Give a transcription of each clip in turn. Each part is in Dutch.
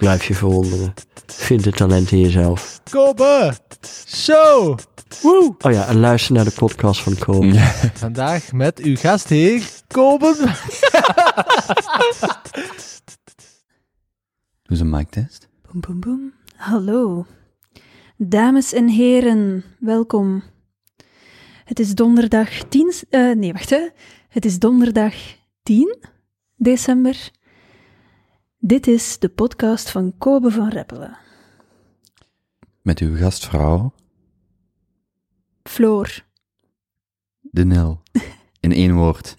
Blijf je verwonderen. Vind het talent in jezelf. Kobe Show. Woe. Oh ja, en luister naar de podcast van Kobe. Vandaag met uw gastheer, Kobe. Doe eens een mic test. Boem, boem, boem. Hallo. Dames en heren, welkom. Het is donderdag 10... eh, nee, wacht hè. Het is donderdag 10 december. Dit is de podcast van Kobe van Reppelen. Met uw gastvrouw, Floor. de Nel. In één woord.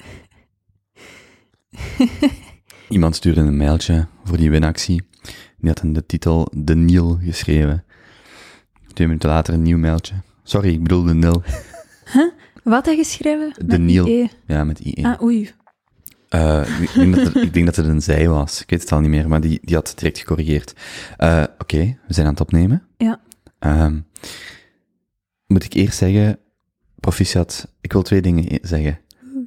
Iemand stuurde een mailtje voor die winactie. Die had in de titel De Niel geschreven. Twee minuten later een nieuw mailtje. Sorry, ik bedoel de Nil. Wat heb je geschreven? De Niel. IE. Ja, met IE. Ah, oei. Eh, ik, denk dat het, ik denk dat het een zij was. Ik weet het al niet meer, maar die, die had het direct gecorrigeerd. Eh, Oké, we zijn aan het opnemen. Ja. Ehm, moet ik eerst zeggen, proficiat. Ik wil twee dingen e- zeggen.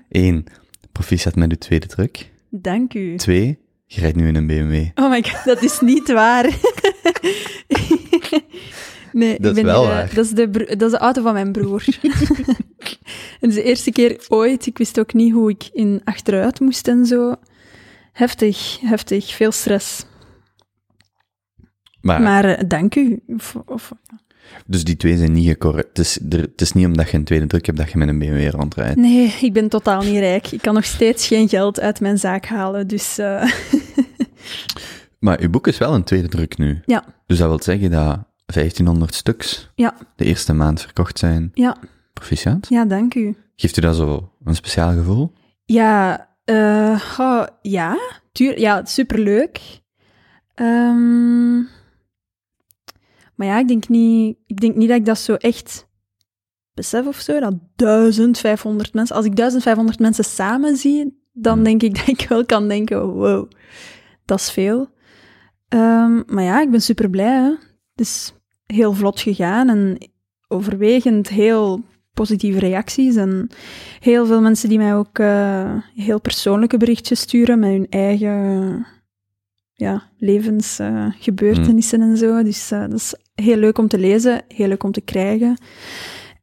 Eén, proficiat met uw tweede druk. Dank u. Twee, je rijdt nu in een BMW. Oh my god, dat is niet waar. nee, Dat ik is ben wel eh, waar. Dat is, de dat is de auto van mijn broer. Het is de eerste keer ooit. Ik wist ook niet hoe ik in achteruit moest en zo. Heftig, heftig. Veel stress. Maar, Maar eh, dank u. Of, of, dus die twee zijn niet gecorrigeerd. Het is, er, het is niet omdat je een tweede druk hebt dat je met een BMW rondrijdt. nee, ik ben totaal niet rijk. Ik kan nog steeds geen geld uit mijn zaak halen. Dus eh, Maar uw boek is wel een tweede druk nu. ja, Dus dat wil zeggen dat 1500 stuks ja, de eerste maand verkocht zijn. ja, Proficiat. ja, dank u. Geeft u dat zo een speciaal gevoel? Ja, eh, oh, ja, tuur, ja, superleuk. Ehm, maar ja, ik denk, niet, ik denk niet dat ik dat zo echt besef of zo, dat 1500 mensen, als ik 1500 mensen samen zie, dan Hmm. denk ik dat ik wel kan denken, wow, dat is veel. Ehm, maar ja, ik ben super blij. Is heel vlot gegaan en overwegend heel positieve reacties en heel veel mensen die mij ook eh, heel persoonlijke berichtjes sturen met hun eigen ja, levensgebeurtenissen en zo. Dus eh, dat is heel leuk om te lezen, heel leuk om te krijgen.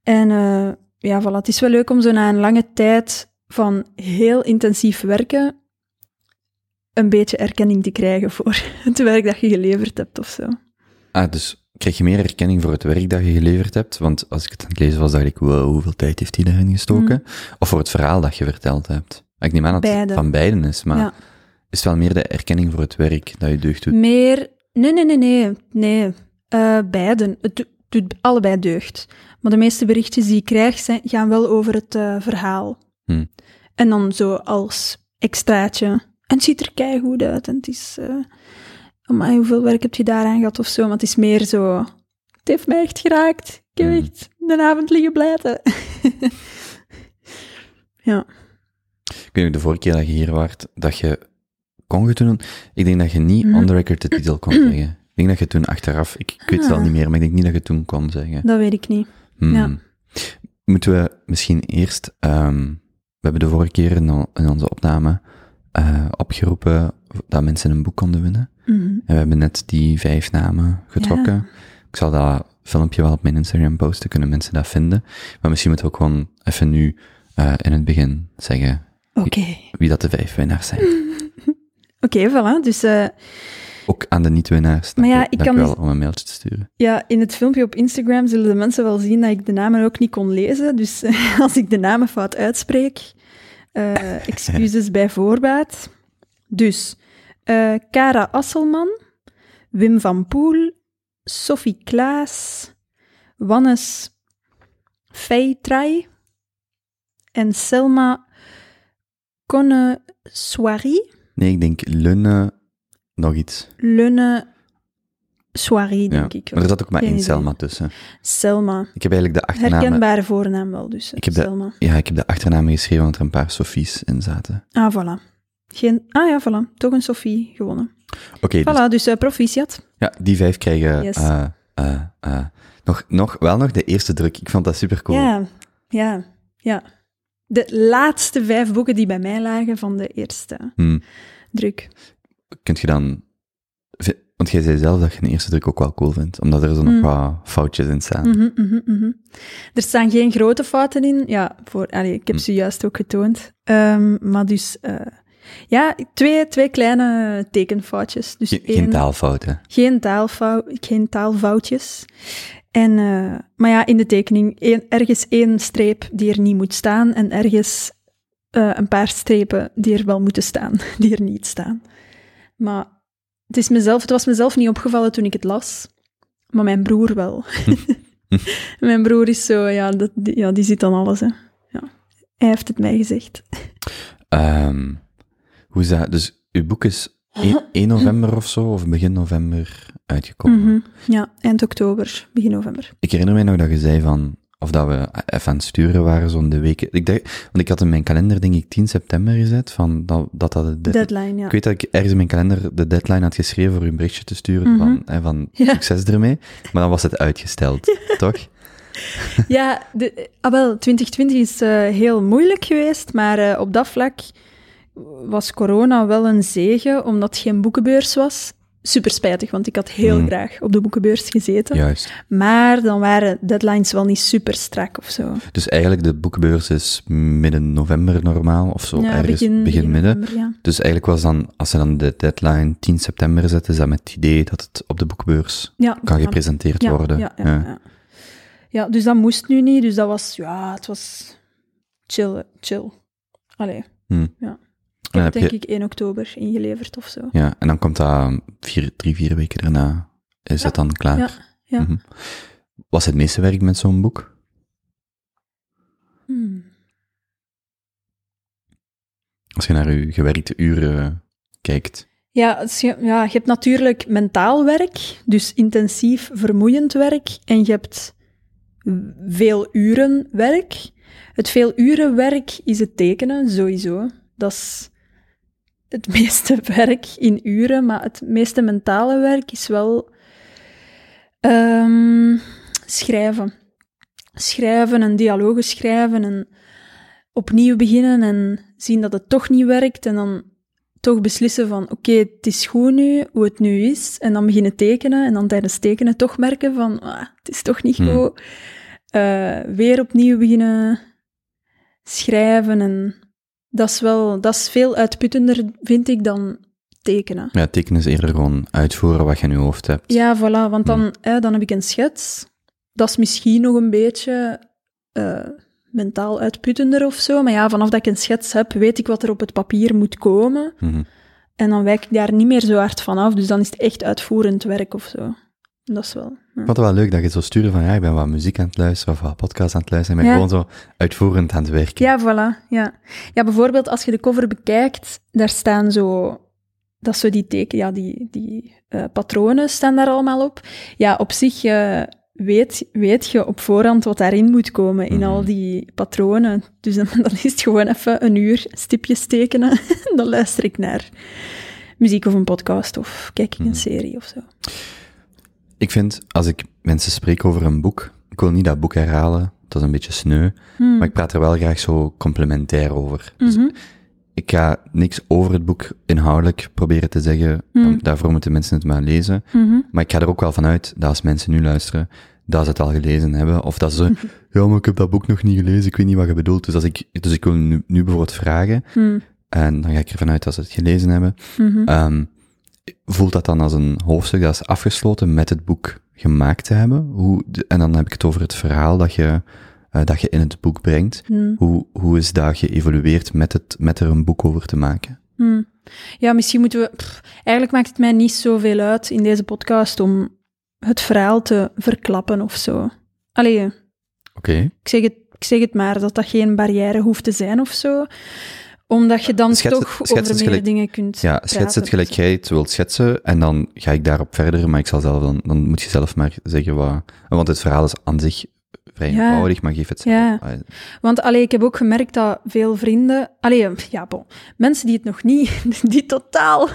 En eh, ja, voilà, het is wel leuk om zo na een lange tijd van heel intensief werken een beetje erkenning te krijgen voor het werk dat je geleverd hebt of zo. Ah, dus krijg je meer erkenning voor het werk dat je geleverd hebt? Want als ik het aan het lezen was, dacht ik, wow, hoeveel tijd heeft hij daarin gestoken? Of voor het verhaal dat je verteld hebt? Ik neem aan dat het van beiden is, maar Ja. is het wel meer de erkenning voor het werk dat je deugd doet? Meer... Nee, nee, nee, nee. nee. Eh, beiden. Het do- doet allebei deugd. Maar de meeste berichtjes die ik krijg zijn, gaan wel over het eh, verhaal. Hm. En dan zo als extraatje. En het ziet er keigoed uit. En het is... eh amai, hoeveel werk heb je daaraan gehad of zo? Maar het is meer zo... Het heeft mij echt geraakt. Ik heb Hm. echt de avond liggen blijten. ja. Ik weet nog de vorige keer dat je hier was, dat je kon je toen, ik denk dat je niet Mhm. on the record de titel kon zeggen. Ik denk dat je toen achteraf, ik, ik weet het al Ah. niet meer, maar ik denk niet dat je toen kon zeggen. Dat weet ik niet. Hmm. Ja. Moeten we misschien eerst, ehm, we hebben de vorige keer in, al- in onze opname eh, opgeroepen dat mensen een boek konden winnen. Mhm. En we hebben net die vijf namen getrokken. Ik zal dat filmpje wel op mijn Instagram posten, kunnen mensen dat vinden. Maar misschien moeten we ook gewoon even nu eh, in het begin zeggen wie dat de vijf winnaars zijn. Oké, voilà. Dus... eh, Ook aan de niet-winnaars. Maar ja, ik kan wel om een mailtje te sturen. Ja, in het filmpje op Instagram zullen de mensen wel zien dat ik de namen ook niet kon lezen. Dus als ik de namen fout uitspreek, eh, excuses bij voorbaat. Dus, eh Kara Asselman, Wim van Poel, Sophie Klaas, Wannes Feitrai en Selma Conne Soirie, Nee, ik denk Lunne nog iets. Lunne Soirée, denk ja. ik. Maar er zat ook maar één. Selma tussen. Selma. Ik heb eigenlijk de achternamen... Herkenbare voornaam wel, dus. Ik heb de- Selma. Ja, ik heb de achternamen geschreven, want er een paar Sofies in zaten. Ah, voilà. Geen... Ah ja, voilà. Toch een Sophie gewonnen. Oké, dus Voilà, dus eh, proficiat. ja, die vijf krijgen Yes. eh, eh, nog, nog, wel nog de eerste druk. Ik vond dat super cool. Ja, ja, ja. De laatste vijf boeken die bij mij lagen van de eerste Hmm. druk. Kunt je dan... Want jij zei zelf dat je een eerste druk ook wel cool vindt, omdat er zo nog Mm. wat foutjes in staan. Mhm, mhm, mhm. Er staan geen grote fouten in. Ja, voor, allee, ik heb ze juist ook getoond. Ehm, maar dus, ja, twee, twee kleine tekenfoutjes. Dus Ge- één- geen taalfouten. Geen, taalfou geen taalfoutjes. En, eh, maar ja, in de tekening één- ergens één streep die er niet moet staan en ergens eh, een paar strepen die er wel moeten staan, die er niet staan. Maar het, is mezelf, het was mezelf niet opgevallen toen ik het las, maar mijn broer wel. mijn broer is zo, ja, dat, die, ja, die ziet dan alles. Hè. Ja. Hij heeft het mij gezegd. Ehm, hoe is dat? Dus uw boek is 1, 1 november of zo, of begin november uitgekomen. Mhm. Ja, eind oktober, begin november. Ik herinner mij nog dat je zei van, of dat we even aan het sturen waren zo'n de weken. Ik dacht, want ik had in mijn kalender denk ik 10 september gezet, van dat dat, dat de deadline- ja. Ik weet dat ik ergens in mijn kalender de deadline had geschreven voor een berichtje te sturen Mhm. van, hè, van Ja. succes ermee, maar dan was het uitgesteld, toch? Ja, de, ah, wel, 2020 is eh, heel moeilijk geweest, maar eh, op dat vlak was corona wel een zegen, omdat het geen boekenbeurs was. Super spijtig, want ik had heel Mm. graag op de boekenbeurs gezeten. Juist. Maar dan waren deadlines wel niet super strak of zo. Dus eigenlijk de boekbeurs is midden november normaal, of zo, ja, ergens begin, midden. november, ja. Dus eigenlijk was dan, als ze dan de deadline 10 september zetten, is dat met het idee dat het op de boekbeurs Ja, kan gepresenteerd worden. Ja, ja, ja. Ja, dus dat moest nu niet, dus dat was, ja, het was chill, chill. Allee, Hm. Ja. Ik heb denk je- ik 1 oktober ingeleverd of zo. Ja, en dan komt dat vier, drie, vier weken daarna, is Ja, het dan klaar. ja, ja. Mhm. Was het meeste werk met zo'n boek? Hmm. Als je naar uw gewerkte uren kijkt. Ja, je, ja, je hebt natuurlijk mentaal werk, dus intensief vermoeiend werk, en je hebt veel uren werk. Het veel uren werk is het tekenen, sowieso. Dat is het meeste werk in uren, maar het meeste mentale werk is wel ehm, schrijven. Schrijven en dialogen schrijven en opnieuw beginnen en zien dat het toch niet werkt en dan toch beslissen van oké, het is goed nu, hoe het nu is, en dan beginnen tekenen en dan tijdens tekenen toch merken van ah, het is toch niet Hmm. goed. Eh, weer opnieuw beginnen schrijven en dat is wel, dat is veel uitputtender, vind ik, dan tekenen. Ja, tekenen is eerder gewoon uitvoeren wat je in je hoofd hebt. Ja, voilà, want dan, hè, dan heb ik een schets. Dat is misschien nog een beetje eh, mentaal uitputtender of zo, maar ja, vanaf dat ik een schets heb, weet ik wat er op het papier moet komen. Mhm. En dan wijk ik daar niet meer zo hard van af, dus dan is het echt uitvoerend werk of zo. Dat is wel... ja. Ik vond het wel leuk dat je zo stuurde van ja, ik ben wat muziek aan het luisteren of wat podcast aan het luisteren. Ik ben Ja. gewoon zo uitvoerend aan het werken. Ja, voilà. Ja. ja, bijvoorbeeld als je de cover bekijkt, daar staan zo... Dat zo die teken... Ja, die, die eh, patronen staan daar allemaal op. Ja, op zich eh, weet, weet je op voorhand wat daarin moet komen, in Mhm. al die patronen. Dus dan, dan is het gewoon even een uur stipjes tekenen. dan luister ik naar muziek of een podcast of kijk ik een Mhm. serie of zo. Ik vind, als ik mensen spreek over een boek, ik wil niet dat boek herhalen, dat is een beetje sneu, Hmm. maar ik praat er wel graag zo complementair over. Dus Mhm. ik ga niks over het boek inhoudelijk proberen te zeggen, Hmm. daarvoor moeten mensen het maar lezen. Mhm. Maar ik ga er ook wel vanuit dat als mensen nu luisteren, dat ze het al gelezen hebben, of dat ze, ja, maar ik heb dat boek nog niet gelezen, ik weet niet wat je bedoelt. Dus, als ik, dus ik wil nu, nu bijvoorbeeld vragen, Hmm. en dan ga ik ervan uit dat ze het gelezen hebben. Mhm. Ehm, voelt dat dan als een hoofdstuk dat is afgesloten met het boek gemaakt te hebben? Hoe, en dan heb ik het over het verhaal dat je, eh, dat je in het boek brengt. Hmm. Hoe, hoe is dat geëvolueerd met, het, met er een boek over te maken? Hmm. Ja, misschien moeten we. pff, eigenlijk maakt het mij niet zoveel uit in deze podcast om het verhaal te verklappen of zo. Allee, Oké. ik zeg, het, ik zeg het maar dat dat geen barrière hoeft te zijn of zo. Omdat je dan Schets toch over meer gelijk- dingen kunt Ja, schets het gelijk jij het wilt schetsen en dan ga ik daarop verder, maar ik zal zelf dan, dan moet je zelf maar zeggen wat, want het verhaal is aan zich vrij Ja. eenvoudig, maar geef het Ja. zelf. Ah, Want allee, ik heb ook gemerkt dat veel vrienden... Allee, ja, bon. Mensen die het nog niet... Die totaal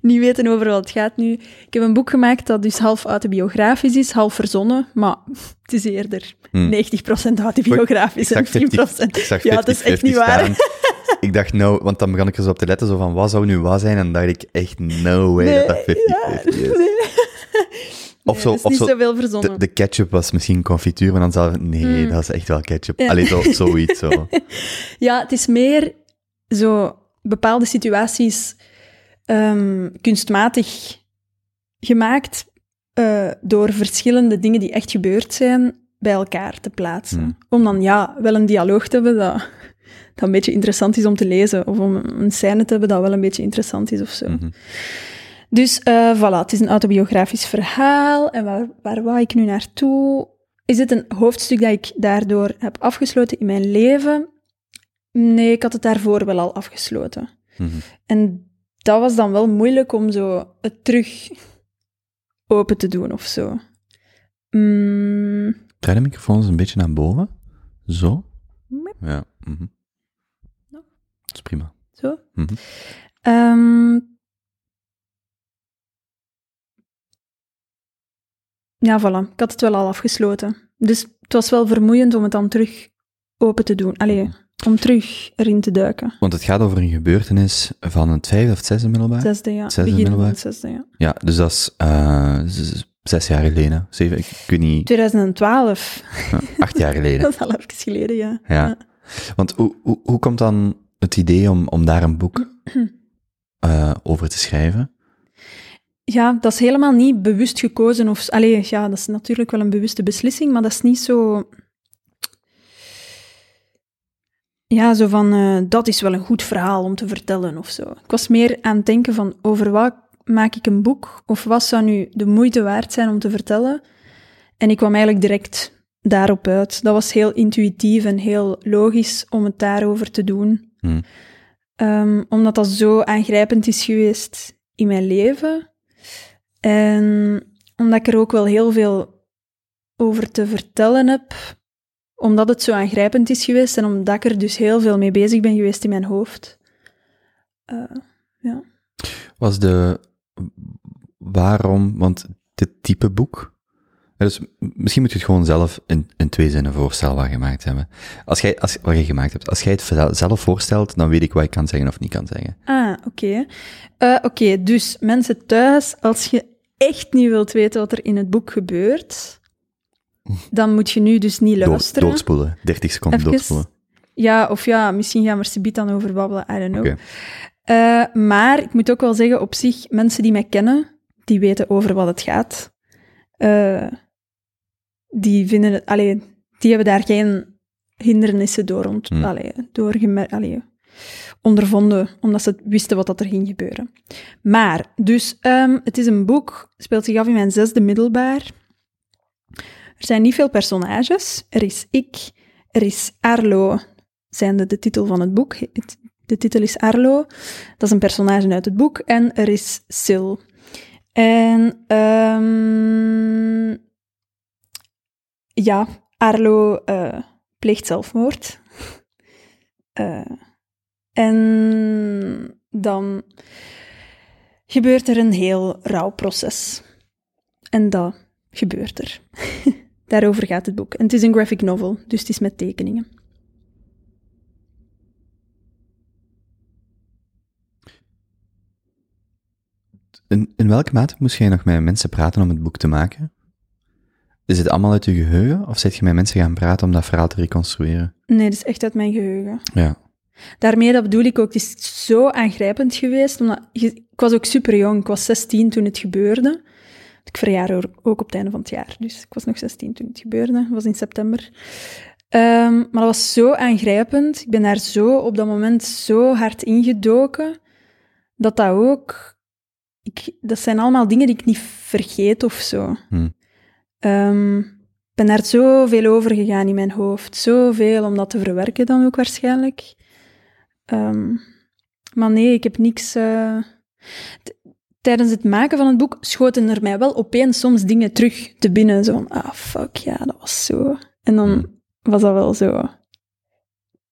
niet weten over wat het gaat nu. Ik heb een boek gemaakt dat dus half autobiografisch is, half verzonnen. Maar het is eerder Hmm. 90% autobiografisch Ik en zag 10%... 50 ik zag ja, dat is echt 50-50 niet waar. Ik dacht, nou, want dan begon ik er zo op te letten, zo van, wat zou nu wat zijn? En dan dacht ik, echt, no way dat dat 50-50 is. Nee. Of Nee, zo, of zo de, de ketchup was misschien confituur, maar dan zou nee, Mm. dat is echt wel ketchup. Ja. Allee, zo, zoiets, zo. Ja, het is meer zo bepaalde situaties ehm, kunstmatig gemaakt eh, door verschillende dingen die echt gebeurd zijn bij elkaar te plaatsen. Hmm. Om dan ja, wel een dialoog te hebben dat, dat een beetje interessant is om te lezen. Of om een scène te hebben dat wel een beetje interessant is of zo. Mhm. Dus eh, voilà, het is een autobiografisch verhaal. En waar, waar wou ik nu naartoe? Is het een hoofdstuk dat ik daardoor heb afgesloten in mijn leven? Nee, ik had het daarvoor wel al afgesloten. Mhm. En dat was dan wel moeilijk om zo het terug open te doen of zo. Mm, Draai de microfoon eens een beetje naar boven. Zo. Ja. Ja. Dat is prima. zo. Mhm. Ehm, ja, voilà. Ik had het wel al afgesloten. Dus het was wel vermoeiend om het dan terug open te doen. Allee, om terug erin te duiken. Want het gaat over een gebeurtenis van het vijfde of het zesde middelbaar. Zesde, ja. Zesde Begin middelbaar. het zesde, ja. Ja, dus dat is eh, zes jaar geleden. Zeven, ik, weet niet, 2012. ja, acht jaar geleden. Dat is al even geleden, ja. Ja. Want hoe, hoe, hoe komt dan het idee om, om daar een boek eh, over te schrijven? Ja, dat is helemaal niet bewust gekozen. Of, allee, ja, dat is natuurlijk wel een bewuste beslissing, maar dat is niet zo... Ja, zo van, eh, dat is wel een goed verhaal om te vertellen of zo. Ik was meer aan het denken van, over wat maak ik een boek? Of wat zou nu de moeite waard zijn om te vertellen? En ik kwam eigenlijk direct daarop uit. Dat was heel intuïtief en heel logisch om het daarover te doen. Hmm. Ehm, omdat dat zo aangrijpend is geweest in mijn leven. En omdat ik er ook wel heel veel over te vertellen heb, omdat het zo aangrijpend is geweest en omdat ik er dus heel veel mee bezig ben geweest in mijn hoofd. Eh, Was de... Waarom? Want dit type boek... Dus misschien moet je het gewoon zelf in, in twee zinnen voorstellen wat je gemaakt hebben. Als jij, als, wat je gemaakt hebt. Als jij het zel- zelf voorstelt, dan weet ik wat ik kan zeggen of niet kan zeggen. Ah, oké. Eh, oké, dus mensen thuis, als je echt niet wilt weten wat er in het boek gebeurt, dan moet je nu dus niet Door, luisteren. doorspoelen. 30 seconden Even. doorspoelen. Ja, of ja, misschien gaan we er subiet dan over babbelen, I don't know. Eh, maar ik moet ook wel zeggen, op zich, mensen die mij kennen, die weten over wat het gaat. Eh, die vinden het, allee, die hebben daar geen hindernissen door, ont, Hmm. allee, door gemer- allee, ondervonden, omdat ze wisten wat dat er ging gebeuren. Maar, dus, ehm, het is een boek, speelt zich af in mijn zesde middelbaar. Er zijn niet veel personages. Er is ik, er is Arlo, zijnde de titel van het boek. Het- De titel is Arlo, dat is een personage uit het boek. En er is Sil. En ehm, ja, Arlo eh, pleegt zelfmoord. Eh, en dan gebeurt er een heel rouwproces. En dat gebeurt er. Daarover gaat het boek. En het is een graphic novel, dus het is met tekeningen. In, in welke mate moest jij nog met mensen praten om het boek te maken? Is het allemaal uit je geheugen, of zit je met mensen gaan praten om dat verhaal te reconstrueren? Nee, dat is echt uit mijn geheugen. Ja. Daarmee, dat bedoel ik ook, het is zo aangrijpend geweest. Omdat je- ik was ook super jong, ik was 16 toen het gebeurde. Ik verjaar ook- op het einde van het jaar, dus ik was nog 16 toen het gebeurde. Dat was in september. Ehm, maar dat was zo aangrijpend. Ik ben daar zo op dat moment zo hard ingedoken, dat dat ook... Ik, dat zijn allemaal dingen die ik niet vergeet of zo. Hm. Ik ben daar zoveel over gegaan in mijn hoofd. Zoveel om dat te verwerken dan ook waarschijnlijk. Ehm, Maar nee, ik heb niks... eh, Tijdens het maken van het boek schoten er mij wel opeens soms dingen terug te binnen. Zo van, ah, fuck, ja, dat was zo. En dan Hmm. was dat wel zo...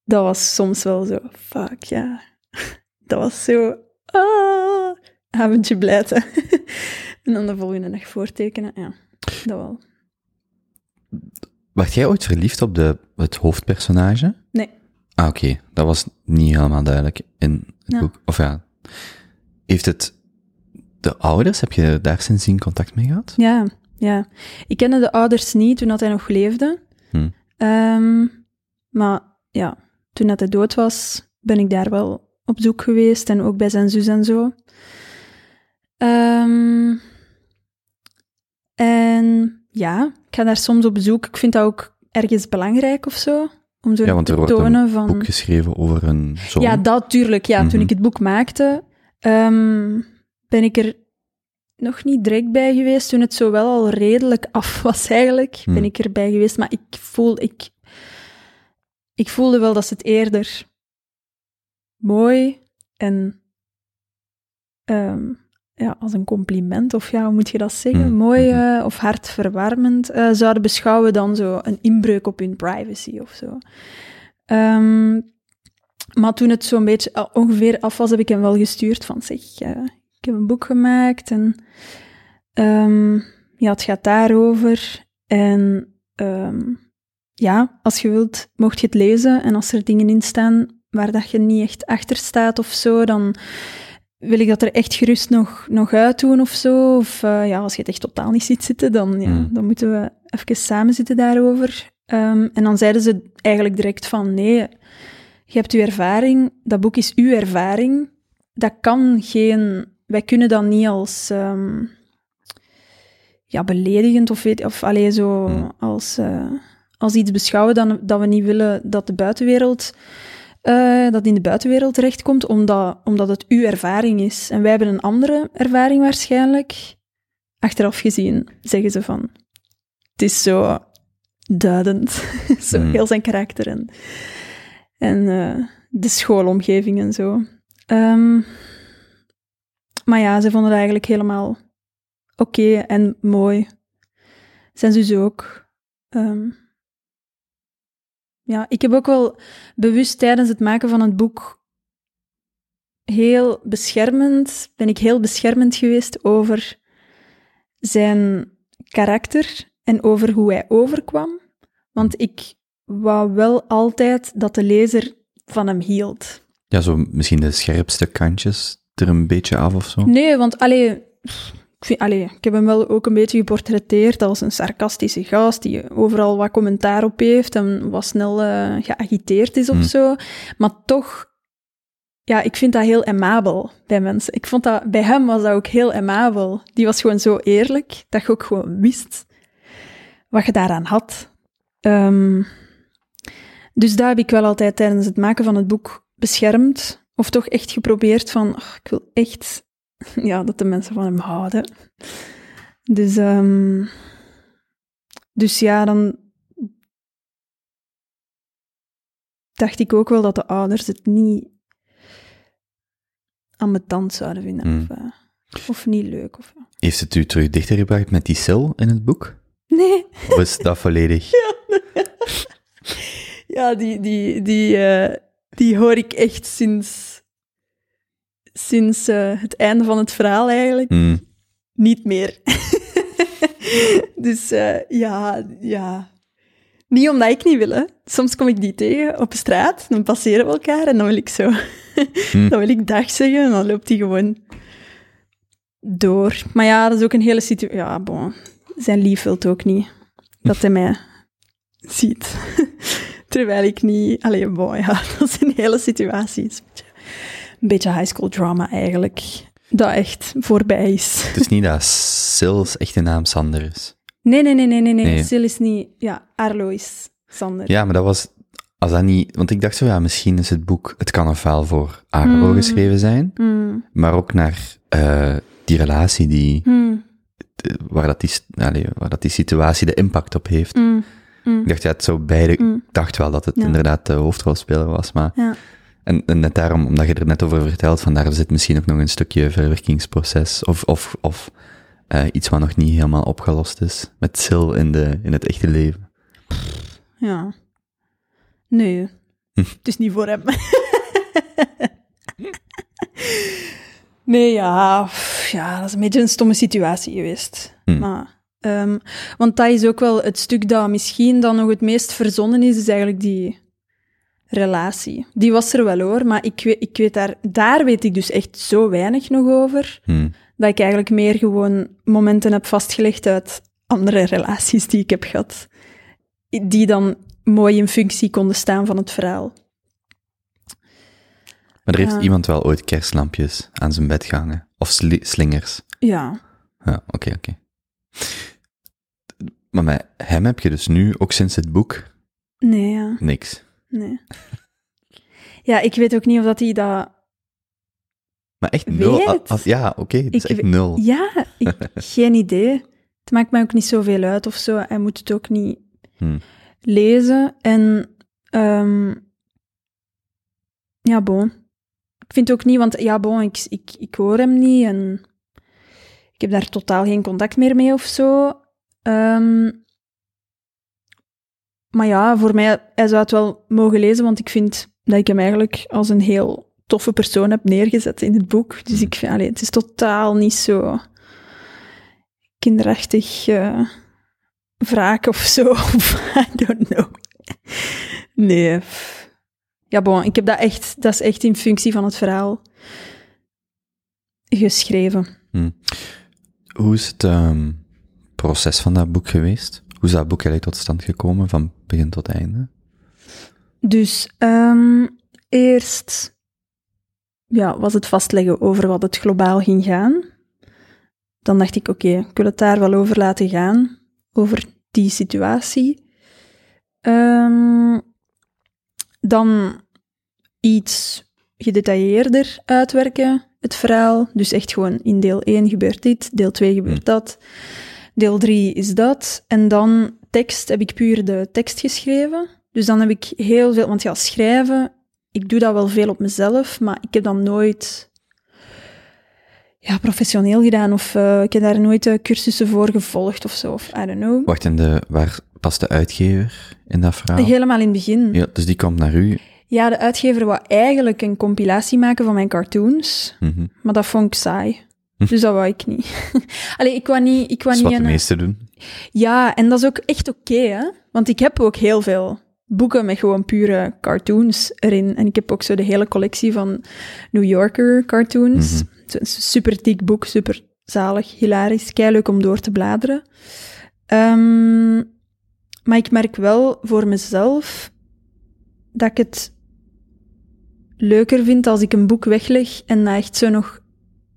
Dat was soms wel zo, fuck, ja. Dat was zo... Ah, avondje blijten. en dan de volgende dag voortekenen, ja. Dat wel. Werd jij ooit verliefd op de, het hoofdpersonage? Nee. Ah, oké. Dat was niet helemaal duidelijk in het Ja. boek. Of ja. Heeft het... De ouders, heb je daar sindsdien contact mee gehad? Ja, ja. Ik kende de ouders niet toen dat hij nog leefde. Hm. Ehm, maar ja, toen dat hij dood was, ben ik daar wel op zoek geweest. En ook bij zijn zus en zo. Ehm, en ja, ik ga daar soms op zoek. Ik vind dat ook ergens belangrijk of zo. Om zo Ja, want er te wordt een tonen van... Boek geschreven over een zoon. Ja, dat tuurlijk. Ja, toen Mhm. ik het boek maakte, ehm, ben ik er nog niet direct bij geweest. Toen het zo wel al redelijk af was eigenlijk, Hmm. ben ik erbij geweest. Maar ik, voel, ik, ik voelde wel dat ze het eerder mooi en ehm, ja, als een compliment, of ja, hoe moet je dat zeggen? Hmm. Mooi Mhm. eh, of hartverwarmend eh, zouden beschouwen dan zo een inbreuk op hun privacy of zo. Ehm, maar toen het zo'n beetje al ongeveer af was, heb ik hem wel gestuurd van zeg, eh, ik heb een boek gemaakt en ehm, ja, het gaat daarover. En ehm, ja, als je wilt, mocht je het lezen. En als er dingen in staan waar dat je niet echt achter staat of zo, dan wil ik dat er echt gerust nog, nog uit doen of zo. Of eh, ja, als je het echt totaal niet ziet zitten, dan, ja, Hmm. dan moeten we even samen zitten daarover. Ehm, en dan zeiden ze eigenlijk direct van nee, je hebt uw ervaring, dat boek is uw ervaring. Dat kan geen, wij kunnen dat niet als ehm, ja, beledigend of, weet, of allee, zo Hmm. als, eh, als iets beschouwen dan, dat we niet willen dat de buitenwereld eh, dat in de buitenwereld terechtkomt, omdat, omdat het uw ervaring is. En wij hebben een andere ervaring waarschijnlijk. Achteraf gezien zeggen ze van, het is zo duidend. zo Hmm. heel zijn karakter en, en eh, de schoolomgeving en zo. Ehm, maar ja, ze vonden het eigenlijk helemaal oké en mooi. Zijn zus ook. Ehm, ja, ik heb ook wel bewust tijdens het maken van het boek heel beschermend, ben ik heel beschermend geweest over zijn karakter en over hoe hij overkwam. Want ik wou wel altijd dat de lezer van hem hield. Ja, zo misschien de scherpste kantjes er een beetje af of zo. Nee, want allee, pff, ik, vind, allee, ik heb hem wel ook een beetje geportretteerd als een sarcastische gast die overal wat commentaar op heeft en wat snel eh, geagiteerd is of Hmm. zo. Maar toch, ja, ik vind dat heel amabel bij mensen. Ik vond dat, bij hem was dat ook heel amabel. Die was gewoon zo eerlijk, dat je ook gewoon wist wat je daaraan had. Ehm, dus daar heb ik wel altijd tijdens het maken van het boek beschermd. Of toch echt geprobeerd van, "Ach, ik wil echt ja, dat de mensen van hem houden. Dus, ehm, dus ja, dan dacht ik ook wel dat de ouders het niet ambetant zouden vinden. Hmm. Of, eh, of niet leuk. Of, Heeft het u terug dichter gebracht met die sil in het boek? Nee, Of is dat volledig... ja, die, die, die, eh, die hoor ik echt sinds, sinds eh, het einde van het verhaal eigenlijk. Hmm. niet meer. dus eh, ja, ja. Niet omdat ik niet wil, hè. Soms kom ik die tegen op straat, dan passeren we elkaar en dan wil ik zo... Hmm. dan wil ik dag zeggen en dan loopt hij gewoon door. Maar ja, dat is ook een hele situatie... Ja, bon. Zijn lief wil het ook niet dat hij mij ziet. Terwijl ik niet... Allee, bon, ja, dat is een hele situatie. Een beetje, high school drama eigenlijk. Dat echt voorbij is. Het is niet dat Sil's echte naam Sander is. Nee, nee, nee, nee, nee. nee. Sil is niet... Ja, Arlo is Sander. Ja, maar dat was... Als dat niet... Want ik dacht zo, ja, misschien is het boek... Het kan ofwel voor Arlo Hmm. geschreven zijn, Hmm, maar ook naar eh, die relatie die... eh, Waar dat die, waar dat die situatie de impact op heeft. Ik dacht, ja, het zou beide... Ik dacht wel dat het Ja. inderdaad de hoofdrolspeler was, maar Ja. En, en net daarom, omdat je er net over vertelt, vandaar zit misschien ook nog een stukje verwerkingsproces, of, of, of eh, iets wat nog niet helemaal opgelost is, met Sil in, de, in het echte leven. Ja. Nee. Hm. Het is niet voor hem. nee, ja. Ja, dat is een beetje een stomme situatie geweest. Hm. Maar, ehm, want dat is ook wel het stuk dat misschien dan nog het meest verzonnen is, is eigenlijk die relatie. Die was er wel hoor, maar ik weet, ik weet daar, daar weet ik dus echt zo weinig nog over Hm. dat ik eigenlijk meer gewoon momenten heb vastgelegd uit andere relaties die ik heb gehad, die dan mooi in functie konden staan van het verhaal. Maar er heeft Ja. iemand wel ooit kerstlampjes aan zijn bed gehangen. Of sli- slingers. Ja, Ja, oké, oké. Maar met hem heb je dus nu, ook sinds het boek, nee, ja, niks. Nee. Ja, ik weet ook niet of dat hij dat... Maar echt nul. Weet. ah, ja, oké, het is echt nul. Ja, ik, geen idee. Het maakt mij ook niet zoveel uit of zo. Hij moet het ook niet Hm. lezen. En ehm, ja, bon. Ik vind het ook niet, want ja, bon, ik, ik, ik hoor hem niet en ik heb daar totaal geen contact meer mee of zo. Ehm, maar ja, voor mij, hij zou het wel mogen lezen, want ik vind dat ik hem eigenlijk als een heel toffe persoon heb neergezet in het boek. Dus ik vind, allee, het is totaal niet zo kinderachtig eh wraak of zo. Of, I don't know. Nee. Ja, bon, ik heb dat echt, dat is echt in functie van het verhaal geschreven. Hoe is het ehm, proces van dat boek geweest? Hoe is dat boek eigenlijk tot stand gekomen, van begin tot einde? Dus ehm, eerst ja, was het vastleggen over wat het globaal ging gaan. Dan dacht ik, oké, ik wil het daar wel over laten gaan, over die situatie. Ehm, dan iets gedetailleerder uitwerken, het verhaal. Dus echt gewoon in deel 1 gebeurt dit, deel 2 gebeurt Hmm. dat, deel 3 is dat. En dan tekst, heb ik puur de tekst geschreven. Dus dan heb ik heel veel, want ja, schrijven, ik doe dat wel veel op mezelf, maar ik heb dat nooit ja, professioneel gedaan of eh, ik heb daar nooit eh, cursussen voor gevolgd of zo, of I don't know. Wacht, en de, waar past de uitgever in dat verhaal? Helemaal in het begin. Ja, dus die komt naar u. Ja, de uitgever wou eigenlijk een compilatie maken van mijn cartoons, Mhm. maar dat vond ik saai. Dus dat wou ik niet. Allee, ik wou niet, ik Dat wou is niet wat de een... meesten doen. Ja, en dat is ook echt oké, hè. Want ik heb ook heel veel boeken met gewoon pure cartoons erin. En ik heb ook zo de hele collectie van New Yorker cartoons. Mhm. Zo'n super dik boek, super zalig, hilarisch, leuk om door te bladeren. Ehm, maar ik merk wel voor mezelf dat ik het leuker vind als ik een boek wegleg en dat echt zo nog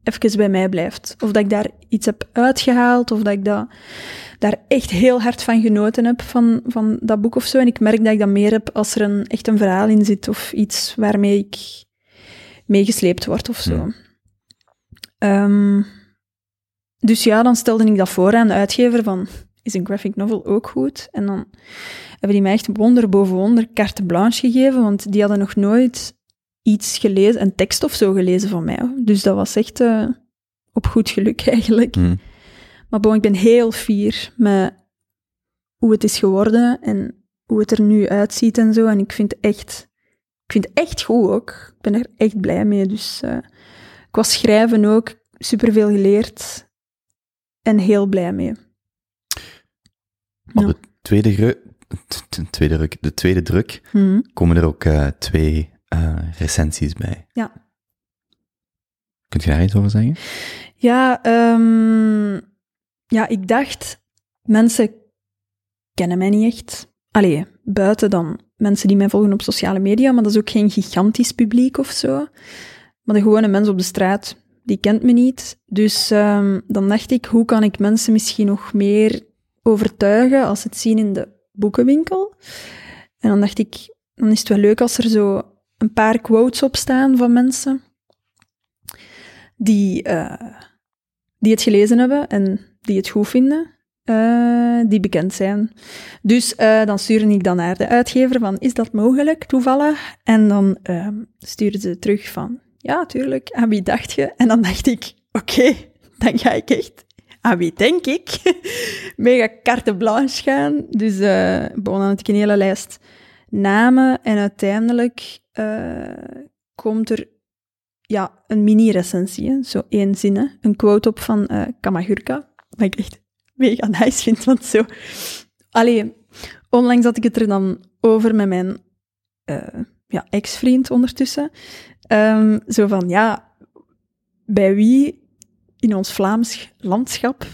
even bij mij blijft. Of dat ik daar iets heb uitgehaald, of dat ik dat, daar echt heel hard van genoten heb, van, van dat boek of zo. En ik merk dat ik dat meer heb als er een, echt een verhaal in zit, of iets waarmee ik meegesleept word of zo. Hmm. Ehm, dus ja, dan stelde ik dat voor aan de uitgever van, is een graphic novel ook goed? En dan hebben die mij echt wonder boven wonder carte blanche gegeven, want die hadden nog nooit iets gelezen, een tekst of zo gelezen van mij. Dus dat was echt eh, op goed geluk eigenlijk. Mhm. Maar bon, ik ben heel fier met hoe het is geworden en hoe het er nu uitziet en zo. En ik vind het echt, ik vind het echt goed ook. Ik ben er echt blij mee. Dus eh, ik was schrijven ook superveel geleerd en heel blij mee. Op de tweede, tweede, druk, de tweede druk Hm. komen er ook eh, twee eh, recensies bij. Ja. Kunt je daar iets over zeggen? Ja, ehm, ja, ik dacht, mensen kennen mij niet echt. Allee, buiten dan mensen die mij volgen op sociale media, maar dat is ook geen gigantisch publiek of zo. Maar de gewone mens op de straat, die kent me niet. Dus ehm, dan dacht ik, hoe kan ik mensen misschien nog meer overtuigen als ze het zien in de boekenwinkel? En dan dacht ik, dan is het wel leuk als er zo een paar quotes op staan van mensen die, eh, die het gelezen hebben en die het goed vinden. eh, die bekend zijn. Dus eh, dan stuurde ik dan naar de uitgever van, is dat mogelijk, toevallig? En dan uh, stuurden ze terug van, ja, tuurlijk, aan wie dacht je? En dan dacht ik, oké, dan ga ik echt, aan wie denk ik? Mega carte blanche gaan. Dus bon, dan had ik een hele lijst namen en uiteindelijk komt er ja, een mini-recensie, zo één zin, een quote op van uh, Kamagurka, wat ik echt mega nice vind, want zo... Allee, onlangs had ik het er dan over met mijn uh, ja, ex-vriend ondertussen. Um, zo van, ja, bij wie in ons Vlaams landschap,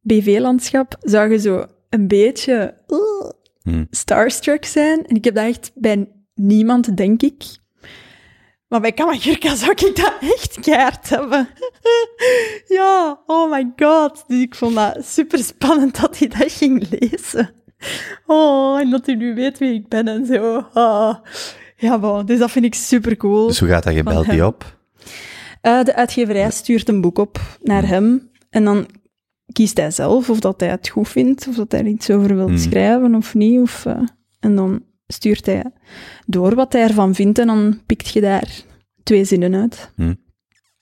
BV-landschap, zou je zo een beetje hmm. starstruck zijn? En ik heb dat echt bij niemand, denk ik. Maar bij Kamagurka zou ik dat echt keihard hebben. ja, oh my god. Dus ik vond dat super spannend dat hij dat ging lezen. Oh, en dat hij nu weet wie ik ben en zo. Oh. Ja, bon, dus dat vind ik super cool. Dus hoe gaat dat? Je belt die op? Uh, de uitgeverij stuurt een boek op naar hem. En dan kiest hij zelf of dat hij het goed vindt, of dat hij er iets over wil Hmm. schrijven of niet. Of, uh, en dan stuurt hij door wat hij ervan vindt en dan pikt je daar twee zinnen uit. Hm.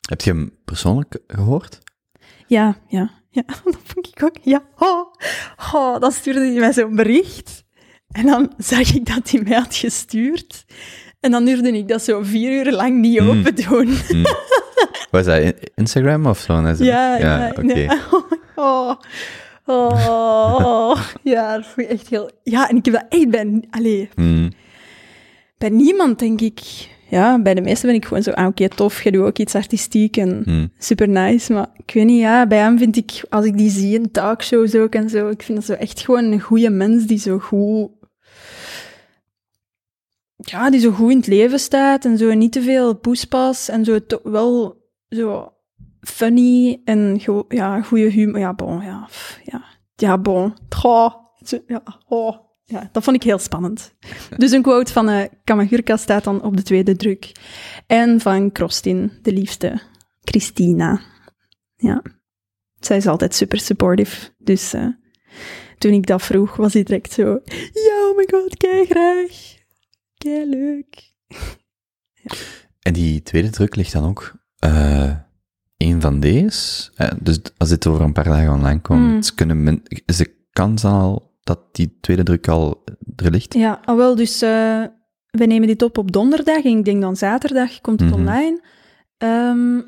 Heb je hem persoonlijk gehoord? Ja, ja, ja, dat vond ik ook. Ja, oh, oh, dan stuurde hij mij zo'n bericht. En dan zag ik dat hij mij had gestuurd. En dan durfde ik dat zo vier uur lang niet Mm. open doen. Hm. Was dat in- Instagram of zo? Ja, ja, oké. nee. Oh, oh, ja, dat vond ik echt heel... Ja, en ik heb dat echt bij... Allee, Hm. bij niemand, denk ik. Ja, bij de meesten ben ik gewoon zo, ah, oké, tof, jij doet ook iets artistiek en Hm. super nice. Maar ik weet niet, ja, bij hem vind ik, als ik die zie in talkshows ook en zo, ik vind dat zo echt gewoon een goede mens die zo goed... Ja, die zo goed in het leven staat en zo niet te veel poespas en zo wel zo funny en ja, goede humor. Ja, bon, ja. Ja, ja bon. Ja, oh. ja, dat vond ik heel spannend. Dus een quote van eh Kamagurka staat dan op de tweede druk. En van Krostin, de liefste, Christina. Ja. Zij is altijd super supportive. Dus eh, toen ik dat vroeg, was hij direct zo... Ja, oh my god, kei graag. Kei leuk. En die tweede druk ligt dan ook eh een van deze. Eh, dus als dit over een paar dagen online komt, Mm. kunnen men, is de kans al dat die tweede druk al er ligt? Ja, ah, wel, dus eh we nemen dit op op donderdag en ik denk dan zaterdag komt het Mhm. online. Ehm,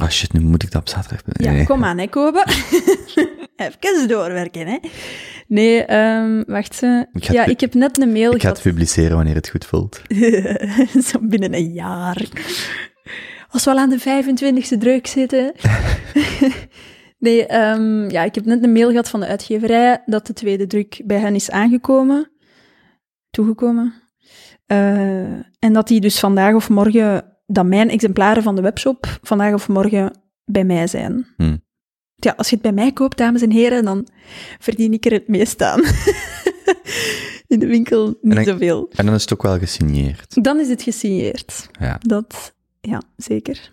Ah shit, nu moet ik dat op zaterdag... ja, kom aan, hè, Kobe. Even doorwerken, hè. Nee, ehm, wacht. ze. Ik ja, ik heb net een mail Ik ga het gehad. publiceren wanneer het goed voelt. Zo binnen een jaar. Als we al aan de 25e druk zitten. nee, ehm, ja, ik heb net een mail gehad van de uitgeverij dat de tweede druk bij hen is aangekomen. Toegekomen. Eh, en dat die dus vandaag of morgen, dat mijn exemplaren van de webshop vandaag of morgen bij mij zijn. Hm. Ja, als je het bij mij koopt, dames en heren, dan verdien ik er het meest aan. In de winkel niet En dan- zoveel. En dan is het ook wel gesigneerd. Dan is het gesigneerd. Ja. Dat, ja, zeker.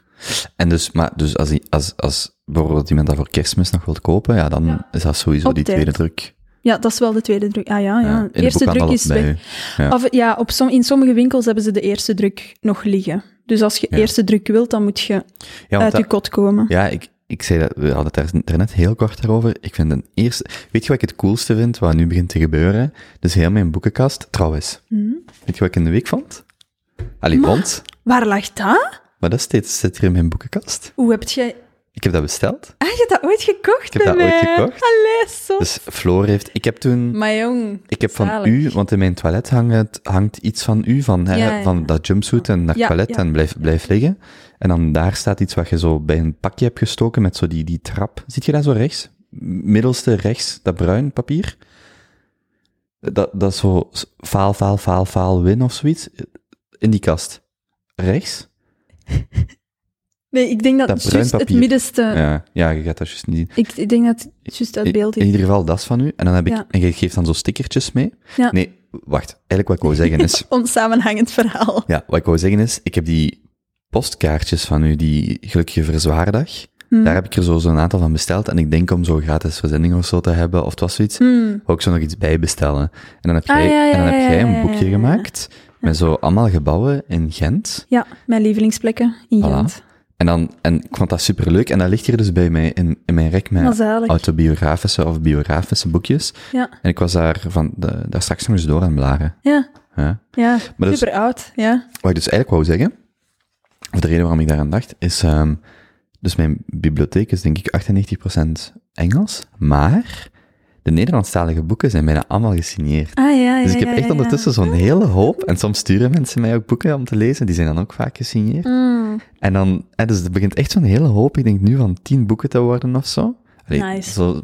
En dus, maar, dus als, als, als bijvoorbeeld iemand dat voor kerstmis nog wilt kopen, ja, dan Ja. is dat sowieso Op die tijd. tweede druk. Ja, dat is wel de tweede druk. Ah ja, ja. Ja, De eerste druk is bij weg. Ja. Of, ja, op som, in sommige winkels hebben ze de eerste druk nog liggen. Dus als je eerste druk wilt, dan moet je uit dat- je kot komen. Ja, ik, ik zei dat, we hadden het daar, daarnet heel kort daarover. Ik vind een eerste, weet je wat ik het coolste vind, wat nu begint te gebeuren? Dus heel mijn boekenkast, trouwens. Hm? Weet je wat ik in de week vond? Allee, vond. Waar lag dat? Maar dat steeds zit hier in mijn boekenkast. Hoe heb je... Ik heb dat besteld. Ah, je hebt dat ooit gekocht Ik heb bij dat ooit gekocht. Allee, zo. Dus Floor heeft, ik heb toen, Maar jong, ik heb van zalig. u, want in mijn toilet hangt, hangt iets van u, van, hè, Ja, ja. van dat jumpsuit en dat Ja, toilet ja. en blijf, blijf liggen. En dan daar staat iets wat je zo bij een pakje hebt gestoken met zo die, die trap. Ziet je dat zo rechts? Middelste rechts, dat bruin papier. Dat, dat is zo s- faal, faal, faal, faal, win of zoiets. In die kast. Rechts? Nee, ik denk dat, Dat juist het middenste... Ja, ja, je gaat dat juist niet Ik, ik denk dat het juist uit beeld In is. ieder geval, dat is van u. En dan heb ik, Ja. en je geeft dan zo stickertjes mee. Ja. Nee, wacht. Eigenlijk wat ik wou zeggen is, Onsamenhangend verhaal. ja, wat ik wou zeggen is, ik heb die postkaartjes van u, die gelukkige verzwaardag, Hmm. Daar heb ik er zo zo'n aantal van besteld. En ik denk om zo gratis verzending of zo te hebben, of het was zoiets, Hmm. ik zo nog iets bij bestellen. En dan heb Ah, jij, ja, en dan heb jij een boekje gemaakt met zo allemaal gebouwen in Gent. Ja, mijn lievelingsplekken in Voilà. Gent. En, dan, en ik vond dat superleuk. En dat ligt hier dus bij mij in, in mijn rek met autobiografische of biografische boekjes. Ja, En ik was daar, van de, daar straks nog eens door aan het bladeren. ja, Ja. ja. Maar dus- super oud. Ja. Wat ik dus eigenlijk wou zeggen, of de reden waarom ik daaraan dacht, is, ehm, dus mijn bibliotheek is denk ik 98% Engels, maar de Nederlandstalige boeken zijn bijna allemaal gesigneerd. Ah ja, ja. Dus ik heb ja, echt ondertussen zo'n hele hoop, en soms sturen mensen mij ook boeken om te lezen, die zijn dan ook vaak gesigneerd. Mm, En dan, dus het begint echt zo'n hele hoop, ik denk nu van 10 boeken te worden of zo. Allee, Nice. zo,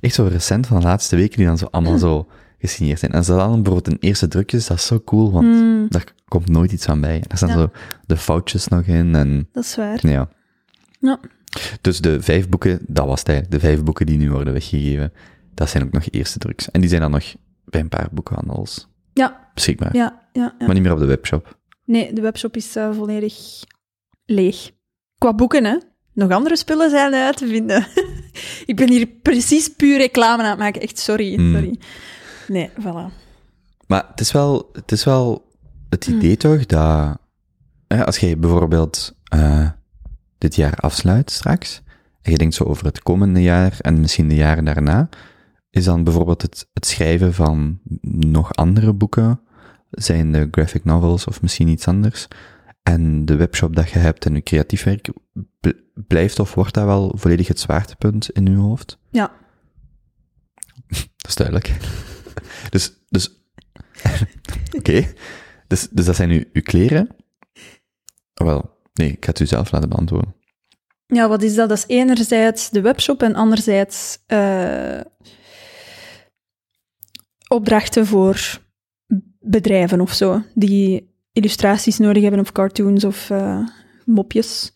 echt zo recent van de laatste weken, die dan zo allemaal zo gesigneerd zijn. En ze dan bijvoorbeeld in eerste drukjes, dat is zo cool, want mm, daar komt nooit iets van bij. Daar staan zo de foutjes nog in en dat is waar. ja. Ja. Dus de vijf boeken, dat was het eigenlijk. De vijf boeken die nu worden weggegeven, dat zijn ook nog eerste druks. En die zijn dan nog bij een paar boekhandels Ja, beschikbaar. ja, ja. ja. Maar niet meer op de webshop. Nee, de webshop is eh, volledig leeg. Qua boeken, hè. Nog andere spullen zijn uit te vinden. ik ben hier precies puur reclame aan het maken. Echt, sorry, Mm. sorry. Nee, voilà. Maar het is wel het, is wel het idee Hmm. toch dat hè, als jij bijvoorbeeld eh, dit jaar afsluit straks, en je denkt zo over het komende jaar en misschien de jaren daarna, is dan bijvoorbeeld het, het schrijven van nog andere boeken, zijn de graphic novels of misschien iets anders, en de webshop dat je hebt en je creatief werk, bl- blijft of wordt dat wel volledig het zwaartepunt in je hoofd? Ja. Dat is duidelijk. dus, dus, oké. Dus, dus dat zijn uw, uw kleren? Wel, nee, ik ga het u zelf laten beantwoorden. Ja, wat is dat? Dat is enerzijds de webshop en anderzijds eh, opdrachten voor bedrijven of zo, die illustraties nodig hebben of cartoons of eh, mopjes.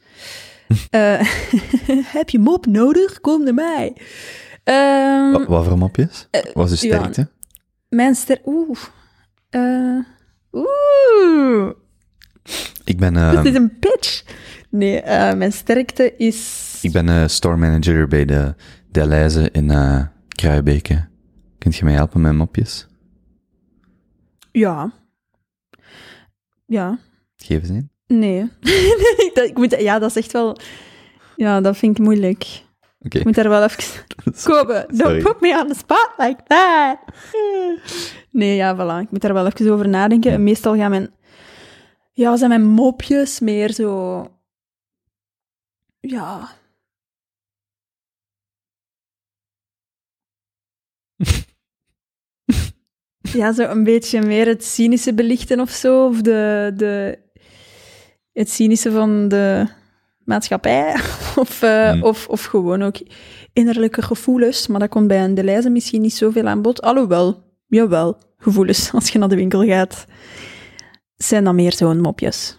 Eh, heb je mop nodig? Kom naar mij. Ehm, Wa- wat voor mopjes? Wat is de ja. sterkte? mijn ster... Oeh. Eh, oeh. Ik ben, Is eh, dit een pitch? Nee, eh, mijn sterkte is... ik ben eh, store manager bij de Deleuze in eh Kruibeke. Kunt je mij helpen met mopjes? Ja. Ja. Geef eens een. Nee. dat, ik moet, ja, dat is echt wel... Ja, dat vind ik moeilijk. Oké. Ik moet daar wel even... Kopen, don't put me on the spot like that. Nee, ja, voilà. Ik moet daar wel even over nadenken. En meestal gaan mijn... Ja, zijn mijn mopjes meer zo... Ja... ja, zo een beetje meer het cynische belichten of zo. Of de, de, het cynische van de maatschappij. Of, eh, Hmm. of, of gewoon ook innerlijke gevoelens. Maar dat komt bij een Deleuze misschien niet zoveel aan bod. Alhoewel, jawel, gevoelens. Als je naar de winkel gaat, zijn dan meer zo'n mopjes.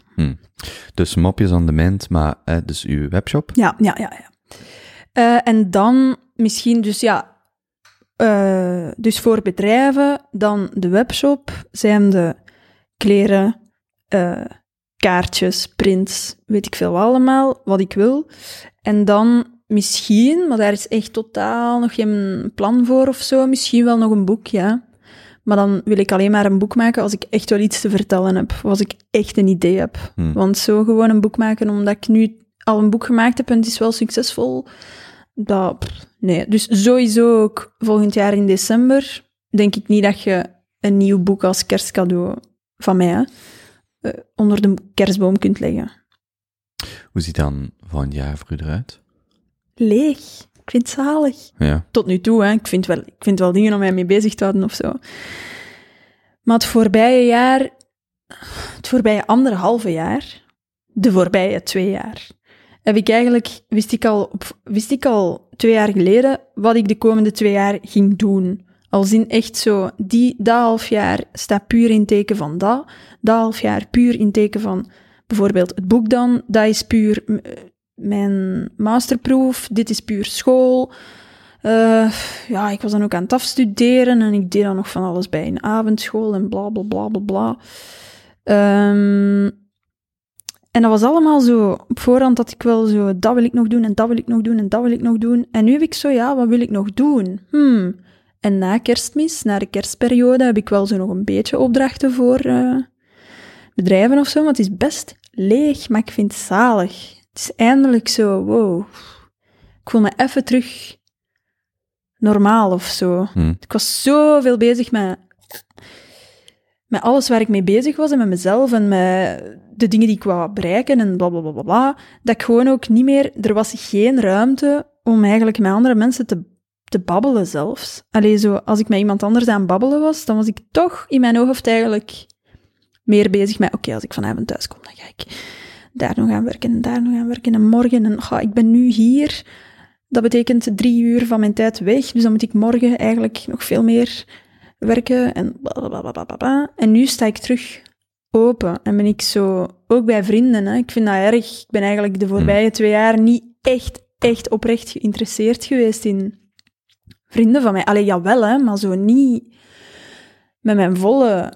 Dus mopjes on demand, maar eh, dus uw webshop. Ja, ja, ja. ja. Eh, en dan misschien dus, ja... eh, dus voor bedrijven, dan de webshop, zijn de kleren, eh, kaartjes, prints, weet ik veel allemaal, wat ik wil. En dan misschien, maar daar is echt totaal nog geen plan voor of zo, misschien wel nog een boek, ja. Maar dan wil ik alleen maar een boek maken als ik echt wel iets te vertellen heb, of als ik echt een idee heb. Hmm. Want zo gewoon een boek maken omdat ik nu al een boek gemaakt heb en het is wel succesvol, dat, pff, nee. Dus sowieso ook volgend jaar in december denk ik niet dat je een nieuw boek als kerstcadeau van mij eh, onder de kerstboom kunt leggen. Hoe ziet dan volgend jaar voor u eruit? Leeg. Ik vind het zalig. Ja. Tot nu toe, hè. Ik, vind wel, ik vind wel dingen om mij mee bezig te houden of zo. Maar het voorbije jaar, het voorbije anderhalve jaar, de voorbije twee jaar, heb ik eigenlijk, wist ik al, wist ik al twee jaar geleden wat ik de komende twee jaar ging doen. Als in echt zo, die, dat half jaar staat puur in teken van dat, dat half jaar puur in teken van bijvoorbeeld het boek dan, dat is puur eh, mijn masterproef, dit is puur school. Eh, ja, ik was dan ook aan het afstuderen en ik deed dan nog van alles bij een avondschool en bla bla bla bla bla. Ehm, En dat was allemaal zo, op voorhand dat ik wel zo, dat wil ik nog doen, en dat wil ik nog doen, en dat wil ik nog doen. En nu heb ik zo, ja, wat wil ik nog doen? Hmm. En na kerstmis, na de kerstperiode, heb ik wel zo nog een beetje opdrachten voor eh, bedrijven of zo, want het is best leeg, maar ik vind het zalig. Het is eindelijk zo, wow. Ik voel me even terug normaal of zo. Hm. Ik was zoveel bezig met, met alles waar ik mee bezig was en met mezelf en met de dingen die ik wou bereiken en bla bla bla bla, dat ik gewoon ook niet meer, er was geen ruimte om eigenlijk met andere mensen te, te babbelen zelfs. Allee, zo, als ik met iemand anders aan babbelen was, dan was ik toch in mijn hoofd eigenlijk meer bezig met, oké, als ik vanavond thuis kom, dan ga ik daar nog aan werken en daar nog aan werken en morgen, en ga ik ben nu hier, dat betekent drie uur van mijn tijd weg, dus dan moet ik morgen eigenlijk nog veel meer werken en blablabla. En nu sta ik terug open en ben ik zo, ook bij vrienden, hè. ik vind dat erg. Ik ben eigenlijk de voorbije twee jaar niet echt, echt oprecht geïnteresseerd geweest in vrienden van mij. Allee, jawel, hè, maar zo niet met mijn volle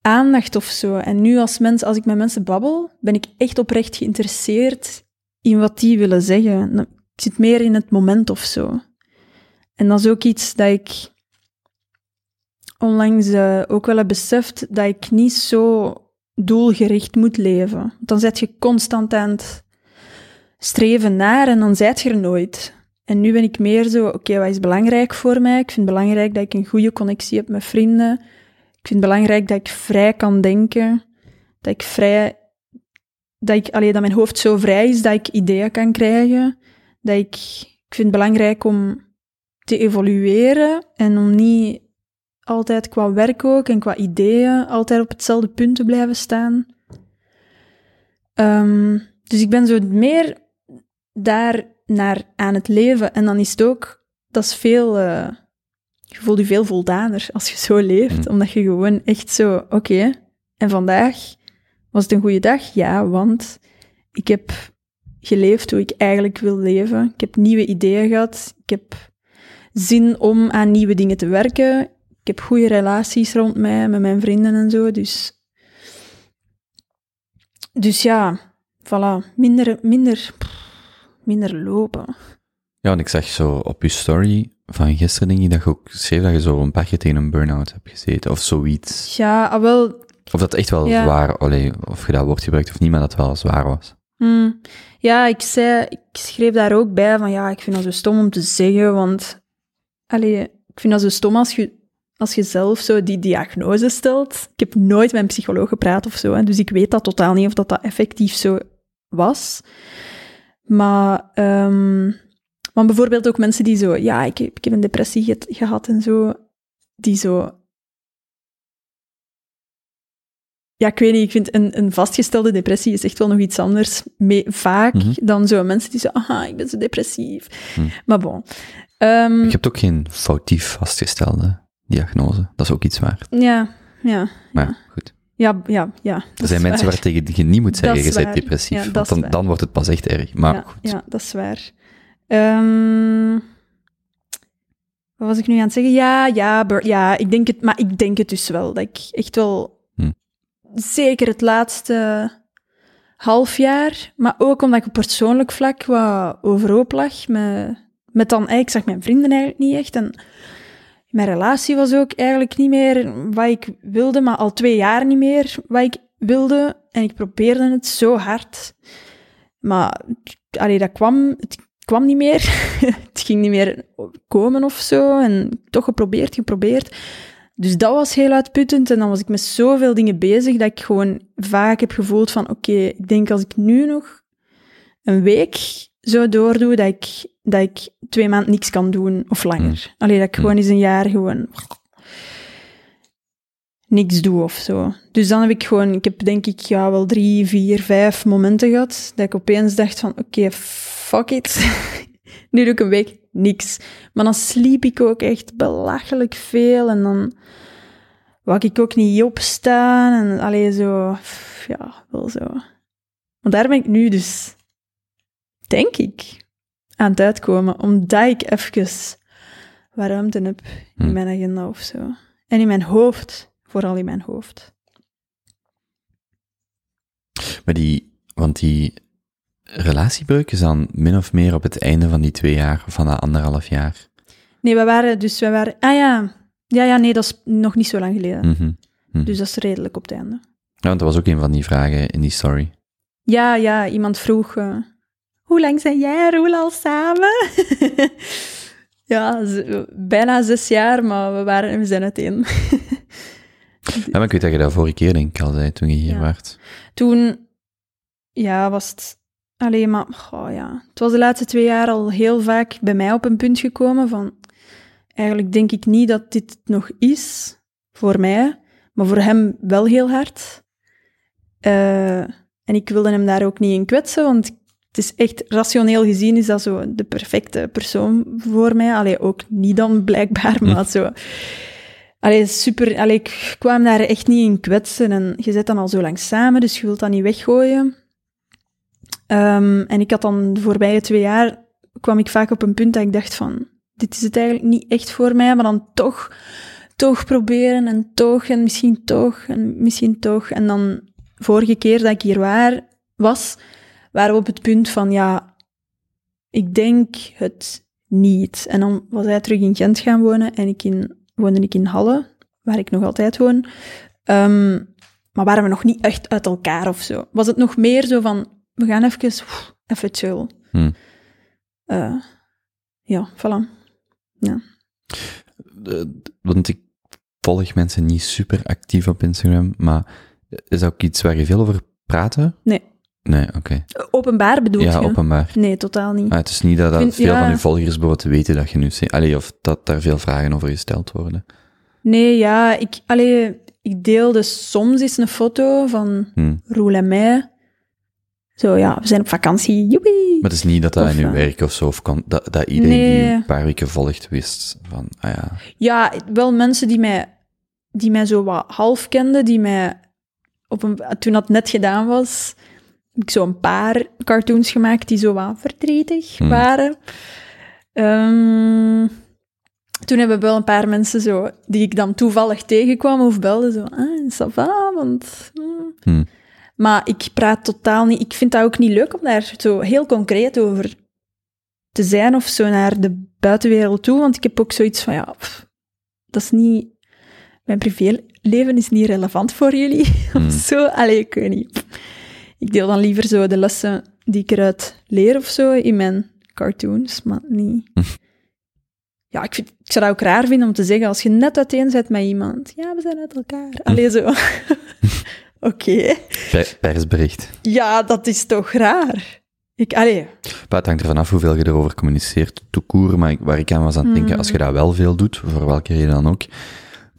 aandacht of zo. En nu als mens, als ik met mensen babbel, ben ik echt oprecht geïnteresseerd in wat die willen zeggen. Ik zit meer in het moment of zo. En dat is ook iets dat ik onlangs eh, ook wel heb beseft, dat ik niet zo doelgericht moet leven. Dan zet je constant aan het streven naar en dan zijt je er nooit. En nu ben ik meer zo, oké, wat is belangrijk voor mij? Ik vind het belangrijk dat ik een goede connectie heb met vrienden. Ik vind het belangrijk dat ik vrij kan denken. Dat ik vrij... Dat, ik, allee, dat mijn hoofd zo vrij is dat ik ideeën kan krijgen. Dat ik... Ik vind het belangrijk om te evolueren en om niet altijd qua werk ook en qua ideeën altijd op hetzelfde punt te blijven staan. Ehm, dus ik ben zo meer daar naar aan het leven. En dan is het ook, dat is veel, eh, je voelt je veel voldaner als je zo leeft, Mm. omdat je gewoon echt zo, oké, en vandaag was het een goede dag? Ja, want ik heb geleefd hoe ik eigenlijk wil leven. Ik heb nieuwe ideeën gehad. Ik heb zin om aan nieuwe dingen te werken. Ik heb goede relaties rond mij, met mijn vrienden en zo. Dus, dus ja, voilà. Minder, minder, minder lopen. Ja, en ik zag zo op je story van gisteren, denk ik, dat je ook schreef dat je zo een paar keer tegen een burn-out hebt gezeten, of zoiets. Ja, ah, wel, Of dat echt wel Ja. zwaar, allee, of je dat woord gebruikt of niet, maar dat het wel zwaar was. Hmm. Ja, ik, zei, ik schreef daar ook bij van ja, ik vind dat zo stom om te zeggen, want allee, ik vind dat zo stom als je, als je zelf zo die diagnose stelt. Ik heb nooit met een psycholoog gepraat of zo, hè, dus ik weet dat totaal niet of dat, dat effectief zo was. Maar, maar bijvoorbeeld ook mensen die zo, ja, ik heb, ik heb een depressie ge- gehad en zo, die zo Ja, ik weet niet, ik vind een, een vastgestelde depressie is echt wel nog iets anders, mee, vaak, Mhm. dan zo mensen die zo, aha, ik ben zo depressief. Mhm. Maar bon. Ehm, Je hebt ook geen foutief vastgestelde diagnose. Dat is ook iets waar. Ja, ja, Maar ja, goed. ja, ja, ja. Er zijn mensen waar. tegen je niet moet zeggen, je bent depressief. Ja, want dan, dan wordt het pas echt erg. Maar ja, goed. ja, dat is waar. Ehm, wat was ik nu aan het zeggen? Ja, ja, ja, ik denk het, maar ik denk het dus wel. Dat ik echt wel, Hm. zeker het laatste half jaar, maar ook omdat ik op persoonlijk vlak wat overhoop lag. Met, met dan, ik zag mijn vrienden eigenlijk niet echt. En mijn relatie was ook eigenlijk niet meer wat ik wilde, maar al twee jaar niet meer wat ik wilde. En ik probeerde het zo hard. Maar allee, dat kwam, het kwam niet meer. het ging niet meer komen of zo. En toch geprobeerd, geprobeerd. Dus dat was heel uitputtend. En dan was ik met zoveel dingen bezig dat ik gewoon vaak heb gevoeld van oké, ik denk als ik nu nog een week zo doordoe, dat ik, dat ik twee maanden niks kan doen of langer. Allee, dat ik Hmm. gewoon eens een jaar gewoon niks doe of zo. Dus dan heb ik gewoon, ik heb denk ik ja, wel drie, vier, vijf momenten gehad dat ik opeens dacht van oké, fuck it. nu doe ik een week niks. Maar dan sliep ik ook echt belachelijk veel en dan wou ik ook niet opstaan en alleen zo, ja, wel zo. Want daar ben ik nu dus, denk ik, aan het uitkomen, omdat ik even wat ruimte heb in Hm. mijn agenda of zo. En in mijn hoofd, vooral in mijn hoofd. Maar die, want die relatiebreuk is dan min of meer op het einde van die twee jaar, van dat anderhalf jaar. Nee, we waren dus, we waren, ah ja, ja, ja, nee, dat is nog niet zo lang geleden. Mhm. Mhm. Dus dat is redelijk op het einde. Ja, want dat was ook een van die vragen in die story. Ja, ja, iemand vroeg, eh, hoe lang zijn jij en Roel al samen? ja, bijna zes jaar, maar we, waren, we zijn uiteen. Ja, maar ik weet dat je dat vorige keer, denk ik, al zei, toen je hier Ja. waart. Toen, ja, was het alleen maar, goh, ja. Het was de laatste twee jaar al heel vaak bij mij op een punt gekomen van, eigenlijk denk ik niet dat dit nog is, voor mij, maar voor hem wel heel hard. Eh, en ik wilde hem daar ook niet in kwetsen, want het is echt, rationeel gezien is dat zo de perfecte persoon voor mij. Allee, ook niet dan blijkbaar, maar zo... Allee, super. Allee, ik kwam daar echt niet in kwetsen. En je zit dan al zo lang samen, dus je wilt dat niet weggooien. Ehm, en ik had dan de voorbije twee jaar, kwam ik vaak op een punt dat ik dacht van, dit is het eigenlijk niet echt voor mij, maar dan toch, toch proberen en toch en misschien toch en misschien toch. En dan, vorige keer dat ik hier waar, was, waren we op het punt van, ja, ik denk het niet. En dan was hij terug in Gent gaan wonen en ik in, woonde ik in Halle, waar ik nog altijd woon. Ehm, maar waren we nog niet echt uit elkaar of zo. Was het nog meer zo van, we gaan even, even chill. Hmm. Eh, ja, voilà. Eh, want ik volg mensen niet super actief op Instagram, maar is dat ook iets waar je veel over praten? Nee. Nee, oké. Openbaar bedoel Ja, je? openbaar. Nee, totaal niet. Ah, het is niet dat, dat Vind- veel ja. van je volgers bijvoorbeeld weten dat je nu... Allee, of dat daar veel vragen over gesteld worden. Nee, ja, ik, allee, ik deelde soms eens een foto van Hm. Roel en mij. Zo, ja, we zijn op vakantie, joepie. Maar het is niet dat dat Of, in eh, werk of zo, of kon, dat, dat iedereen die Nee. een paar weken volgt wist van, ah ja, Ja, wel mensen die mij, die mij zo wat half kenden, die mij op een, toen dat net gedaan was, ik zo een paar cartoons gemaakt die zo wat verdrietig Hmm. waren. Ehm, toen hebben wel een paar mensen zo, die ik dan toevallig tegenkwam of belde, zo, ah, ça va, want... hmm. Hmm. Maar ik praat totaal niet... Ik vind dat ook niet leuk om daar zo heel concreet over te zijn of zo naar de buitenwereld toe, want ik heb ook zoiets van, ja, pff, dat is niet... Mijn privéleven is niet relevant voor jullie, Hmm. of zo. Allee, ik weet niet. Ik deel dan liever zo de lessen die ik eruit leer of zo in mijn cartoons, maar niet... Ja, ik, vind, ik zou dat ook raar vinden om te zeggen, als je net uiteen zet met iemand, ja, we zijn uit elkaar. Allee, zo. Oké. per- persbericht. Ja, dat is toch raar? Ik, allee, Maar het hangt ervan af hoeveel je erover communiceert, te koer, maar waar ik aan was aan het denken, als je dat wel veel doet, voor welke reden dan ook,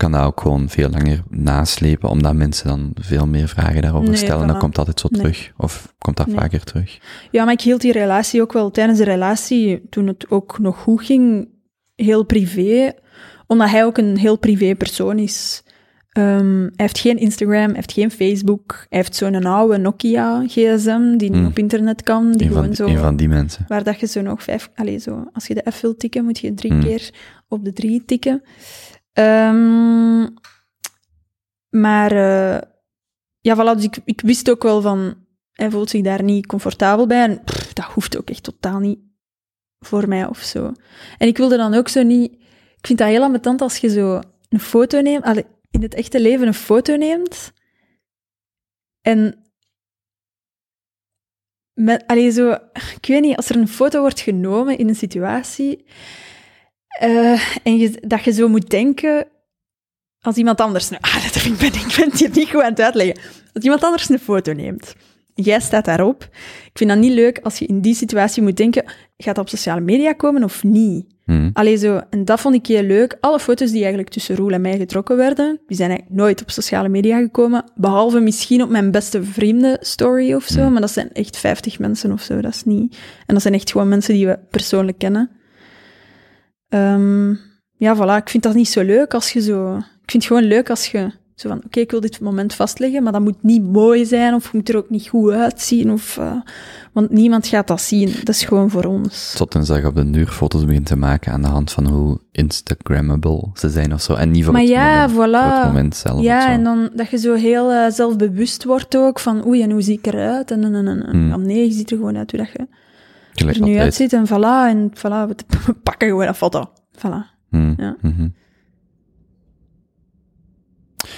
kan dat ook gewoon veel langer naslepen, omdat mensen dan veel meer vragen daarover Nee, stellen. En dan komt dat altijd zo Nee. terug. Of komt dat Nee. vaker terug. Ja, maar ik hield die relatie ook wel tijdens de relatie, toen het ook nog goed ging, heel privé. Omdat hij ook een heel privé persoon is. Ehm, hij heeft geen Instagram, hij heeft geen Facebook. Hij heeft zo'n oude Nokia gsm die niet Hmm. op internet kan. Die Een gewoon van, zo, een van die mensen. waar dat je zo nog vijf... Allez, zo, als je de F wilt tikken, moet je drie Hmm. keer op de drie tikken. Ehm, maar eh, ja, voilà, dus ik, ik wist ook wel van... Hij voelt zich daar niet comfortabel bij. En dat hoeft ook echt totaal niet voor mij of zo. En ik wilde dan ook zo niet... Ik vind dat heel ambetant als je zo een foto neemt... allee, in het echte leven een foto neemt... En... Met, zo... Ik weet niet, als er een foto wordt genomen in een situatie... eh, en je, dat je zo moet denken... Als iemand anders... nou, Ah, dat vind ik, ben, ik ben het hier niet goed aan het uitleggen. Als iemand anders een foto neemt... Jij staat daarop. Ik vind dat niet leuk als je in die situatie moet denken... Gaat dat op sociale media komen of niet? Hm. Allee, zo, en dat vond ik heel leuk. Alle foto's die eigenlijk tussen Roel en mij getrokken werden, die zijn eigenlijk nooit op sociale media gekomen. Behalve misschien op mijn beste vrienden story of zo. Hmm. Maar dat zijn echt 50 mensen of zo. Dat is niet. En dat zijn echt gewoon mensen die we persoonlijk kennen. Ehm, ja, voilà. Ik vind dat niet zo leuk als je zo. Ik vind het gewoon leuk als je Zo van, oké, ik wil dit moment vastleggen, maar dat moet niet mooi zijn of moet er ook niet goed uitzien. Of, eh, want niemand gaat dat zien. Dat is gewoon voor ons. Tot tenzij je op de duur foto's begint te maken aan de hand van hoe Instagrammable ze zijn of zo. En niet voor, Maar het, ja, moment, voor het voilà. moment zelf. Ja, en dan dat je zo heel eh, zelfbewust wordt ook van, oei, en hoe zie ik eruit? En, en, en, en. Hmm. Ja, nee, je ziet er gewoon uit hoe dat je Gelijk er nu altijd. uitziet. En voilà, en voilà, we we pakken gewoon een foto. Voilà. Hmm, Ja. mhm.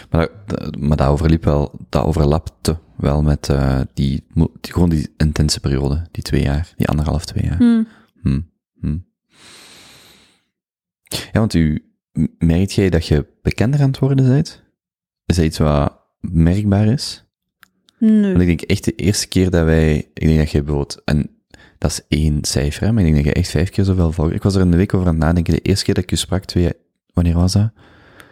Maar, dat, maar dat overliep wel, dat overlapte wel met eh, die, die, gewoon die intense periode, die twee jaar, die anderhalf, twee jaar. Hmm. Hm, hm. Ja, want u, merkt jij dat je bekender aan het worden bent? Is dat iets wat merkbaar is? Nee. Want ik denk echt de eerste keer dat wij, ik denk dat je bijvoorbeeld, en dat is één cijfer, hè, maar ik denk dat je echt vijf keer zoveel volgt. Ik was er een week over aan het nadenken, de eerste keer dat ik je sprak, twee, wanneer was dat?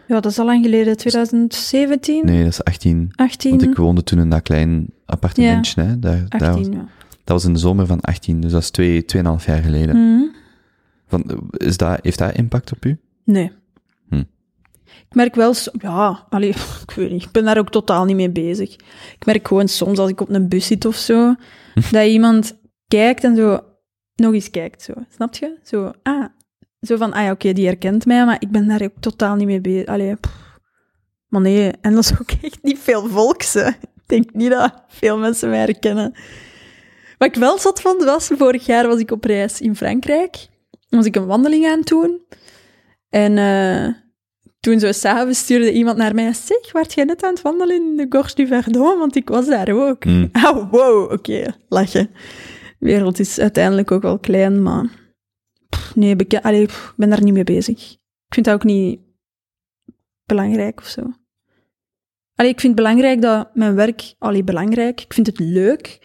Ja, dat is al lang geleden, 2017, Nee, dat is 18. 18, Want ik woonde toen in dat klein appartementje, hè. Daar, daar was, 18, ja. dat was in de zomer van 18, dus dat is twee, tweeënhalf jaar geleden. Mhm. Van, is dat, heeft dat impact op u? Nee. Hm. Ik merk wel, ja, allee, ik weet niet, ik ben daar ook totaal niet mee bezig. Ik merk gewoon soms als ik op een bus zit of zo, dat iemand kijkt en zo nog eens kijkt, zo. Snap je? Zo, ah, zo van, ah ja, oké, die herkent mij, maar ik ben daar ook totaal niet mee bezig. Allee, pff. maar nee, en dat is ook echt niet veel volks, hè. Ik denk niet dat veel mensen mij herkennen. Wat ik wel zat vond, was, vorig jaar was ik op reis in Frankrijk. Was ik een wandeling aan het doen. En eh, toen zo s'avonds stuurde iemand naar mij, zeg, werd jij net aan het wandelen in de Gorge du Verdon? Want ik was daar ook. Oh, wow, oké, lachen. Wereld is uiteindelijk ook wel klein, maar... nee, ik ben daar niet mee bezig. Ik vind dat ook niet belangrijk of zo. Allee, ik vind het belangrijk dat mijn werk... Allee, belangrijk. Ik vind het leuk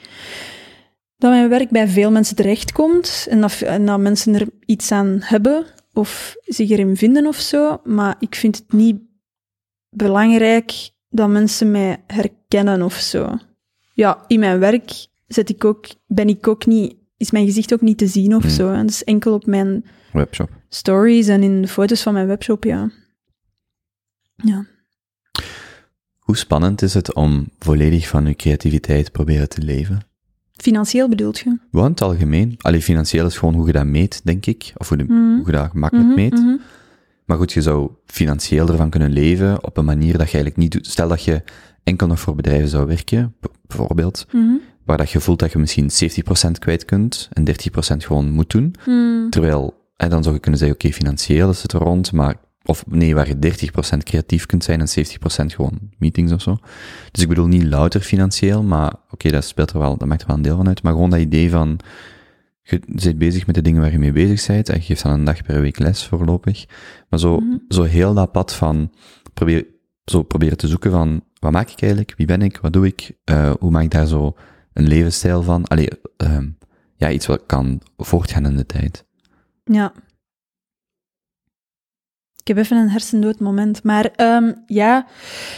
dat mijn werk bij veel mensen terechtkomt en dat, en dat mensen er iets aan hebben of zich erin vinden of zo. Maar ik vind het niet belangrijk dat mensen mij herkennen of zo. Ja, in mijn werk zet ik ook, ben ik ook niet, is mijn gezicht ook niet te zien of Hmm. zo. En is enkel op mijn Webshop. stories en in de foto's van mijn webshop, ja. Ja. Hoe spannend is het om volledig van je creativiteit proberen te leven? Financieel bedoelt je? In het algemeen. Alleen financieel is gewoon hoe je dat meet, denk ik. Of hoe, de, Mhm. hoe je dat gemakkelijk Mhm, meet. mhm. Maar goed, je zou financieel ervan kunnen leven op een manier dat je eigenlijk niet doet. Stel dat je enkel nog voor bedrijven zou werken, bijvoorbeeld. Waar dat je voelt dat je misschien 70% kwijt kunt en 30% gewoon moet doen. Mhm. Terwijl, en dan zou je kunnen zeggen, oké, financieel is het er rond, maar, of nee, waar je 30% creatief kunt zijn en 70% gewoon meetings of zo. Dus ik bedoel niet louter financieel, maar oké, dat speelt er wel, dat maakt er wel een deel van uit. Maar gewoon dat idee van, je bent bezig met de dingen waar je mee bezig bent en je geeft dan een dag per week les voorlopig. Maar zo, Mhm. zo heel dat pad van, probeer, zo proberen te zoeken van, wat maak ik eigenlijk? Wie ben ik? Wat doe ik? Eh, hoe maak ik daar zo een levensstijl van? Allee, ehm, ja, iets wat kan voortgaan in de tijd. Ja. Ik heb even een hersendood moment, maar ehm, ja,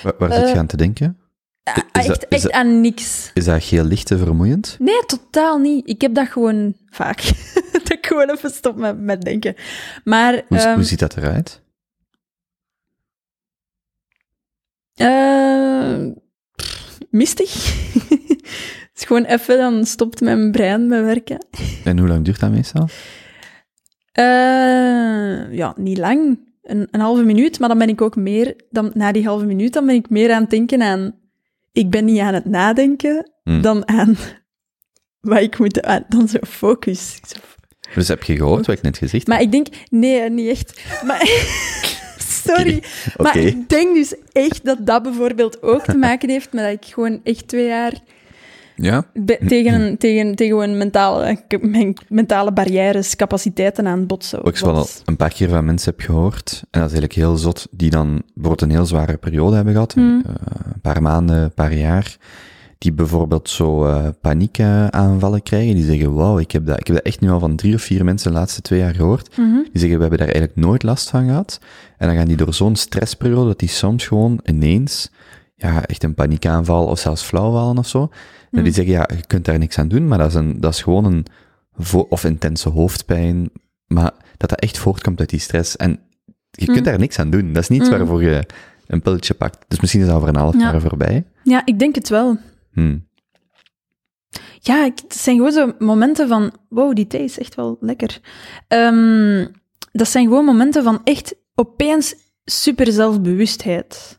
Waar, waar zit je Eh, aan te denken? ah, is echt, dat- echt dat- aan niks. Is dat geel licht te vermoeiend? Nee, totaal niet. Ik heb dat gewoon vaak. dat ik gewoon even stop met, met denken. Maar Hoe, ehm, hoe ziet dat eruit? mistig. Is gewoon even, dan stopt mijn brein met werken. En hoe lang duurt dat meestal? Eh, ja, niet lang. Een, een halve minuut, maar dan ben ik ook meer... Dan, na die halve minuut, dan ben ik meer aan het denken aan... Ik ben niet aan het nadenken, Hm. dan aan wat ik moet... aan- dan zo focus. Dus heb je gehoord wat ik net gezegd Maar ik denk, nee, niet echt. Maar, sorry. Maar ik denk dus echt dat dat bijvoorbeeld ook te maken heeft met dat ik gewoon echt twee jaar Ja? be- tegen, een, tegen, tegen gewoon mentale, mijn mentale barrières, capaciteiten aan botsen. Wat ik wel was. een paar keer van mensen heb gehoord, en dat is eigenlijk heel zot, die dan bijvoorbeeld een heel zware periode hebben gehad, Hmm. eh, een paar maanden, een paar jaar, die bijvoorbeeld zo eh paniekaanvallen krijgen, die zeggen, wauw, ik, heb dat, ik heb dat echt nu al van drie of vier mensen de laatste twee jaar gehoord, Mhm. Die zeggen, we hebben daar eigenlijk nooit last van gehad. En dan gaan die door zo'n stressperiode, dat die soms gewoon ineens, ja, echt een paniekaanval of zelfs flauw vallen of zo. En die zeggen, ja, je kunt daar niks aan doen, maar dat is, een, dat is gewoon een, of intense hoofdpijn, maar dat dat echt voortkomt uit die stress. En je kunt Mm. daar niks aan doen. Dat is niets Mm. waarvoor je een pilletje pakt. Dus misschien is dat over een half Ja. jaar voorbij. Ja, ik denk het wel. Hmm. Ja, het zijn gewoon zo momenten van, wow, die thee is echt wel lekker. Ehm, dat zijn gewoon momenten van echt opeens super zelfbewustheid.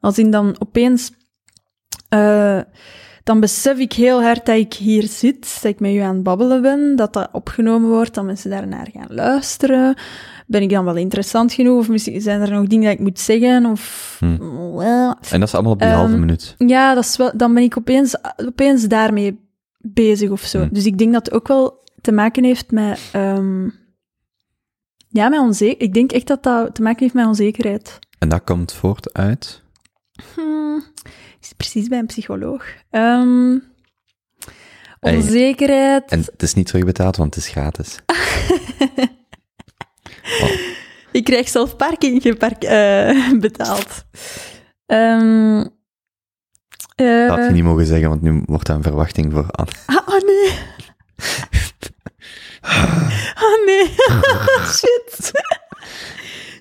Als in dan opeens, eh, dan besef ik heel hard dat ik hier zit, dat ik met u aan het babbelen ben, dat dat opgenomen wordt, dat mensen daarnaar gaan luisteren. Ben ik dan wel interessant genoeg? Of misschien zijn er nog dingen dat ik moet zeggen? Of, Well, En dat is allemaal op die Ehm, halve minuut. ja, dat is wel, dan ben ik opeens, opeens daarmee bezig of zo. Hm. Dus ik denk dat het ook wel te maken heeft met... ehm, ja, met onzeker. Ik denk echt dat dat te maken heeft met onzekerheid. En dat komt voort uit... Hm, is precies bij een psycholoog. Ehm, onzekerheid. En het is niet terugbetaald, want het is gratis. Ik krijg zelf parking gepark, eh, betaald. Ehm, eh, Dat had je niet mogen zeggen, want nu wordt dat een verwachting voor Anne. Ah, oh nee. Oh nee. Shit.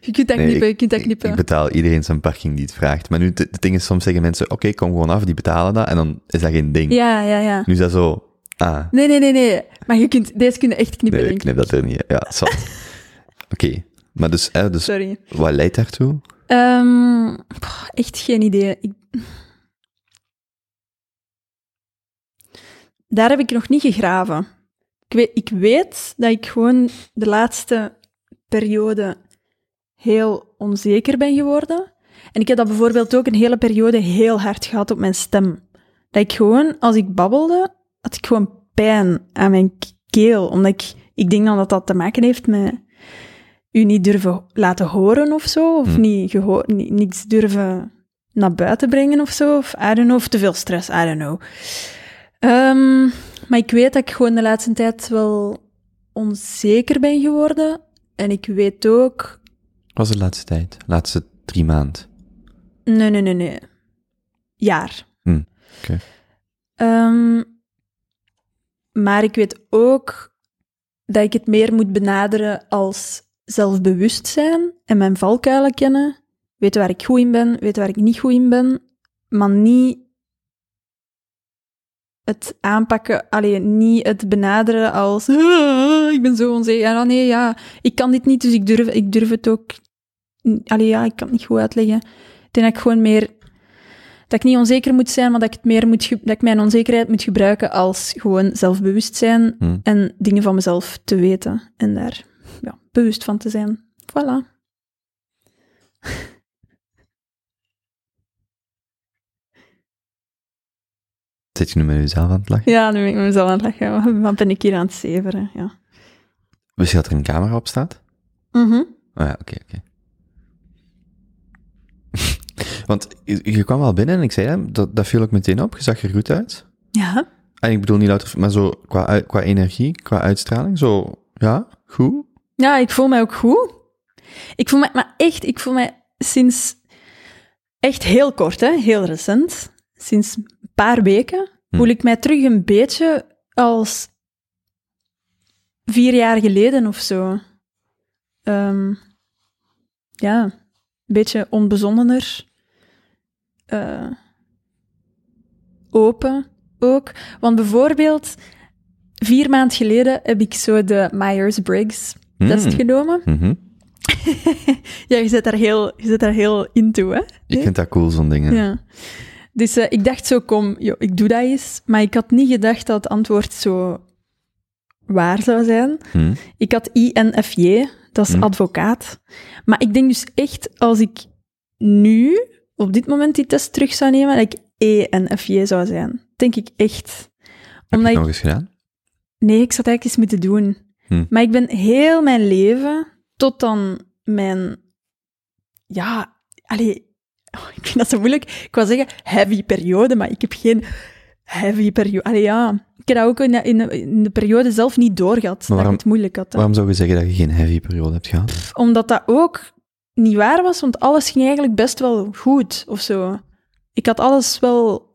Je kunt dat Nee, knippen, je ik- kunt dat ik- knippen. Ik betaal iedereen zijn parking die het vraagt. Maar nu, het ding is, soms zeggen mensen, oké, kom gewoon af, die betalen dat, en dan is dat geen ding. Ja, ja, ja. Nu is dat zo, ah, Nee, nee, nee, nee. Maar je kunt, deze kun je echt knippen, nee, ik knip dat er niet. Ja, zat. Oké, maar dus, hè, dus Sorry. wat leidt daartoe? Ehm, pff, echt geen idee. Ik... Daar heb ik nog niet gegraven. Ik weet, ik weet dat ik gewoon de laatste periode heel onzeker ben geworden. En ik heb dat bijvoorbeeld ook een hele periode heel hard gehad op mijn stem. Dat ik gewoon, als ik babbelde, had ik gewoon pijn aan mijn keel. Omdat ik, ik denk dan dat dat te maken heeft met u niet durven laten horen of zo. Of Hm. niet, geho- ni- niks durven naar buiten brengen of zo. Of I don't know, of te veel stress, I don't know. Ehm, maar ik weet dat ik gewoon de laatste tijd wel onzeker ben geworden. En ik weet ook... Was de laatste tijd? Laatste drie maanden. Nee, nee, nee, nee. Jaar. Hm, oké. Ehm, maar ik weet ook dat ik het meer moet benaderen als zelfbewustzijn en mijn valkuilen kennen. Weten waar ik goed in ben, weten waar ik niet goed in ben, maar niet het aanpakken, alleen niet het benaderen als "Ah, ik ben zo onzeker. Ja, nee, ja, ik kan dit niet, dus ik durf, ik durf het ook. Allee, ja, ik kan het niet goed uitleggen. Ik denk dat ik gewoon meer dat ik niet onzeker moet zijn, maar dat ik, het meer moet dat ik mijn onzekerheid moet gebruiken als gewoon zelfbewustzijn Hm. en dingen van mezelf te weten en daar ja, bewust van te zijn. Voilà. Zit je nu met jezelf aan het lachen? Ja, nu ben ik met mezelf aan het lachen. Wat ben ik hier aan het zeveren? Ja. Wist je dat er een camera op staat? Mhm. Oh ja, oké, oké. Want je, kwam wel binnen en ik zei, hè, dat, dat viel ook meteen op. Je zag er goed uit. Ja. En ik bedoel niet louter, maar zo qua, qua energie, qua uitstraling, zo, ja, goed. Ja, ik voel mij ook goed. Ik voel mij, maar echt, ik voel mij sinds echt heel kort, hè, heel recent, sinds een paar weken, Hm. voel ik mij terug een beetje als vier jaar geleden of zo. Ehm, ja, beetje onbezonnener. eh, open ook. Want bijvoorbeeld, vier maanden geleden heb ik zo de Myers-Briggs test Hmm. genomen. Mhm. Ja, je zit daar heel, je zit daar heel into, hè? Ik vind dat cool, zo'n dingen. Ja. Dus eh, ik dacht zo, kom, ik doe dat eens. Maar ik had niet gedacht dat het antwoord zo waar zou zijn. Hm. Ik had INFJ, dat is Hm. advocaat. Maar ik denk dus echt, als ik nu, op dit moment, die test terug zou nemen, dat ik ENFJ zou zijn. Denk ik echt. Heb je Omdat het ik nog eens gedaan? Nee, ik zou het eigenlijk eens moeten doen. Hm. Maar ik ben heel mijn leven, tot dan mijn... Ja, allee, oh, ik vind dat zo moeilijk. Ik wou zeggen heavy periode, maar ik heb geen heavy periode. Allee, ja. Ik heb dat ook in de, in de, in de periode zelf niet doorgehad, dat waarom- ik het moeilijk had. hè. Waarom zou je zeggen dat je geen heavy periode hebt gehad? Omdat dat ook niet waar was, want alles ging eigenlijk best wel goed, of zo. Ik had alles wel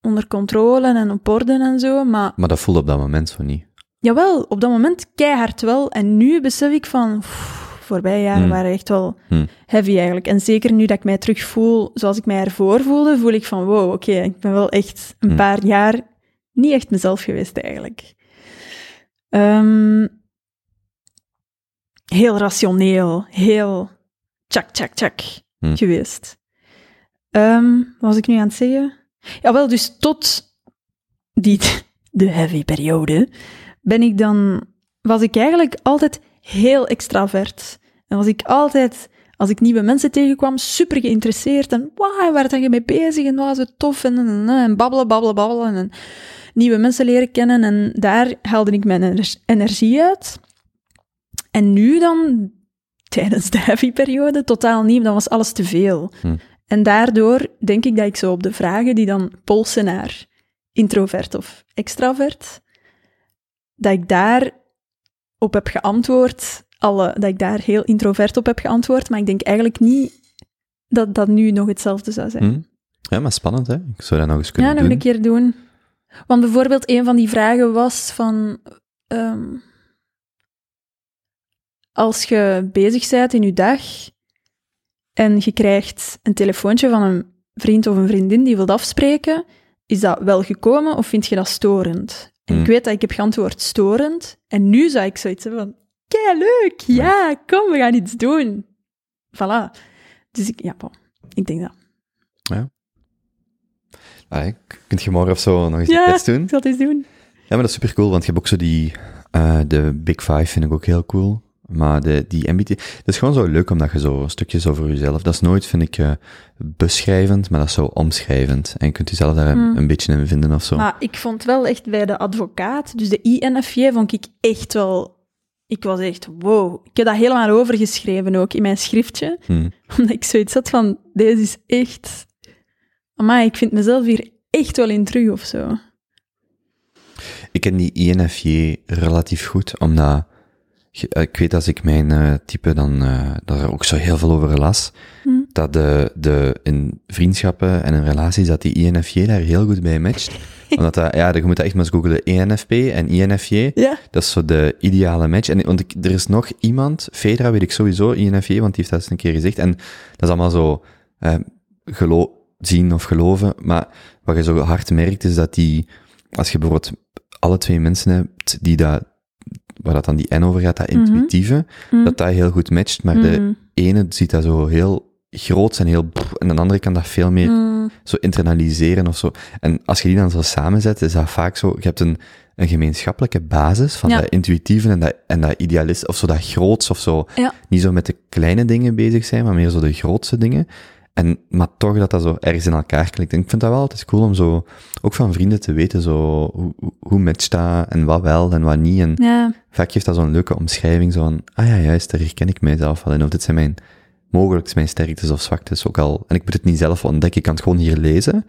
onder controle en op orde en zo, maar Maar dat voelde op dat moment zo niet. Jawel, op dat moment keihard wel. En nu besef ik van, pff, voorbije jaren Hmm. waren echt wel Hmm. heavy eigenlijk. En zeker nu dat ik mij terug voel zoals ik mij ervoor voelde, voel ik van wow, oké, ik ben wel echt een Hmm. paar jaar niet echt mezelf geweest eigenlijk. Ehm, heel rationeel, heel tjak, tjak, tjak Hmm. geweest. Ehm, wat was ik nu aan het zeggen? Jawel, dus tot die, de heavy periode ben ik dan, was ik eigenlijk altijd heel extravert. En was ik altijd, als ik nieuwe mensen tegenkwam, super geïnteresseerd. En wauw, waar ben je mee bezig? En was het tof? En, en, en, en babbelen, babbelen, babbelen. En nieuwe mensen leren kennen. En daar haalde ik mijn ener- energie uit. En nu dan, tijdens de heavy periode, totaal niet. Dan was alles te veel. Hm. En daardoor denk ik dat ik zo op de vragen die dan polsen naar introvert of extravert, dat ik daar op heb geantwoord, alle, dat ik daar heel introvert op heb geantwoord, maar ik denk eigenlijk niet dat dat nu nog hetzelfde zou zijn. Hm? Ja, maar spannend, hè? Ik zou dat nog eens Ja, kunnen nog doen. een keer doen. Want bijvoorbeeld een van die vragen was van... ehm, als je bezig bent in je dag en je krijgt een telefoontje van een vriend of een vriendin die wilt afspreken, is dat wel gekomen of vind je dat storend? En Hmm. ik weet dat ik heb geantwoord storend. En nu zou ik zoiets hebben van, kei leuk, ja, kom, we gaan iets doen. Voilà. Dus ik, ja, bon, ik denk dat. Allee, kunt je morgen of zo nog eens Ja. iets doen? Ik zal het eens doen. Ja, maar dat is super cool, want je hebt ook zo die, eh, de Big Five vind ik ook heel cool. Maar de, die MBT, dat is gewoon zo leuk omdat je zo stukjes over jezelf, dat is nooit, vind ik, eh, beschrijvend, maar dat is zo omschrijvend. En je kunt jezelf daar een, Hmm. een beetje in vinden of zo. Maar ik vond wel echt bij de advocaat, dus de INFJ, vond ik echt wel... Ik was echt, wow. Ik heb dat helemaal overgeschreven ook in mijn schriftje. Hmm. Omdat ik zoiets had van, deze is echt... Maar ik vind mezelf hier echt wel in terug of zo. Ik ken die INFJ relatief goed, omdat eh, ik weet als ik mijn eh, type dan eh, daar ook zo heel veel over las, Hm. dat de, de in vriendschappen en in relaties dat die INFJ daar heel goed bij matcht. Omdat dat, ja, je moet dat echt maar eens googelen, ENFP en INFJ. Ja. Dat is zo de ideale match. En, want ik, er is nog iemand, Fedra weet ik sowieso, INFJ, want die heeft dat eens een keer gezegd. En dat is allemaal zo eh, gelo zien of geloven. Maar wat je zo hard merkt, is dat die, als je bijvoorbeeld alle twee mensen hebt die dat, waar dat dan die N over gaat, dat Mhm. intuïtieve, Hm. dat dat heel goed matcht. Maar de Hm. ene ziet dat zo heel groot en heel, en de andere kan dat veel meer zo internaliseren of zo. En als je die dan zo samenzet, is dat vaak zo, je hebt een, een gemeenschappelijke basis van Ja. dat intuïtieve en dat, en dat idealist, of zo dat groots of zo. Ja. Niet zo met de kleine dingen bezig zijn, maar meer zo de grootste dingen. En, maar toch dat dat zo ergens in elkaar klikt. En ik vind dat wel altijd cool om zo, ook van vrienden te weten, zo, hoe, hoe- matcht dat, en wat wel, en wat niet. En Ja. vaak geeft dat zo'n leuke omschrijving, zo van, ah ja, juist, daar herken ik mijzelf wel in. Of dit zijn mijn, mogelijk mijn sterktes of zwaktes ook al. En ik moet het niet zelf ontdekken, ik kan het gewoon hier lezen,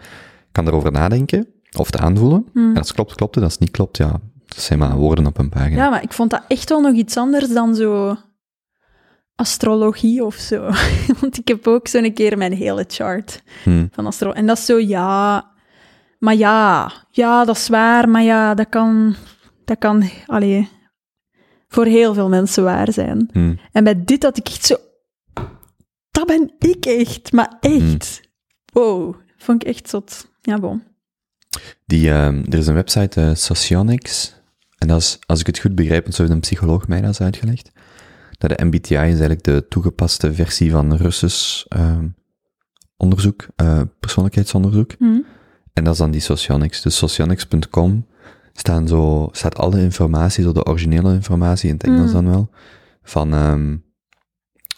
kan erover nadenken, of het aanvoelen. Hm. En als het klopt, klopt het. Als het niet klopt, ja, dat zijn maar woorden op een pagina. Ja, maar ik vond dat echt wel nog iets anders dan zo astrologie of zo. Want ik heb ook zo'n keer mijn hele chart Hm. van astro. En dat is zo, ja, maar ja, ja, dat is waar, maar ja, dat kan, dat kan, allee, voor heel veel mensen waar zijn. Hm. En bij dit had ik echt zo, dat ben ik echt, maar echt. Wow, vond ik echt zot. Ja, bon. Die, ehm, er is een website, eh Socionics, en dat is, als ik het goed begrijp, want zo heeft een psycholoog mij dat uitgelegd, dat de MBTI is eigenlijk de toegepaste versie van Russisch ehm, onderzoek, eh, persoonlijkheidsonderzoek. Hm. En dat is dan die Socionics. Dus socionics.com staan zo, staat alle informatie, zo de originele informatie in het Engels Mm. dan wel, van,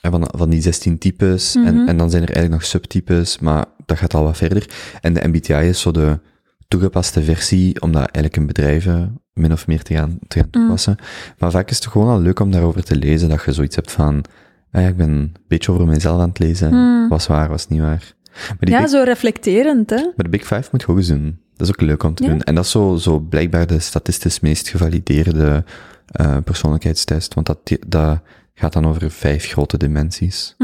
en van, van die 16 types. en, Mhm. en dan zijn er eigenlijk nog subtypes, maar dat gaat al wat verder. En de MBTI is zo de toegepaste versie, om dat eigenlijk in bedrijven min of meer te gaan, te gaan toepassen. Maar vaak is het gewoon al leuk om daarover te lezen, dat je zoiets hebt van, ah ja, ik ben een beetje over mezelf aan het lezen. Mm. Was waar, was niet waar. Maar die Ja, Big- zo reflecterend, hè. maar de Big Five moet je ook eens doen. Dat is ook leuk om te Ja. doen. En dat is zo, zo blijkbaar de statistisch meest gevalideerde eh, persoonlijkheidstest. Want dat, dat gaat dan over vijf grote dimensies.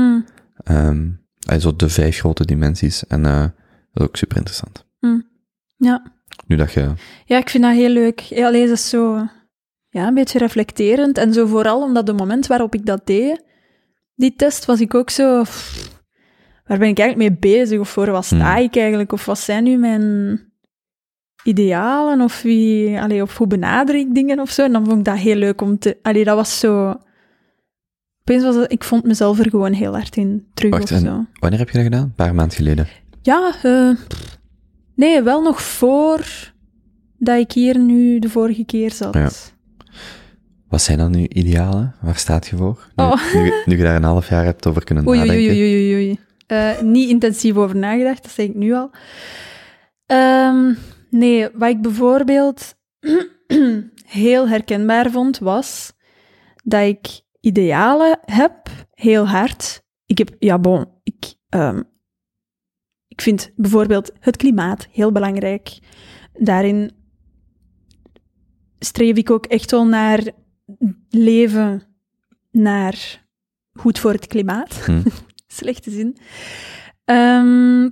Ehm also de vijf grote dimensies. En eh, dat is ook super interessant. Ja. Nu dat je... Ja, ik vind dat heel leuk. Ja, Allee, dat is zo ja, een beetje reflecterend. En zo vooral omdat het moment waarop ik dat deed, die test was ik ook zo... pff, waar ben ik eigenlijk mee bezig? Of voor wat sta Hmm. ik eigenlijk? Of wat zijn nu mijn idealen? Of, wie, allee, of hoe benader ik dingen of zo? En dan vond ik dat heel leuk om te... Allee, dat was zo... Opeens was ik vond mezelf er gewoon heel hard in terug Wacht, of zo. Wanneer heb je dat gedaan? Een paar maanden geleden. Ja, eh, nee, wel nog voor dat ik hier nu de vorige keer zat. Ja. Wat zijn dan nu idealen? Waar staat je voor? Nu, Oh. nu, je- nu je daar een half jaar hebt over kunnen Oei, nadenken. oei, oei, oei, oei. Eh, niet intensief over nagedacht, dat zeg ik nu al. Ehm, nee, wat ik bijvoorbeeld heel herkenbaar vond, was dat ik idealen heb, heel hard. Ik heb, ja bon, ik, ehm, ik vind bijvoorbeeld het klimaat heel belangrijk. Daarin streef ik ook echt wel naar leven, naar goed voor het klimaat. Hm. Slechte zin. Ehm,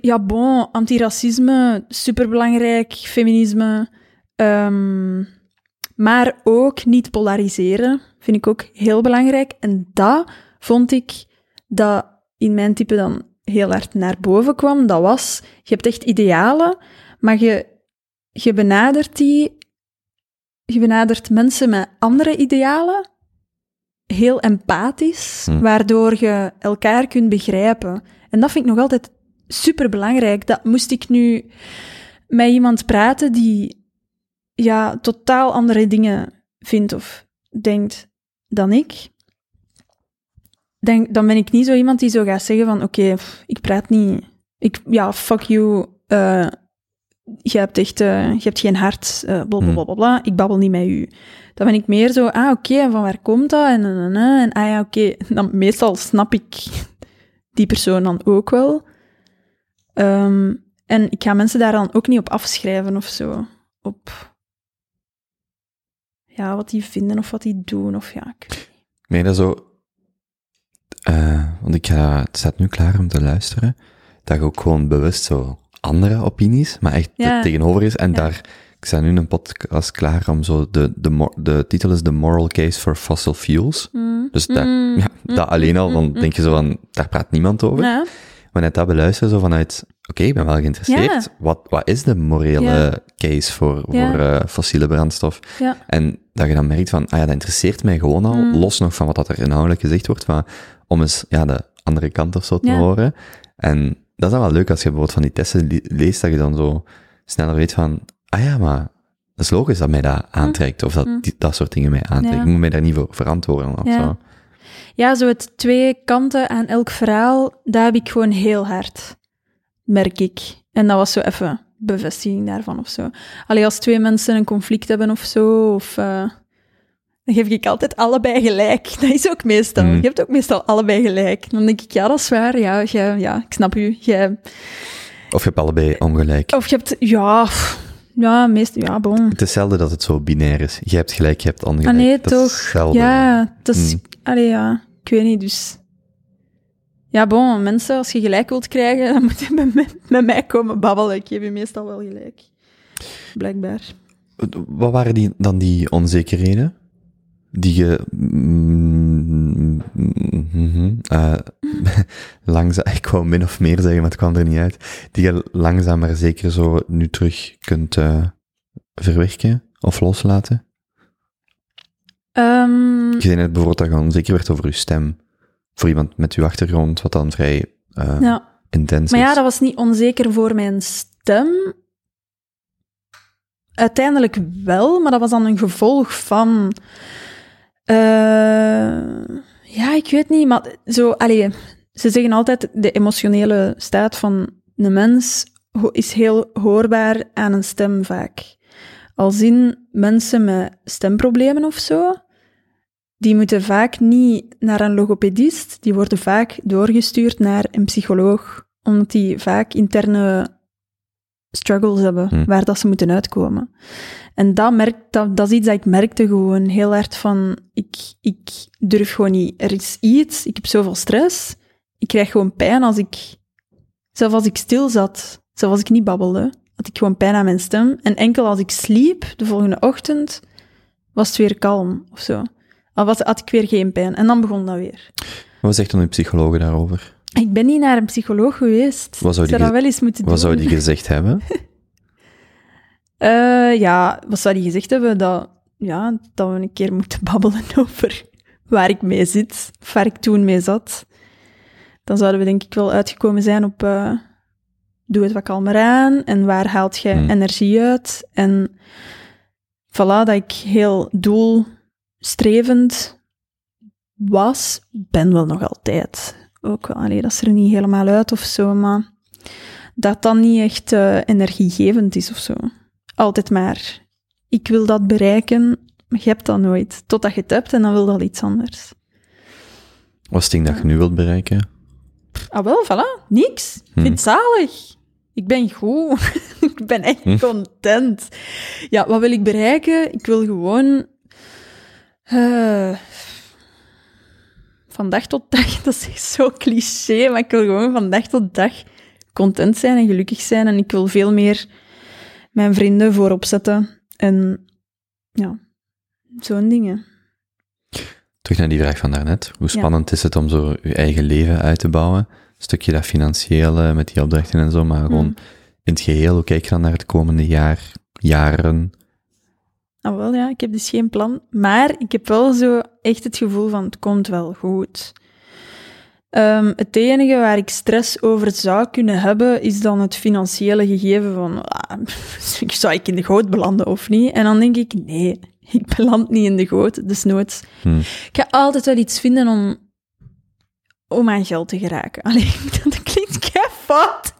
ja, bon, antiracisme, superbelangrijk, feminisme. ehm, maar ook niet polariseren, vind ik ook heel belangrijk. En dat vond ik dat in mijn type dan heel hard naar boven kwam. Dat was, je hebt echt idealen, maar je, je benadert die... Je benadert mensen met andere idealen heel empathisch, Hm. waardoor je elkaar kunt begrijpen. En dat vind ik nog altijd super belangrijk. Dat moest ik nu met iemand praten die ja, totaal andere dingen vindt of denkt dan ik. Denk, dan ben ik niet zo iemand die zo gaat zeggen van oké, ik praat niet. Ik, ja, fuck you. eh, je hebt echt eh, je hebt geen hart. eh bla, bla, bla. Ik babbel niet met u. Dan ben ik meer zo, ah, oké, en van waar komt dat? En, en, en, en, en, ah ja, oké. Dan meestal snap ik die persoon dan ook wel. Ehm, en ik ga mensen daar dan ook niet op afschrijven of zo. Op ja, wat die vinden of wat die doen. Of ja, ik. Nee, dat zo... eh, want ik ga, het staat nu klaar om te luisteren, dat je ook gewoon bewust zo andere opinies, maar echt Ja. tegenover is. En Ja. daar, ik sta nu een podcast klaar om zo, de, de, de titel is The Moral Case for Fossil Fuels. Mm. Dus dat, Mm. ja, dat alleen al, dan denk je zo van, daar praat niemand over. Maar net dat beluisteren, zo vanuit, oké, ik ben wel geïnteresseerd. Ja. Wat, wat is de morele Ja. case voor, Ja. voor eh, fossiele brandstof? ja. En dat je dan merkt van, ah ja, dat interesseert mij gewoon al, Mm. los nog van wat dat er inhoudelijk gezegd wordt, maar om eens ja, de andere kant of zo te Ja. horen. En dat is dan wel leuk als je bijvoorbeeld van die testen le- leest, dat je dan zo sneller weet van, ah ja, maar dat is logisch dat mij dat aantrekt, of dat Mm. die, dat soort dingen mij aantrekt. Ik moet mij daar niet voor verantwoorden of zo. Ja, zo het twee kanten aan elk verhaal, dat heb ik gewoon heel hard, merk ik. En dat was zo even bevestiging daarvan of zo. Alleen als twee mensen een conflict hebben of zo, of, eh, dan geef ik altijd allebei gelijk. Dat is ook meestal. Mm. Je hebt ook meestal allebei gelijk. Dan denk ik, ja, dat is waar. Ja, jij, ja ik snap u. Jij, Of je hebt allebei ongelijk. of je hebt, ja, ja, meestal, ja, bon. Het is zelden dat het zo binair is. Je hebt gelijk, je hebt ongelijk. Ah nee, dat is toch. zelden. Ja, dat is... Mm. Allee, ja. Ik weet niet, dus... Ja, bon, mensen, als je gelijk wilt krijgen, dan moet je met, mij- met mij komen babbelen. Ik geef je meestal wel gelijk. Blijkbaar. Wat waren die, dan die onzekerheden? Die je eh, langzaam, ik wou min of meer zeggen, maar het kwam er niet uit. Die je langzaam maar zeker zo nu terug kunt eh, verwerken of loslaten. Ehm, Je zei net bijvoorbeeld dat je onzeker werd over je stem. Voor iemand met uw achtergrond, wat dan vrij eh, ja. intens Maar is. ja, dat was niet onzeker voor mijn stem. Uiteindelijk wel, maar dat was dan een gevolg van... eh, ja, ik weet niet, maar zo... Allee, ze zeggen altijd, de emotionele staat van een mens is heel hoorbaar aan een stem vaak. Als in mensen met stemproblemen of zo, die moeten vaak niet naar een logopedist, die worden vaak doorgestuurd naar een psycholoog, omdat die vaak interne struggles hebben, Hm. waar dat ze moeten uitkomen. En dat, merk, dat, dat is iets dat ik merkte gewoon heel hard van, ik, ik durf gewoon niet, er is iets, ik heb zoveel stress, ik krijg gewoon pijn als ik, zelfs als ik stil zat, zelfs als ik niet babbelde, had ik gewoon pijn aan mijn stem. En enkel als ik sliep, de volgende ochtend, was het weer kalm of zo. Al was, had ik weer geen pijn. En dan begon dat weer. Wat zegt dan uw psycholoog daarover? Ik ben niet naar een psycholoog geweest. Wat zou ik die zou dat wel eens moeten Wat doen. zou die gezegd hebben? Eh, ja, wat zou die gezegd hebben? Dat, ja, dat we een keer moeten babbelen over waar ik mee zit, of waar ik toen mee zat. Dan zouden we denk ik wel uitgekomen zijn op eh, doe het wat kalmer aan en waar haalt je Hmm. energie uit. En voilà, dat ik heel doelstrevend was, ben wel nog altijd. Ook wel, allee, dat is er niet helemaal uit of zo, maar dat dat niet echt eh, energiegevend is of zo. Altijd maar, ik wil dat bereiken, maar je hebt dat nooit. Totdat je het hebt en dan wil dat iets anders. Wat is het ding dat je nu wilt bereiken? Ah wel, voilà, niks. Ik vind het zalig. Ik ben goed. ik ben echt Hm. content. Ja, wat wil ik bereiken? Ik wil gewoon... eh, van dag tot dag, dat is echt zo cliché, maar ik wil gewoon van dag tot dag content zijn en gelukkig zijn. En ik wil veel meer mijn vrienden voorop zetten. En ja, zo'n dingen. Terug naar die vraag van daarnet. Hoe Ja. spannend is het om zo je eigen leven uit te bouwen? Een stukje dat financiële met die opdrachten en zo, maar gewoon Hmm. in het geheel, hoe kijk je dan naar het komende jaar, jaren? Ah, wel ja, ik heb dus geen plan. Maar ik heb wel zo echt het gevoel van het komt wel goed. Ehm, het enige waar ik stress over zou kunnen hebben, is dan het financiële gegeven van ah, zou ik in de goot belanden of niet? En dan denk ik, nee, ik beland niet in de goot, desnoods. Hmm. Ik ga altijd wel iets vinden om, om aan geld te geraken. Alleen, dat klinkt kei fout.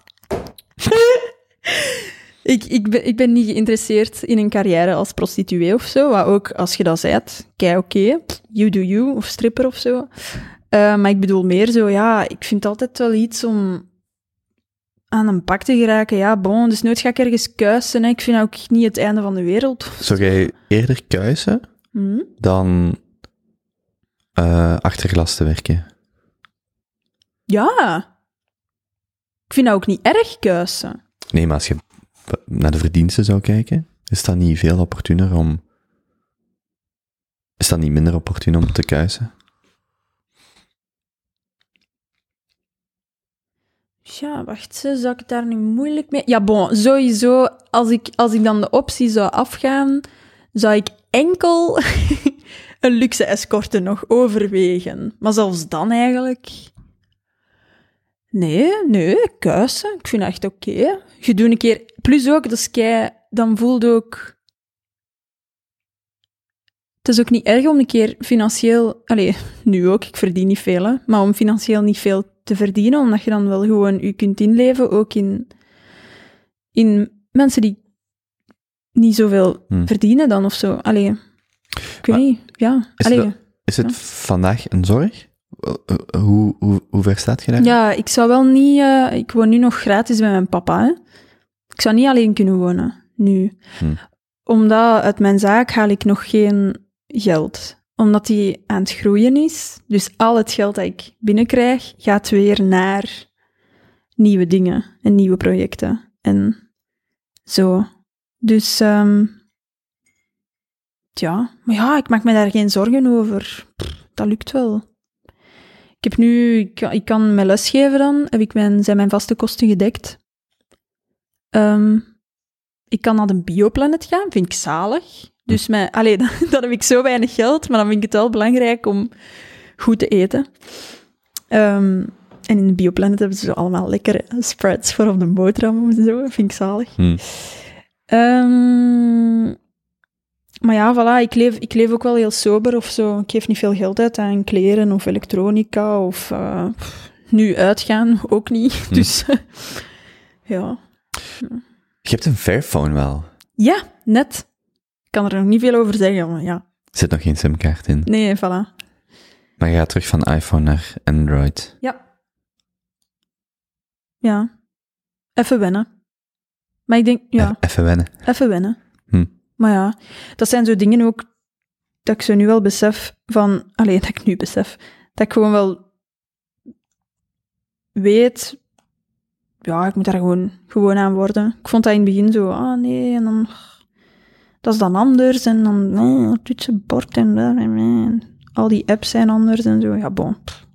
Ik, ik, ben, ik ben niet geïnteresseerd in een carrière als prostituee of zo. Wat ook, als je dat zijt, kei oké. You do you, of stripper of zo. Eh, maar ik bedoel meer zo, ja, ik vind altijd wel iets om aan een pak te geraken. Ja, bon, dus nooit ga ik ergens kuisen. Hè. Ik vind ook niet het einde van de wereld. Zou jij eerder kuisen Hm? dan achter glas te werken? Ja. Ik vind dat ook niet erg kuisen. Nee, maar als je naar de verdiensten zou kijken, is dat niet veel opportuner om... Is dat niet minder opportun om te kuisen? Ja, wacht, zou ik het daar nu moeilijk mee... Ja, bon, sowieso, als ik, als ik dan de optie zou afgaan, zou ik enkel een luxe escorte nog overwegen. Maar zelfs dan eigenlijk... Nee, nee, kuisen. Ik vind dat echt oké. Je doet een keer... Plus ook, is kei... Dan voelde ook... Het is ook niet erg om een keer financieel... Allee, nu ook, ik verdien niet veel, hè, maar om financieel niet veel te verdienen, omdat je dan wel gewoon je kunt inleven, ook in, in mensen die niet zoveel Hmm. verdienen dan of zo. Allee, ik weet Maar niet, ja. is Allee, het- Is het vandaag een zorg? Eh, Hoe, hoe, hoe ver staat je daar? ja, ik zou wel niet... eh, ik woon nu nog gratis bij mijn papa, hè. Ik zou niet alleen kunnen wonen, nu. Hmm. Omdat uit mijn zaak haal ik nog geen geld. Omdat die aan het groeien is. Dus al het geld dat ik binnenkrijg, gaat weer naar nieuwe dingen en nieuwe projecten. En zo. Dus, ehm, ja. Maar ja, ik maak me daar geen zorgen over. Pff, dat lukt wel. Ik heb nu, ik, kan- ik kan mijn lesgeven dan, heb ik mijn, zijn mijn vaste kosten gedekt. Ehm, ik kan naar de bioplanet gaan, vind ik zalig. Dus mijn, allee, dan, dan heb ik zo weinig geld, maar dan vind ik het wel belangrijk om goed te eten. Ehm, en in de bioplanet hebben ze zo allemaal lekkere spreads voor op de boterham en zo, vind ik zalig. Hm. Ehm, maar ja, voilà, ik leef, ik leef ook wel heel sober of zo. Ik geef niet veel geld uit aan kleren of elektronica of eh, nu uitgaan ook niet. Dus ja. Je hebt een Fairphone wel. Ja, net. Ik kan er nog niet veel over zeggen, maar ja. Er zit nog geen simkaart in. Nee, voilà. Maar je gaat terug van iPhone naar Android. Ja. Ja. Even wennen. Maar ik denk, ja, Even wennen. even wennen. Maar ja, dat zijn zo dingen ook dat ik zo nu wel besef van... Alleen dat ik nu besef. Dat ik gewoon wel weet... Ja, ik moet daar gewoon, gewoon aan worden. Ik vond dat in het begin zo... Ah, nee, en dan... Dat is dan anders. En dan... Nee, toetsenbord en... daar en- en- al die apps zijn anders en zo. Ja, bon. pff.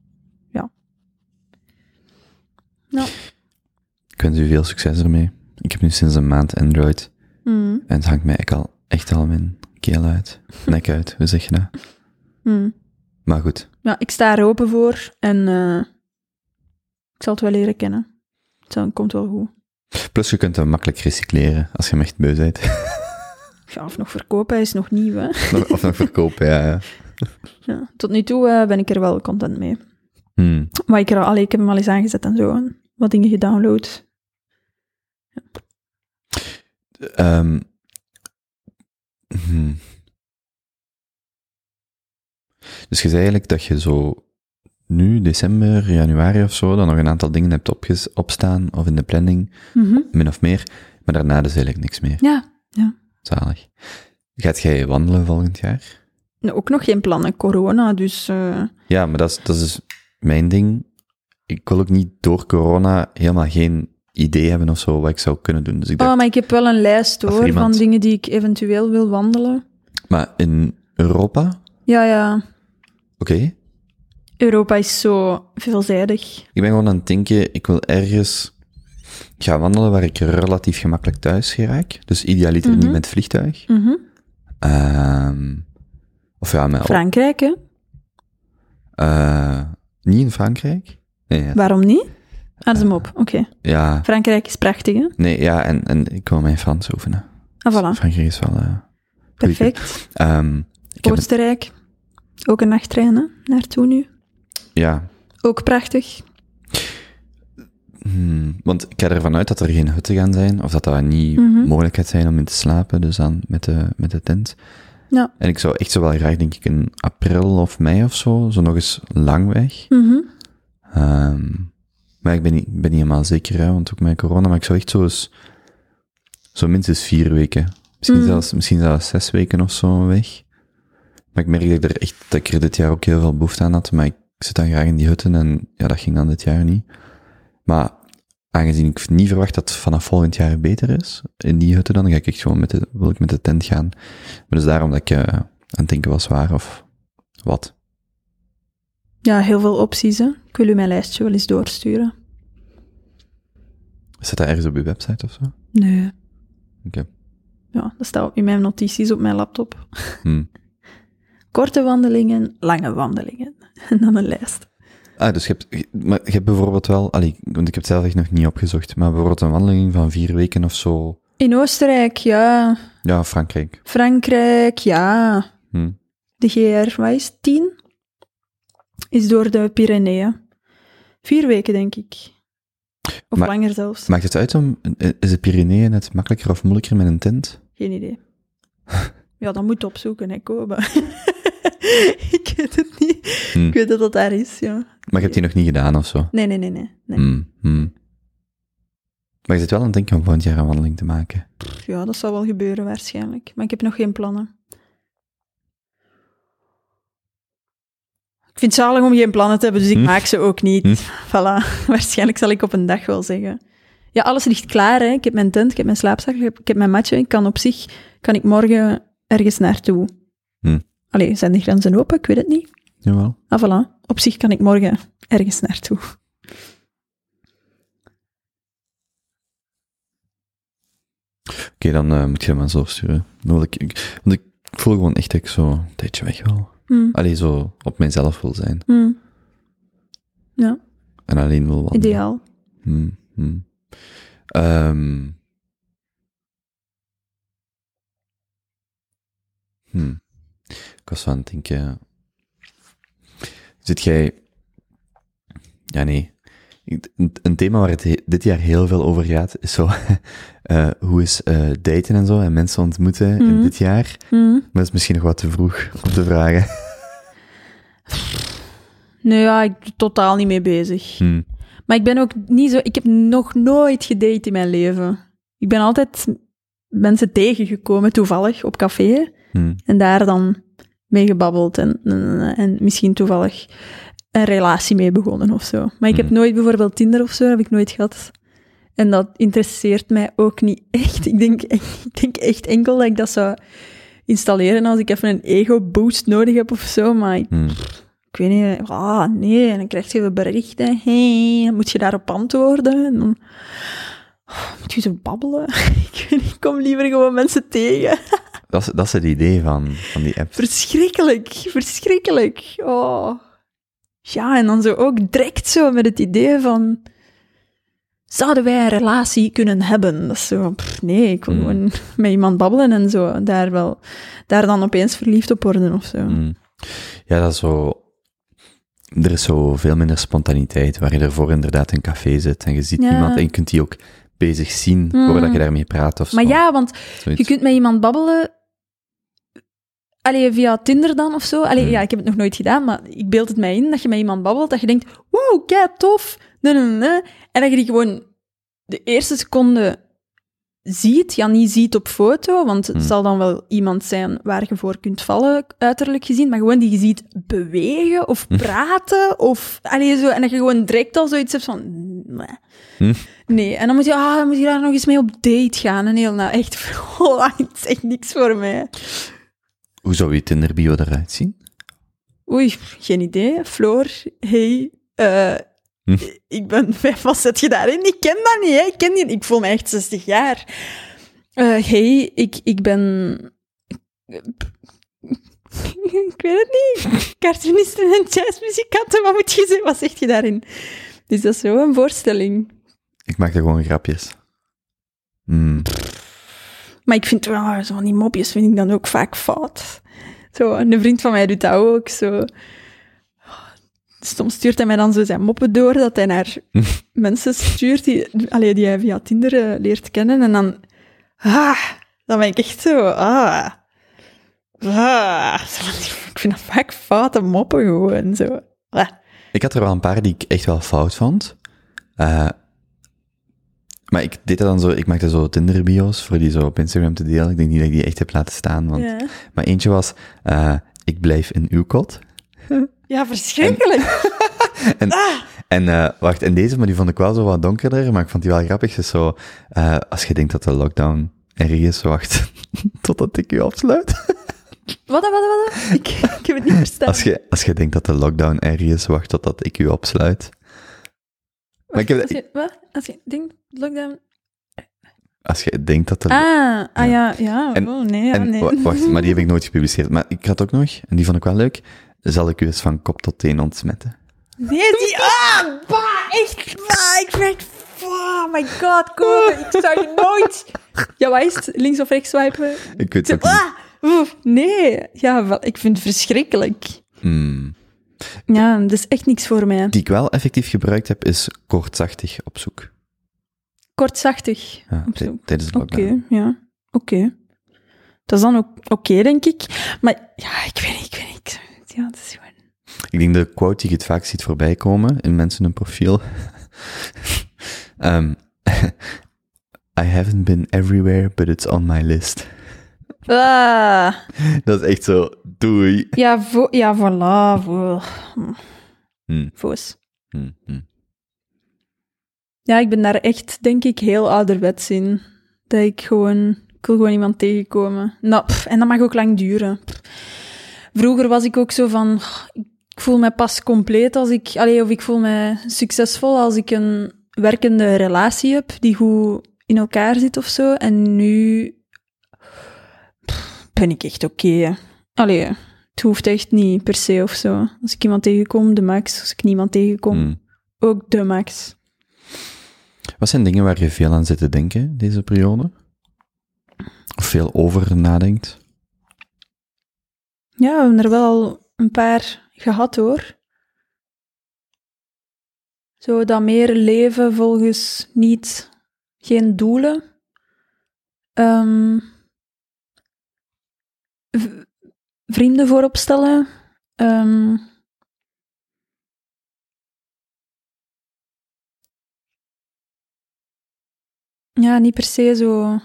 Ik wens u veel succes ermee. Ik heb nu sinds een maand Android Mm, en het hangt mij echt al, echt al mijn keel uit. Nek uit, hoe zeg je dat? mm. Maar goed, Ja, ik sta er open voor en eh, ik zal het wel leren kennen. Het zal- komt wel goed. plus je kunt hem makkelijk recycleren als je hem echt beu bent. Ja, of nog verkopen, hij is nog nieuw, hè. Nog- of nog verkopen, ja. ja. Ja, tot nu toe eh, ben ik er wel content mee. Hmm. Maar ik, er al, allee, ik heb hem al eens aangezet en zo. wat dingen gedownload. Ehm, hmm. Dus je zei eigenlijk dat je zo nu, december, januari of zo, dan nog een aantal dingen hebt opges opstaan, of in de planning, Mhm. min of meer, maar daarna dus eigenlijk niks meer. Ja, Zalig. Gaat jij wandelen volgend jaar? nou, ook nog geen plannen. Corona, dus... eh, Ja, maar dat is, dat is dus mijn ding. Ik wil ook niet door corona helemaal geen idee hebben of zo wat ik zou kunnen doen. Dus ik dacht, Oh, maar ik heb wel een lijst hoor, van dingen die ik eventueel wil wandelen. maar in Europa? Ja, ja. Oké. Europa is zo veelzijdig. Ik ben gewoon aan het denken, ik wil ergens gaan wandelen waar ik relatief gemakkelijk thuis geraak. Dus idealiter Mhm. niet met vliegtuig. Mhm. Ehm, of ja, met, Frankrijk, hè? eh, niet in Frankrijk. Nee, ja. Waarom niet? Ah, dat is hem op. Oké. ja, Frankrijk is prachtig, hè? nee, ja, en, en ik wil mijn Frans oefenen. Ah, voilà. Frankrijk is wel... eh, Perfect. ehm, Oostenrijk. Ook een nachttrein, hè? Naartoe nu. ja, Ook prachtig. Hmm, want ik ga ervan uit dat er geen hutten gaan zijn, of dat dat niet Mhm. mogelijkheid zijn om in te slapen, dus dan met de, met de tent. Ja. En ik zou echt zo wel graag, denk ik, in april of mei of zo, zo nog eens lang weg. Ehm, maar ik ben niet, ben niet helemaal zeker, hè, want ook met corona, maar ik zou echt zo eens, zo minstens vier weken, misschien, Mhm. zelfs, misschien zelfs zes weken of zo weg. Maar ik merk dat ik er echt, dat ik er dit jaar ook heel veel behoefte aan had, maar ik zit dan graag in die hutten en ja, dat ging dan dit jaar niet. Maar aangezien ik niet verwacht dat het vanaf volgend jaar beter is, in die hutten dan, ga ik echt gewoon met de, wil ik met de tent gaan. Maar dus daarom dat ik eh, aan het denken was waar of wat. Ja, heel veel opties, hè? Ik wil u mijn lijstje wel eens doorsturen. Staat dat ergens op uw website of zo? Nee. Oké. Ja, dat staat in mijn notities op mijn laptop. Hm. Korte wandelingen, lange wandelingen. En dan een lijst. Ah, dus je hebt, maar je hebt bijvoorbeeld wel, allee, want ik heb het zelf echt nog niet opgezocht, maar bijvoorbeeld een wandeling van vier weken of zo. In Oostenrijk, ja. Ja, Frankrijk. Frankrijk, ja. Hm. De GR, wat is het? 10? Is door de Pyreneeën. Vier weken, denk ik. Of langer zelfs. Maakt het uit om, is de Pyreneeën net makkelijker of moeilijker met een tent? Geen idee. Ja, dan moet je opzoeken, hè, Koba. ik weet het niet. Hm. Ik weet dat dat daar is, ja. Maar je hebt die nog niet gedaan of zo? Nee, nee, nee, nee. nee. Hm, hm. Maar je zit wel aan het denken om volgend jaar een wandeling te maken. Ja, dat zal wel gebeuren waarschijnlijk. Maar ik heb nog geen plannen. Ik vind het zalig om geen plannen te hebben, dus ik Hm. maak ze ook niet. Hm. Voilà. Waarschijnlijk zal ik op een dag wel zeggen. Ja, alles ligt klaar. Hè. Ik heb mijn tent, ik heb mijn slaapzak, ik heb, ik heb mijn matje. Ik kan op zich, kan ik morgen ergens naartoe. Hm. Allee, zijn de grenzen open? Ik weet het niet. Jawel. Ah, voilà. Op zich kan ik morgen ergens naartoe. Oké, dan eh, moet je hem maar zo sturen. Wil ik, ik- want ik voel gewoon echt dat ik zo een tijdje weg wil. Hm. Allee, zo op mijzelf wil zijn. Hm. Ja, En alleen wil wandelen. ideaal. Hm, hm. Ehm. Hm. Ik was aan het denken. Zit jij. Ja, nee. Een, thema waar het he- dit jaar heel veel over gaat, is zo. eh, hoe is eh, daten en zo en mensen ontmoeten in Mhm. dit jaar? Maar dat is misschien nog wat te vroeg om te vragen. Nee, ja, ik ben totaal niet mee bezig. Hm. Maar ik ben ook niet zo... Ik heb nog nooit gedate in mijn leven. Ik ben altijd mensen tegengekomen, toevallig, op café. Hm. En daar dan mee gebabbeld. En, en, en misschien toevallig een relatie mee begonnen of zo. Maar ik heb Mhm. nooit bijvoorbeeld Tinder of zo, heb ik nooit gehad. En dat interesseert mij ook niet echt. Ik denk, ik denk echt enkel dat ik dat zou installeren als ik even een ego-boost nodig heb of zo. Maar ik, Hmm. ik weet niet, ah nee, en dan krijg je weer berichten. Hey, dan moet je daarop antwoorden. En dan oh, moet je zo babbelen. ik, weet niet, ik kom liever gewoon mensen tegen. Dat, is, dat is het idee van, van die app. Verschrikkelijk, verschrikkelijk. Oh. Ja, en dan zo ook direct zo met het idee van... Zouden wij een relatie kunnen hebben? Dat is zo, pff, nee, ik wil Hmm. gewoon met iemand babbelen en zo. Daar, wel, daar dan opeens verliefd op worden of zo. Mm. Ja, dat is zo... Er is zo veel minder spontaniteit, waar je ervoor inderdaad in een café zit en je ziet Ja. iemand en je kunt die ook bezig zien Mm. voordat je daarmee praat of Maar zo. ja, want Zoiets. je kunt met iemand babbelen... Allee, via Tinder dan of zo. Allee, Hmm. ja, ik heb het nog nooit gedaan, maar ik beeld het mij in dat je met iemand babbelt, dat je denkt, wow, kei tof, nee, nee, nee. En dat je die gewoon de eerste seconde ziet, ja, niet ziet op foto, want het Hmm. zal dan wel iemand zijn waar je voor kunt vallen, uiterlijk gezien, maar gewoon die je ziet bewegen of praten, of, allee, zo, en dat je gewoon direct al zoiets hebt van, nee. Hm. Nee, en dan moet je, ah, dan moet je daar nog eens mee op date gaan. En heel, nou, echt, oh, het is echt niks voor mij. Hoe zou je Tinder-bio eruit zien? Oei, geen idee. Floor, hey, eh, Hm. ik ben, wat zet je daarin? Ik ken dat niet, hè. Ik ken die, ik voel me echt 60 jaar. Eh, hey, ik, ik ben... ik weet het niet. Cartoonisten en jazzmuzikanten, wat moet je zeggen? Wat zeg je daarin? Is dat zo een voorstelling? Ik maak er gewoon grapjes. Hmm. Maar ik vind wel, zo van die mopjes vind ik dan ook vaak fout. Zo, en een vriend van mij doet dat ook, zo. Soms stuurt hij mij dan zo zijn moppen door, dat hij naar mensen stuurt die, allee, die hij via Tinder eh, leert kennen. En dan, ah, dan ben ik echt zo, ah, ah. Ik vind dat vaak foute moppen gewoon, zo. Ah. Ik had er wel een paar die ik echt wel fout vond. Eh, maar ik deed dat dan zo, ik maakte zo Tinder-bio's voor die zo op Instagram te delen. Ik denk niet dat ik die echt heb laten staan. Want... Ja. Maar eentje was, eh, ik blijf in uw kot. ja, verschrikkelijk. En, Ah. en eh, wacht, en deze, maar die vond ik wel zo wat donkerder, maar ik vond die wel grappig. Dus zo, eh, als je denkt dat de lockdown erg is, wacht totdat ik u afsluit. Wat, wat, wat, wat? Ik, ik heb het niet verstaan. Als je, als je denkt dat de lockdown erg is, wacht totdat ik u opsluit. Maar ik heb, Als je, wat? Als je denkt, lockdown... als je denkt dat de... Ah, ah ja, ja. En- oh, nee, ja, en, nee. wa- wacht, maar die heb ik nooit gepubliceerd. Maar ik had ook nog, en die vond ik wel leuk, zal ik u eens van kop tot teen ontsmetten. Nee, die... Ah, bah, echt, bah, ik echt... Oh my god, kom, ik zou je nooit... Ja, wat is het? Links of rechts swipen? Ik weet het. Ah, oef, nee. Ja, wel, ik vind het verschrikkelijk. Hmm. Ja, dat is echt niks voor mij. Die ik wel effectief gebruikt heb, is kortzachtig op zoek. Kortzachtig. Ja, Op zoek. tijdens de Oké, lockdown. ja. Oké. Dat is dan ook oké, denk ik. Maar ja, ik weet niet, ik weet niet. Ja, dat is gewoon... Ik denk de quote die je het vaak ziet voorbij komen in mensen hun profiel. Ehm, I haven't been everywhere, but it's on my list. Ah, Dat is echt zo, doei. ja, vo ja, voilà. Vo Hmm, Voos. hmm, hmm. Ja, ik ben daar echt, denk ik, heel ouderwets in. Dat ik gewoon... Ik wil gewoon iemand tegenkomen. Nou, pff, en dat mag ook lang duren. Pff. Vroeger was ik ook zo van... Ik voel me pas compleet als ik... Allee, of ik voel me succesvol als ik een werkende relatie heb die goed in elkaar zit of zo. En nu pff, ben ik echt oké. Allee, het hoeft echt niet per se of zo. Als ik iemand tegenkom, de max. Als ik niemand tegenkom, Hmm. ook de max. Wat zijn dingen waar je veel aan zit te denken deze periode? Of veel over nadenkt? Ja, we hebben er wel een paar gehad hoor. Zo dat meer leven volgens niet, geen doelen. Ehm, vrienden voorop stellen. Ehm, ja, niet per se zo.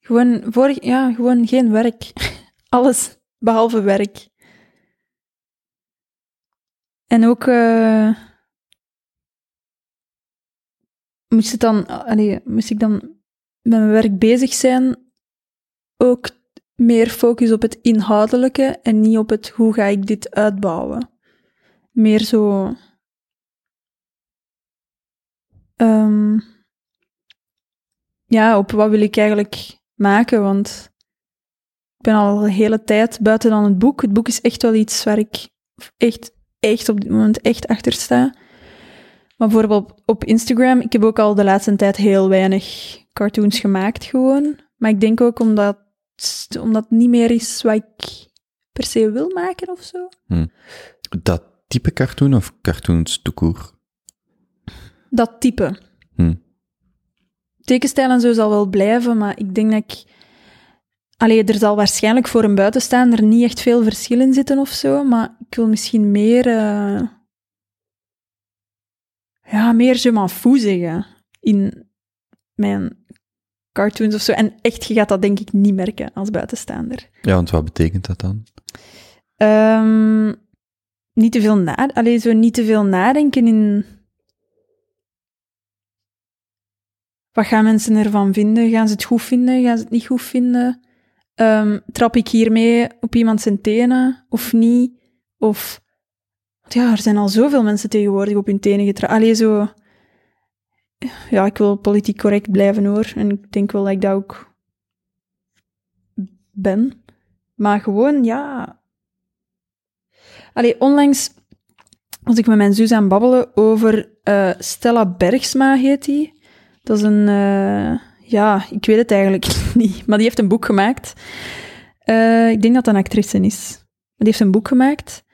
Gewoon, vorig, ja, gewoon geen werk. Alles behalve werk. En ook eh, moest, dan, moest ik dan met mijn werk bezig zijn, ook meer focus op het inhoudelijke en niet op het hoe ga ik dit uitbouwen. Meer zo. ehm, ja, op wat wil ik eigenlijk maken? Want ben al een hele tijd buiten dan het boek. Het boek is echt wel iets waar ik echt, echt op dit moment echt achter sta. Maar bijvoorbeeld op Instagram, ik heb ook al de laatste tijd heel weinig cartoons gemaakt gewoon. Maar ik denk ook omdat, omdat het niet meer is wat ik per se wil maken of zo. Dat type cartoon of cartoons court? Dat type. Hm. Tekenstijl en zo zal wel blijven, maar ik denk dat ik... Allee, er zal waarschijnlijk voor een buitenstaander niet echt veel verschil in zitten of zo, maar ik wil misschien meer... eh, Ja, meer je m'en fous zeggen in mijn cartoons of zo. En echt, je gaat dat denk ik niet merken als buitenstaander. Ja, want wat betekent dat dan? Ehm, niet te veel na, allee, zo niet te veel nadenken in. Wat gaan mensen ervan vinden? Gaan ze het goed vinden? Gaan ze het niet goed vinden? Ehm, trap ik hiermee op iemand zijn tenen of niet? Of ja, er zijn al zoveel mensen tegenwoordig op hun tenen getrapt. Allee, zo. Ja, ik wil politiek correct blijven hoor. En ik denk wel dat ik dat ook ben. Maar gewoon, ja, Allee, onlangs was ik met mijn zus aan babbelen over eh, Stella Bergsma, heet die. Dat is een... eh, ja, ik weet het eigenlijk niet, maar die heeft een boek gemaakt. Eh, ik denk dat dat een actrice is. Maar die heeft een boek gemaakt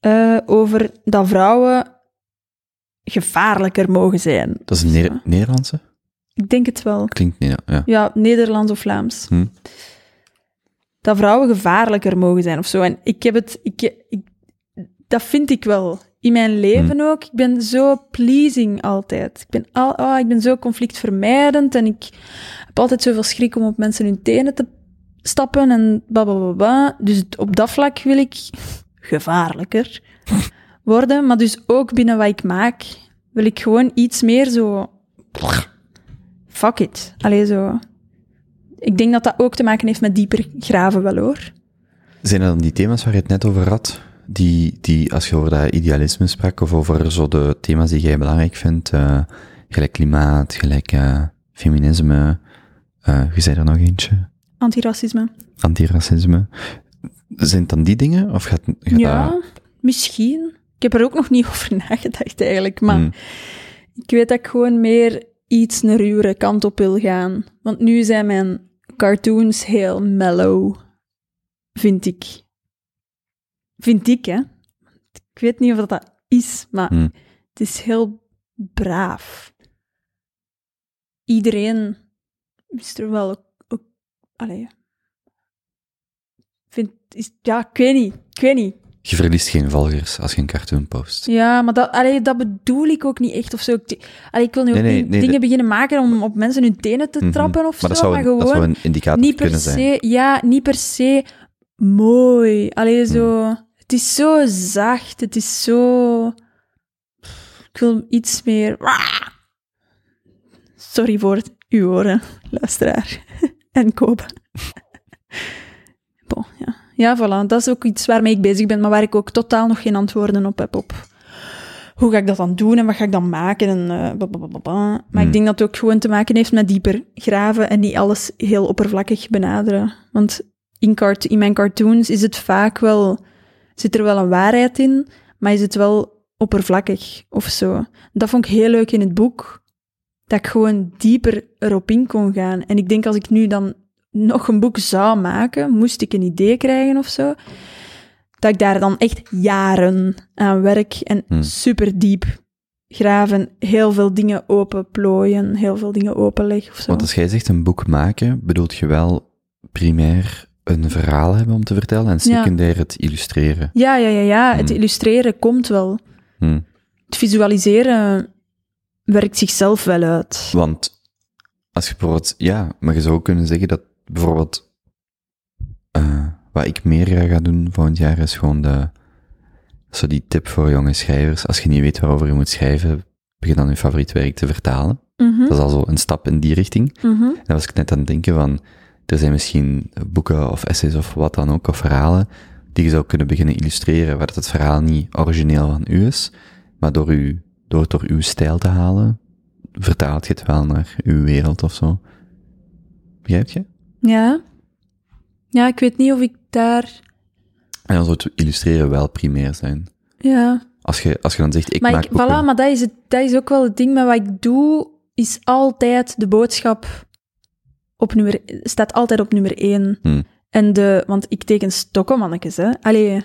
eh, over dat vrouwen gevaarlijker mogen zijn. Dat is een Neder- Nederlandse? Ik denk het wel. Klinkt niet, ja. Ja, Nederlands of Vlaams. Hm. Dat vrouwen gevaarlijker mogen zijn of zo. En ik heb het... Ik, ik, dat vind ik wel. In mijn leven ook. Ik ben zo pleasing altijd. Ik ben, al, oh, ik ben zo conflictvermijdend en ik heb altijd zoveel schrik om op mensen hun tenen te stappen en babababa. Dus op dat vlak wil ik gevaarlijker worden. Maar dus ook binnen wat ik maak wil ik gewoon iets meer zo... Fuck it. Allee, zo... Ik denk dat dat ook te maken heeft met dieper graven wel, hoor. Zijn dat dan die thema's waar je het net over had? Die, die als je over dat idealisme sprak, of over zo de thema's die jij belangrijk vindt, eh, gelijk klimaat, gelijk eh, feminisme, eh, je zei er nog eentje, Antiracisme. antiracisme. Zijn het dan die dingen, of gaat, gaat Ja, dat... misschien. Ik heb er ook nog niet over nagedacht eigenlijk, maar Hmm. ik weet dat ik gewoon meer iets een ruwere kant op wil gaan. Want nu zijn mijn cartoons heel mellow, vind ik. Vind ik, hè. Ik weet niet of dat, dat is, maar Hmm. het is heel braaf. Iedereen is er wel ook... allee. Vind, is, ja, ik weet niet. Ik weet niet. Je verliest geen volgers als je een cartoon post. Ja, maar dat, allee, dat bedoel ik ook niet echt of zo. Ik, allee, ik wil nu ook Nee, nee, dingen beginnen maken om op mensen hun tenen te Mhm. trappen of Maar dat zo, zou, maar gewoon dat zou een indicator niet per kunnen se, zijn. ja, niet per se mooi. Allee, Mhm. zo, het is zo zacht, het is zo, ik wil iets meer, sorry voor uw oren, luisteraar, en kopen. Bon, ja. Ja, voilà. Dat is ook iets waarmee ik bezig ben, maar waar ik ook totaal nog geen antwoorden op heb. Op hoe ga ik dat dan doen en wat ga ik dan maken? En, eh, blablabla. Maar Hmm. ik denk dat het ook gewoon te maken heeft met dieper graven en niet alles heel oppervlakkig benaderen. Want in, in mijn cartoons is het vaak wel, zit er wel een waarheid in, maar is het wel oppervlakkig of zo. Dat vond ik heel leuk in het boek, dat ik gewoon dieper erop in kon gaan. En ik denk als ik nu dan nog een boek zou maken, moest ik een idee krijgen of zo, dat ik daar dan echt jaren aan werk en Hmm. super diep graven, heel veel dingen openplooien, heel veel dingen openleggen of zo. Want als jij zegt een boek maken, bedoelt je wel primair een verhaal hebben om te vertellen en secundair het illustreren. Ja, ja, ja, ja. Het Hmm. illustreren komt wel. Hm. Het visualiseren werkt zichzelf wel uit. Want als je bijvoorbeeld, ja, maar je zou ook kunnen zeggen dat bijvoorbeeld, eh, wat ik meer ga doen volgend jaar is gewoon de, zo die tip voor jonge schrijvers. Als je niet weet waarover je moet schrijven, begin dan je favoriet werk te vertalen. Mhm, Dat is al zo een stap in die richting. mhm. En dan was ik net aan het denken van, er zijn misschien boeken of essays of wat dan ook, of verhalen, die je zou kunnen beginnen illustreren, waar dat het verhaal niet origineel van u is, maar door, u, door het door uw stijl te halen, vertaalt je het wel naar uw wereld of zo. Begrijp je? Ja. Ja, ik weet niet of ik daar... En dan zou het illustreren wel primair zijn. Ja. Als je, als je dan zegt, ik maar maak ik, boeken... voilà, maar dat is, het, dat is ook wel het ding met wat ik doe, is altijd de boodschap op nummer, staat altijd op nummer één. Hmm. En de, want ik teken stokkenmannetjes, hè. Allee.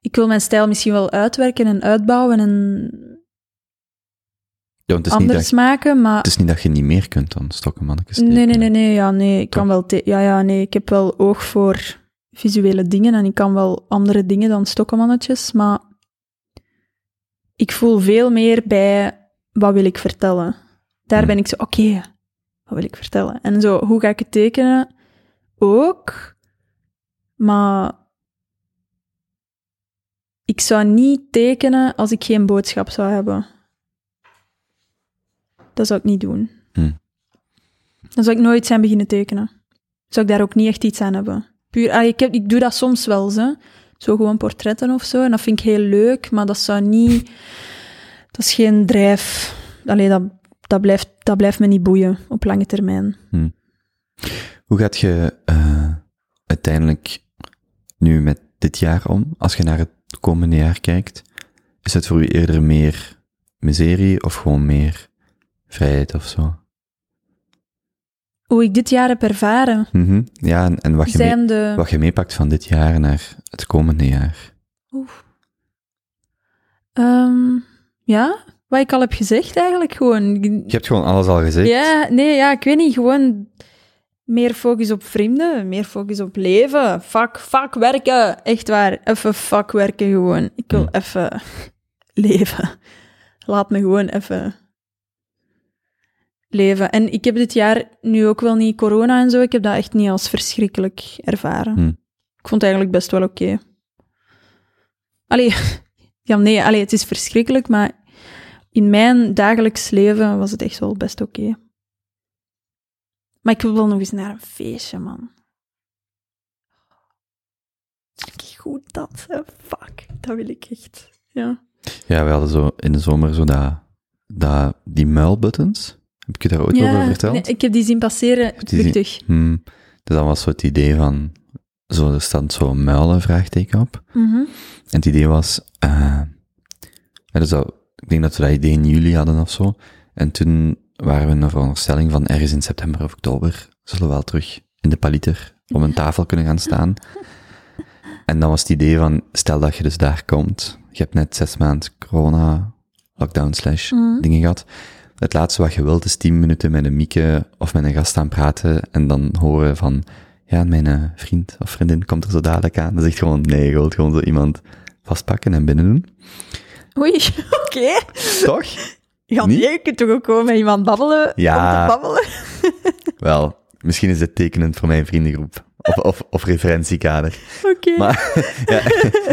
Ik wil mijn stijl misschien wel uitwerken en uitbouwen en Ja, het, is niet anders dat, maken, maar... het is niet dat je niet meer kunt dan stokkenmannetjes Nee, nee, tekenen. nee, nee, ja, nee, ik kan wel... Ja, ja, nee, ik heb wel oog voor visuele dingen en ik kan wel andere dingen dan stokkenmannetjes, maar ik voel veel meer bij wat wil ik vertellen. Daar Hmm. ben ik zo, oké, wat wil ik vertellen? En zo, hoe ga ik het tekenen? Ook, maar ik zou niet tekenen als ik geen boodschap zou hebben. Dat zou ik niet doen. Hmm. Dan zou ik nooit zijn beginnen tekenen. Zou ik daar ook niet echt iets aan hebben. Puur, ah, ik, heb, ik doe dat soms wel, zo. zo gewoon portretten of zo. En dat vind ik heel leuk, maar dat zou niet... Dat is geen drijf. Allee, dat, dat, blijft, dat blijft me niet boeien op lange termijn. Hoe gaat je eh, uiteindelijk nu met dit jaar om? Als je naar het komende jaar kijkt, is het voor u eerder meer miserie of gewoon meer vrijheid of zo? Hoe ik dit jaar heb ervaren, Mhm. Ja, en, en wat, je mee, zijn de... wat je meepakt van dit jaar naar het komende jaar. Oef. Ehm, ja, wat ik al heb gezegd eigenlijk, gewoon... Je hebt gewoon alles al gezegd. Ja, nee, ja, ik weet niet, gewoon meer focus op vrienden, meer focus op leven. Fuck, fuck werken, echt waar. Even fuck werken gewoon. Ik wil Hmm. even leven. Laat me gewoon even leven. En ik heb dit jaar nu ook wel niet corona en zo, ik heb dat echt niet als verschrikkelijk ervaren. Hmm. Ik vond het eigenlijk best wel oké. Allee, ja nee, allee, het is verschrikkelijk, maar in mijn dagelijks leven was het echt wel best oké. Maar ik wil wel nog eens naar een feestje, man. Goed dat, fuck. Dat wil ik echt. Ja. Ja, we hadden zo in de zomer zo dat, dat, die muilbuttons. Heb ik je daar ooit over verteld? nee, ik heb die zien passeren, vluchtig. Hmm. Dus dat was zo het idee van, zo, er staat zo'n muilen vraagteken op. Mhm. En het idee was, ja, dus dat, ik denk dat we dat idee in juli hadden of zo. En toen waren we in de veronderstelling van ergens in september of oktober zullen we wel terug in de paliter op een tafel kunnen gaan staan. En dan was het idee van, stel dat je dus daar komt, je hebt net zes maanden corona, lockdown slash Mhm. dingen gehad. Het laatste wat je wilt is tien minuten met een mieke of met een gast aan praten en dan horen van, ja, mijn eh, vriend of vriendin komt er zo dadelijk aan. Dan zegt gewoon, nee, je wilt gewoon zo iemand vastpakken en binnen doen. Oei, oké. Toch? Ja, nee, je kunt toch ook gewoon met iemand babbelen? Ja. Om te babbelen? Wel, misschien is dit tekenend voor mijn vriendengroep. Of, of, of referentiekader. Oké. Maar ja,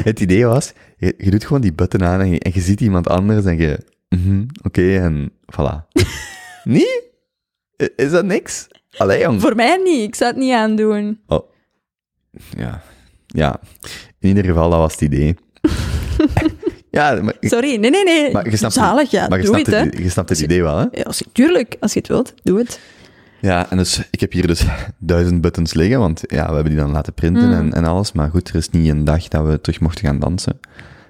het idee was, je, je doet gewoon die button aan en je, en je ziet iemand anders en je, mhm, oké, en voilà. Niet? I- Is dat niks? Allee, jong. Voor mij niet, ik zou het niet aandoen. Oh. Ja. Ja. In ieder geval, dat was het idee. Ja, maar, Sorry, nee, nee, nee. Maar je snapt- Zalig, ja, maar je snapt, het, hè. het, je snapt het idee wel, hè? Ja, als je, tuurlijk, als je het wilt, doe het. Ja, en dus, ik heb hier dus duizend buttons liggen, want ja, we hebben die dan laten printen Mm. en, en alles. Maar goed, er is niet een dag dat we terug mochten gaan dansen.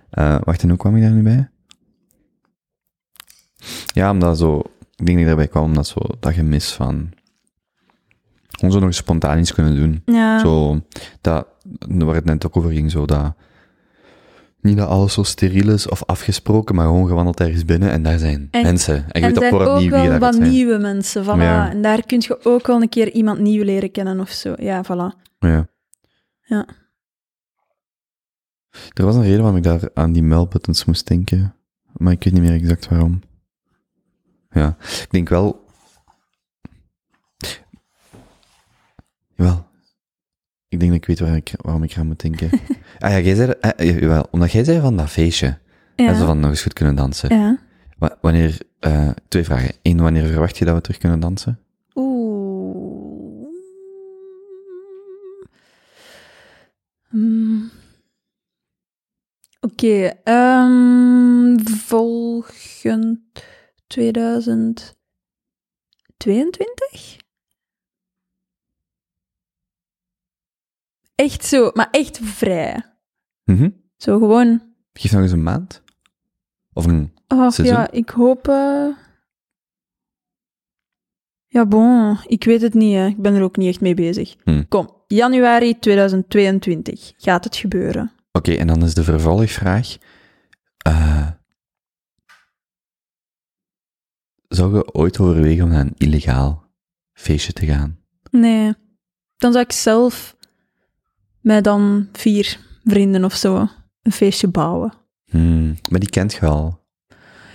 Eh, wacht, en hoe kwam ik daar nu bij? Ja, omdat zo, ik denk dat ik daarbij kwam omdat zo dat gemis van, gewoon zo nog spontaan iets kunnen doen. Ja. Zo, dat, waar het net ook over ging, zo dat, niet dat alles zo steriel is of afgesproken, maar gewoon gewandeld ergens binnen en daar zijn En- mensen. En je en weet op zijn voorhand ook niet wie wel wat zijn. nieuwe mensen, voilà. Ja. En daar kun je ook wel een keer iemand nieuw leren kennen of zo. Ja, voilà. Ja. Ja. Er was een reden waarom ik daar aan die muilbuttons moest denken, maar ik weet niet meer exact waarom. Ja, ik denk wel... Jawel. Ik denk dat ik weet waar ik, waarom ik aan moet denken. ah ja, jij zei, ah, eh, jawel, omdat jij zei van dat feestje. Ja. En ze van nog eens goed kunnen dansen. Ja. Wanneer, eh, twee vragen. Eén, wanneer verwacht je dat we terug kunnen dansen? Oeh. Mm. Oké, ehm, volgend 2022? Echt zo, maar echt vrij. Mhm. Zo gewoon. Geef nog eens een maand. Of een... Oh, Seizoen? ja, ik hoop. eh, Ja, bon, ik weet het niet. Hè. Ik ben er ook niet echt mee bezig. Hmm. Kom, januari 2022 gaat het gebeuren. Oké, en dan is de vervolgvraag. eh, zou je ooit overwegen om naar een illegaal feestje te gaan? Nee, dan zou ik zelf met dan vier vrienden of zo een feestje bouwen. Hmm, maar die kent je al.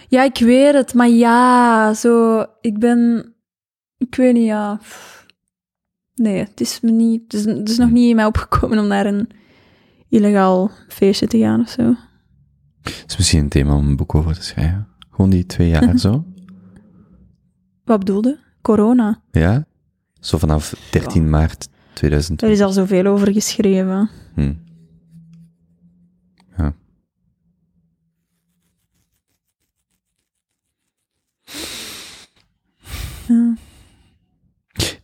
Ja, ik weet het, maar ja, zo, ik ben, ik weet niet, ja. Nee, het is me niet, het is, het is nog niet in mij opgekomen om naar een illegaal feestje te gaan of zo. Het is misschien een thema om een boek over te schrijven. Gewoon die twee jaar zo. Wat bedoelde? Corona. Ja? Zo vanaf 13 maart 2020. Er is al zoveel over geschreven. Hm. Ja. Ja.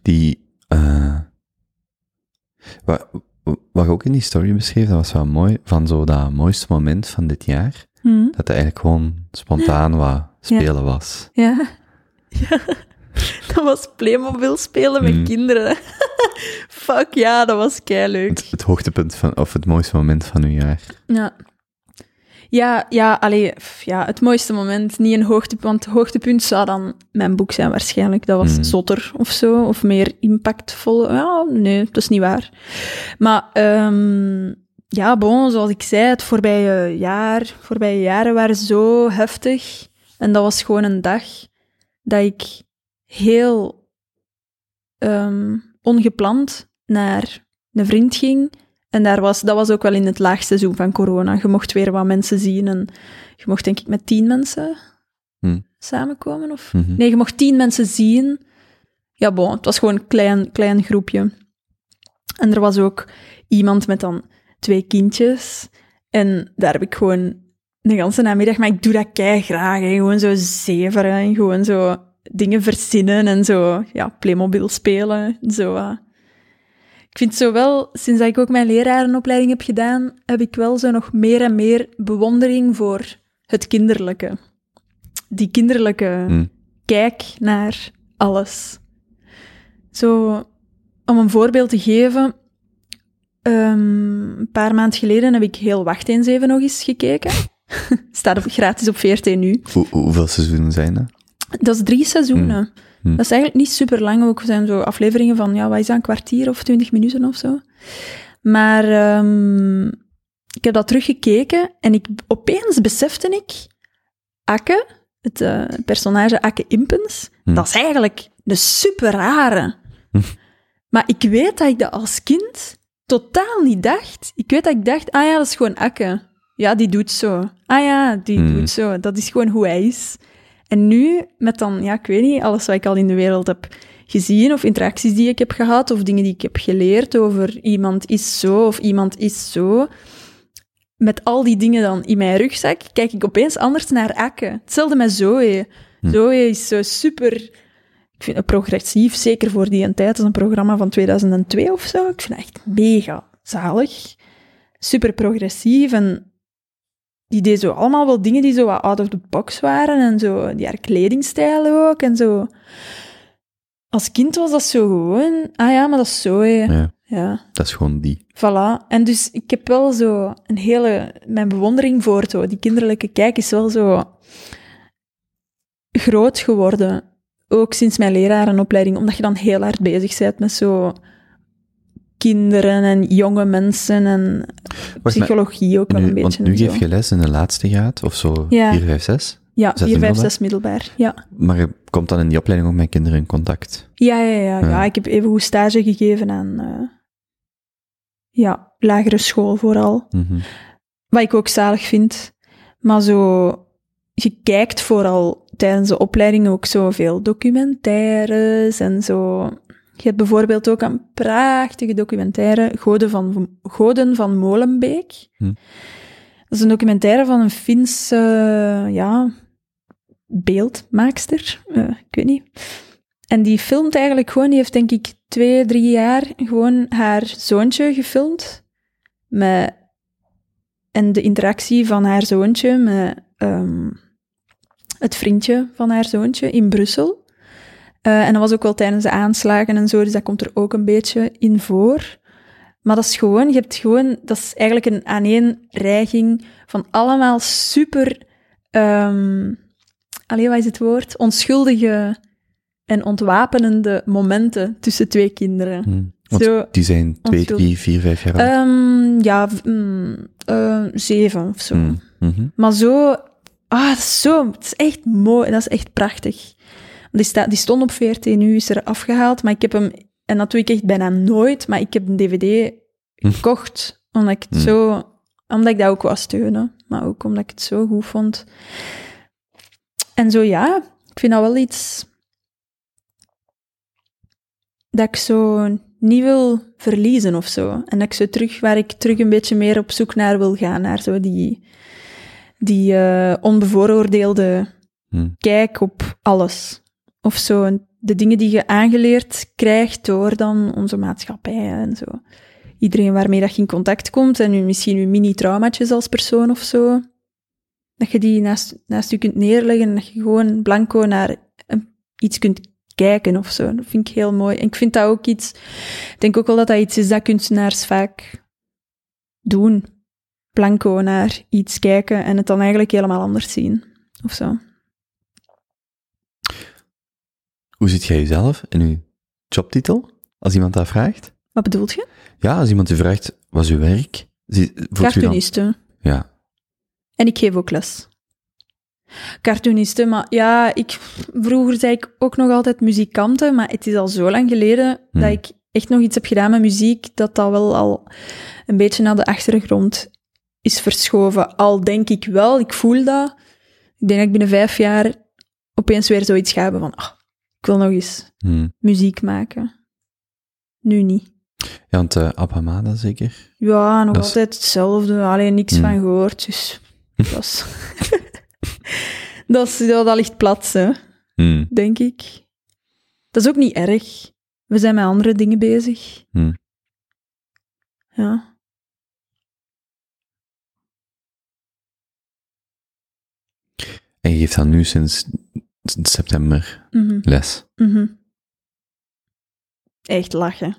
Die, eh wat, wat je ook in die story beschreef, dat was wel mooi, van zo dat mooiste moment van dit jaar, Hm? dat het eigenlijk gewoon spontaan wat spelen was. Ja. ja. Dat was Playmobil spelen met Mm. kinderen. Fuck ja, dat was leuk. Het, het hoogtepunt van, of het mooiste moment van uw jaar. Ja. Ja, ja, allee, ja, het mooiste moment, niet een hoogtepunt, want het hoogtepunt zou dan mijn boek zijn waarschijnlijk. Dat was Mm. zotter of zo, of meer impactvol. Ja, nee, dat is niet waar. Maar ehm, ja, bon, zoals ik zei, het voorbije jaar, voorbije jaren waren zo heftig. En dat was gewoon een dag dat ik heel ehm, ongepland naar een vriend ging. En daar was, dat was ook wel in het laagseizoen van corona. Je mocht weer wat mensen zien en je mocht denk ik met tien mensen Hm. samenkomen. Of... Mhm. Nee, je mocht tien mensen zien. Ja, bon, het was gewoon een klein, klein groepje. En er was ook iemand met dan twee kindjes. En daar heb ik gewoon de ganse namiddag, maar ik doe dat kei graag. Hè. Gewoon zo zeveren en gewoon zo dingen verzinnen en zo, ja, Playmobil spelen. Zo, eh. Ik vind zo wel, sinds dat ik ook mijn lerarenopleiding heb gedaan, heb ik wel zo nog meer en meer bewondering voor het kinderlijke. Die kinderlijke Hm. kijk naar alles. Zo, om een voorbeeld te geven, ehm, een paar maanden geleden heb ik heel Wacht eens even nog eens gekeken. Staat op, gratis op VRT nu. Hoe- hoeveel seizoenen zijn dat? Dat is drie seizoenen. Hmm. Dat is eigenlijk niet super lang. Ook zijn zo afleveringen van, ja, wat is dat, een kwartier of twintig minuten of zo. Maar ehm, ik heb dat teruggekeken en ik, opeens besefte ik, Akke, het eh, personage Akke Impens, Hmm. dat is eigenlijk een super rare. Maar ik weet dat ik dat als kind totaal niet dacht. Ik weet dat ik dacht, ah ja, dat is gewoon Akke. Ja, die doet zo. Ah ja, die Hmm. doet zo. Dat is gewoon hoe hij is. En nu, met dan, ja, ik weet niet, alles wat ik al in de wereld heb gezien, of interacties die ik heb gehad, of dingen die ik heb geleerd over iemand is zo, of iemand is zo, met al die dingen dan in mijn rugzak, kijk ik opeens anders naar Akke. Hetzelfde met Zoe. Hm. Zoe is zo super, ik vind het progressief, zeker voor die een tijd, dat is een programma van 2002 of zo. Ik vind het echt mega zalig. Super progressief en die deed zo allemaal wel dingen die zo wat out of the box waren en zo, die haar kledingstijl ook en zo. Als kind was dat zo gewoon, ah ja, maar dat is zo. Ja, Ja, dat is gewoon die. voilà. En dus ik heb wel zo een hele, mijn bewondering voor zo, die kinderlijke kijk is wel zo groot geworden. Ook sinds mijn lerarenopleiding, omdat je dan heel hard bezig bent met zo kinderen en jonge mensen en psychologie ook wel een beetje. want nu geef je les in de laatste graad, of zo Ja. 4, 5, 6. Ja, Is dat 4, 5, middelbaar? 6 middelbaar. Ja. Maar je komt dan in die opleiding ook met kinderen in contact. Ja, ja, ja, ja. Ja. Ik heb even goed stage gegeven aan eh, ja, lagere school vooral. Mhm. Wat ik ook zalig vind. Maar zo, je kijkt vooral tijdens de opleiding ook zoveel documentaires en zo. Je hebt bijvoorbeeld ook een prachtige documentaire, Goden van, Goden van Molenbeek. Hm. Dat is een documentaire van een Finse, ja, beeldmaakster. Eh, ik weet niet. En die filmt eigenlijk gewoon, die heeft denk ik twee, drie jaar gewoon haar zoontje gefilmd. Met, en de interactie van haar zoontje met ehm, het vriendje van haar zoontje in Brussel. Eh, en dat was ook wel tijdens de aanslagen en zo, dus dat komt er ook een beetje in voor. Maar dat is gewoon, je hebt gewoon, dat is eigenlijk een aaneenreiging van allemaal super, um, allee, wat is het woord? Onschuldige en ontwapenende momenten tussen twee kinderen. Hm. Want Zo die zijn twee, drie, vier, vijf jaar oud. Ehm, ja, v- mm, eh, zeven of zo. Hm, mhm. Maar zo, ah, zo, het is echt mooi, dat is echt prachtig. Die, sta, die stond op 14 nu, is er afgehaald, maar ik heb hem, en dat doe ik echt bijna nooit, maar ik heb een dvd Hm. gekocht, omdat ik het Hm. zo, omdat ik dat ook wou steunen, maar ook omdat ik het zo goed vond. En zo, ja, ik vind dat wel iets dat ik zo niet wil verliezen of zo. En dat ik zo terug, waar ik terug een beetje meer op zoek naar wil gaan, naar zo die, die eh, onbevooroordeelde Hm. kijk op alles. Of zo, de dingen die je aangeleerd krijgt door dan onze maatschappij en zo. Iedereen waarmee dat je in contact komt en misschien je mini-traumatjes als persoon of zo. Dat je die naast, naast je kunt neerleggen en dat je gewoon blanco naar iets kunt kijken of zo. Dat vind ik heel mooi. En ik vind dat ook iets... Ik denk ook wel dat dat iets is dat kunstenaars vaak doen. Blanco naar iets kijken en het dan eigenlijk helemaal anders zien. Of zo. Hoe ziet jij jezelf in uw jobtitel? Als iemand dat vraagt? Wat bedoelt je? Ja, als iemand u vraagt, wat is uw werk? Cartooniste. Ja. En ik geef ook les. Cartooniste, maar ja, ik, vroeger zei ik ook nog altijd muzikanten, maar het is al zo lang geleden Hmm. dat ik echt nog iets heb gedaan met muziek, dat dat wel al een beetje naar de achtergrond is verschoven. Al denk ik wel, ik voel dat. Ik denk dat ik binnen vijf jaar opeens weer zoiets ga hebben van, ah, ik wil nog eens Hm. muziek maken. Nu niet. Ja, want uh, Abhamada zeker? Ja, nog Dat is- altijd hetzelfde. Alleen niks Hmm. van gehoord, dus dat is... dat, is ja, dat ligt plat, hè, Hm. denk ik. Dat is ook niet erg. We zijn met andere dingen bezig. Hmm. Ja. En je geeft dan nu sinds, september Mhm. les. Mhm. Echt lachen.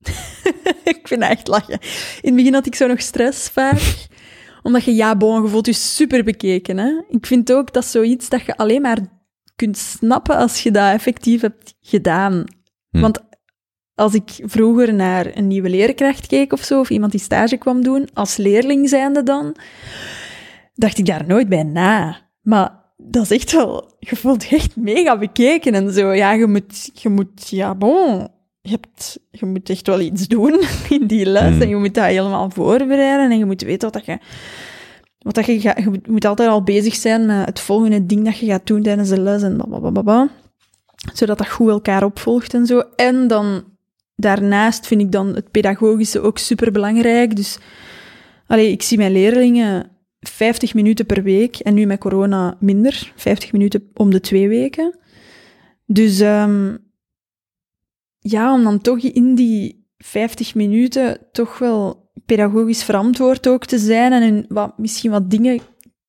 ik vind echt lachen. In het begin had ik zo nog stress vaak. omdat je, ja, bon, je voelt je super bekeken. Hè? Ik vind ook dat zoiets dat je alleen maar kunt snappen als je dat effectief hebt gedaan. Hm. Want als ik vroeger naar een nieuwe leerkracht keek of zo, of iemand die stage kwam doen, als leerling zijnde dan, dacht ik daar nooit bij na. Maar dat is echt wel, je voelt je echt mega bekeken en zo. Ja, je moet, je moet ja, bon, je, hebt, je moet echt wel iets doen in die les Hmm. en je moet dat helemaal voorbereiden en je moet weten wat dat je... Wat dat je, gaat, je moet- moet altijd al bezig zijn met het volgende ding dat je gaat doen tijdens de les en blablabla. Zodat dat goed elkaar opvolgt en zo. En dan daarnaast vind ik dan het pedagogische ook super belangrijk. Dus allee, ik zie mijn leerlingen 50 minuten per week en nu met corona minder, 50 minuten om de twee weken. Dus ehm, ja, om dan toch in die 50 minuten toch wel pedagogisch verantwoord ook te zijn en wat, misschien wat dingen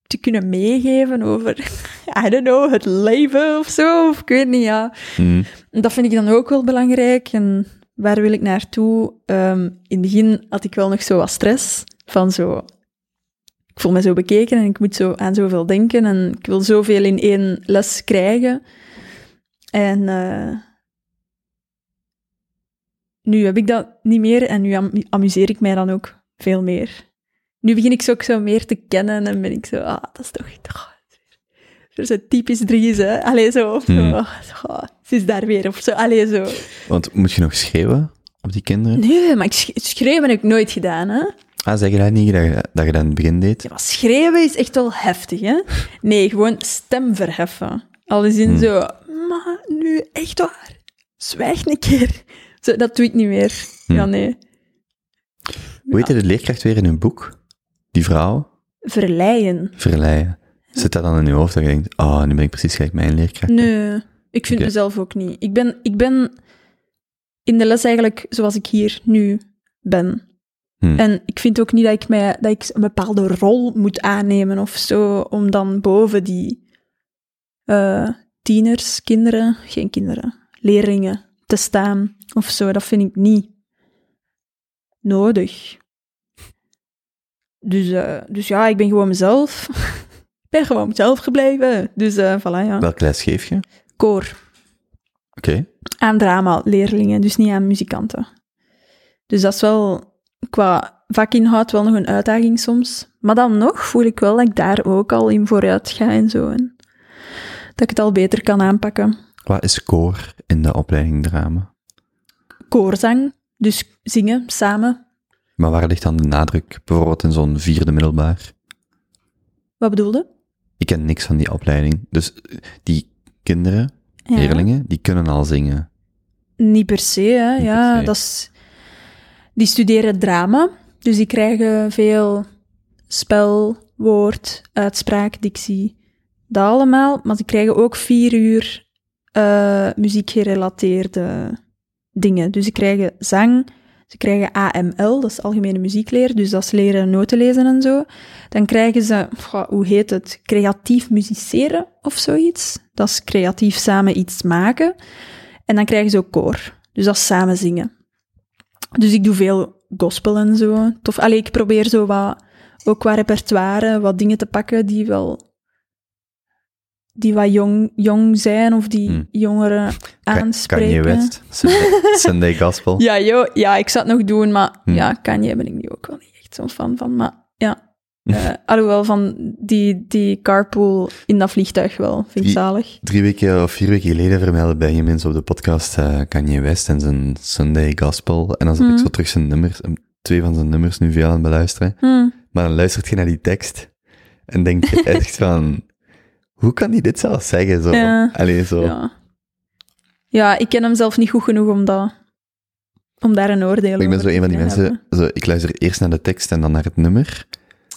te kunnen meegeven over, I don't know, het leven of zo, of ik weet niet, ja. Hm. Dat vind ik dan ook wel belangrijk. En waar wil ik naartoe? Ehm, in het begin had ik wel nog zo wat stress. Van zo... Ik voel me zo bekeken en ik moet zo aan zoveel denken. En ik wil zoveel in één les krijgen. En eh, nu heb ik dat niet meer. En nu am- amuseer ik mij dan ook veel meer. Nu begin ik ze ook zo meer te kennen. En ben ik zo... Ah, dat is toch... ah, Zo zo typisch Dries, hè. Allee, zo. Hmm. Oh, oh, ze is daar weer, of zo. Allee, zo. Want moet je nog schreeuwen op die kinderen? Nee, maar ik sch- schreeuwen heb ik nooit gedaan, hè. Ah, zeg je dat niet, dat je dat, je dat in het begin deed? Ja, maar schreeuwen is echt wel heftig, hè. Nee, gewoon stem verheffen. Al is in Hmm. zo... Maar nu, echt waar. Zwijg een keer. Zo, dat doe ik niet meer. Ja, nee. Hoe heette de leerkracht weer in hun boek? Die vrouw? Verleien. Verleiden. Zit dat dan in je hoofd dat je denkt, oh, nu ben ik precies gelijk mijn leerkracht? Nee, ik vind mezelf ook niet. Ik ben, ik ben in de les eigenlijk zoals ik hier nu ben. Hm. En ik vind ook niet dat ik, mij, dat ik een bepaalde rol moet aannemen of zo, om dan boven die eh, tieners, kinderen, geen kinderen, leerlingen te staan of zo. Dat vind ik niet nodig. Dus, eh, dus ja, ik ben gewoon mezelf. ik ben gewoon mezelf gebleven. Dus eh voilà, ja. Welke les geef je? Koor. Oké. Aan drama-leerlingen, dus niet aan muzikanten. Dus dat is wel qua vakinhoud wel nog een uitdaging soms. Maar dan nog voel ik wel dat ik daar ook al in vooruit ga en zo. En dat ik het al beter kan aanpakken. Wat is koor in de opleiding drama? Koorzang, dus zingen samen. Maar waar ligt dan de nadruk? Bijvoorbeeld in zo'n vierde middelbaar? Wat bedoelde? Ik ken niks van die opleiding. Dus eh, die kinderen, Ja. leerlingen, die kunnen al zingen. Niet per se, hè. Niet ja, per se. Dat is, die studeren drama, dus die krijgen veel spel, woord, uitspraak, dictie, dat allemaal. Maar ze krijgen ook vier uur eh muziekgerelateerde dingen. Dus ze krijgen zang, ze krijgen AML, dat is algemene muziekleer, dus dat is leren noten lezen en zo. Dan krijgen ze, hoe heet het, creatief musiceren of zoiets. Dat is creatief samen iets maken. En dan krijgen ze ook koor. Dus dat is samen zingen. Dus ik doe veel gospel en zo. Tof. Allee, ik probeer zo wat, ook qua repertoire, wat dingen te pakken die wel, die wat jong, jong zijn of die Hmm. jongeren aanspreken. Kanye West, Sunday, Gospel. Ja, joh, ja, ik zou het nog doen, maar Hmm. ja, Kanye ben ik nu ook wel niet echt zo'n fan van. Maar ja, eh, alhoewel van die, die carpool in dat vliegtuig wel, vind ik zalig. Drie weken of vier weken geleden vermeldde Benjamin zo op de podcast eh, Kanye West en zijn Sunday Gospel. En dan zat ik Mhm. zo terug zijn nummers, eh, twee van zijn nummers nu veel aan het beluisteren. Hm. Maar dan luistert je naar die tekst en denk je echt van, hoe kan hij dit zelf zeggen? Zo. Ja. Zo. Ja. ja, ik ken hem zelf niet goed genoeg om, dat, om daar een oordeel ik ben over zo een van die te mensen, hebben. zo, ik luister eerst naar de tekst en dan naar het nummer.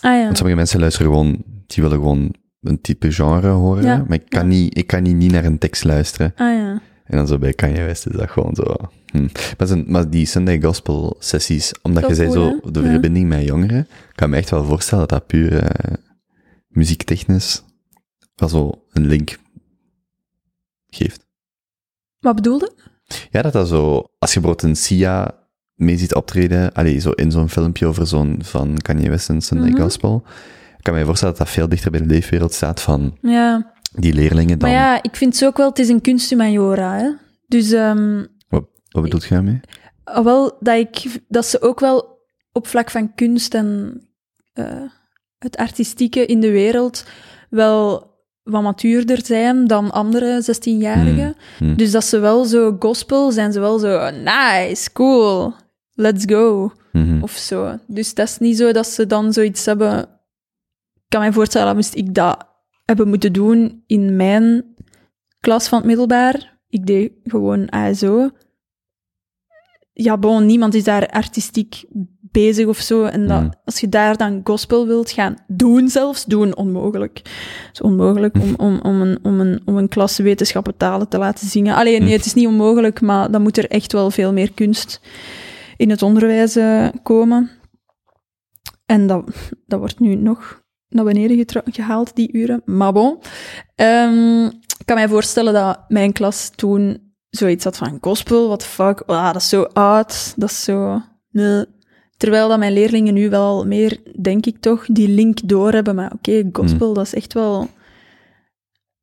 Ah ja. Want sommige mensen luisteren gewoon, die willen gewoon een type genre horen. Ja, Maar ik kan, niet, ik kan niet, niet naar een tekst luisteren. Ah ja. En dan zo bij Kanye West is dat gewoon zo. Hm. Maar, zijn, maar die Sunday Gospel sessies, omdat je zei cool, zo, de verbinding met jongeren, kan me echt wel voorstellen dat dat puur eh, muziektechnisch wel zo een link geeft. Wat bedoelde? Ja, dat dat zo, als je bijvoorbeeld een Sia mee ziet optreden, allee, zo in zo'n filmpje over zo'n, van Kanye West en Sunday Mhm. Gospel, ik kan me voorstellen dat dat veel dichter bij de leefwereld staat van Ja. die leerlingen dan. Maar ja, ik vind ze ook wel, het is een kunsthumaniora, hè. Dus, ehm Wat, wat bedoelt je daarmee? ah, wel, dat, ik, dat ze ook wel op vlak van kunst en eh, het artistieke in de wereld wel wat matuurder zijn dan andere 16-jarigen. Hmm. Dus dat ze wel zo gospel zijn, ze wel zo nice, cool, let's go. Mhm. of zo. Dus dat is niet zo dat ze dan zoiets hebben. Ik kan mij voorstellen, dat moest ik dat hebben moeten doen in mijn klas van het middelbaar. Ik deed gewoon ASO. Ja, bon, niemand is daar artistiek bezig of zo. En dat, Hmm. als je daar dan gospel wilt gaan doen, zelfs doen, onmogelijk. Het is onmogelijk om, om, om, een, om, een, om een klas wetenschappen talen te laten zingen. Alleen, nee, het is niet onmogelijk, maar dan moet er echt wel veel meer kunst in het onderwijs eh, komen. En dat, dat wordt nu nog naar beneden gehaald, die uren. Maar bon. Ehm, ik kan mij voorstellen dat mijn klas toen zoiets had van gospel, what the fuck, ah, dat is zo oud, dat is zo... nee. Terwijl dat mijn leerlingen nu wel meer, denk ik toch, die link doorhebben. Maar oké, gospel, dat is echt wel...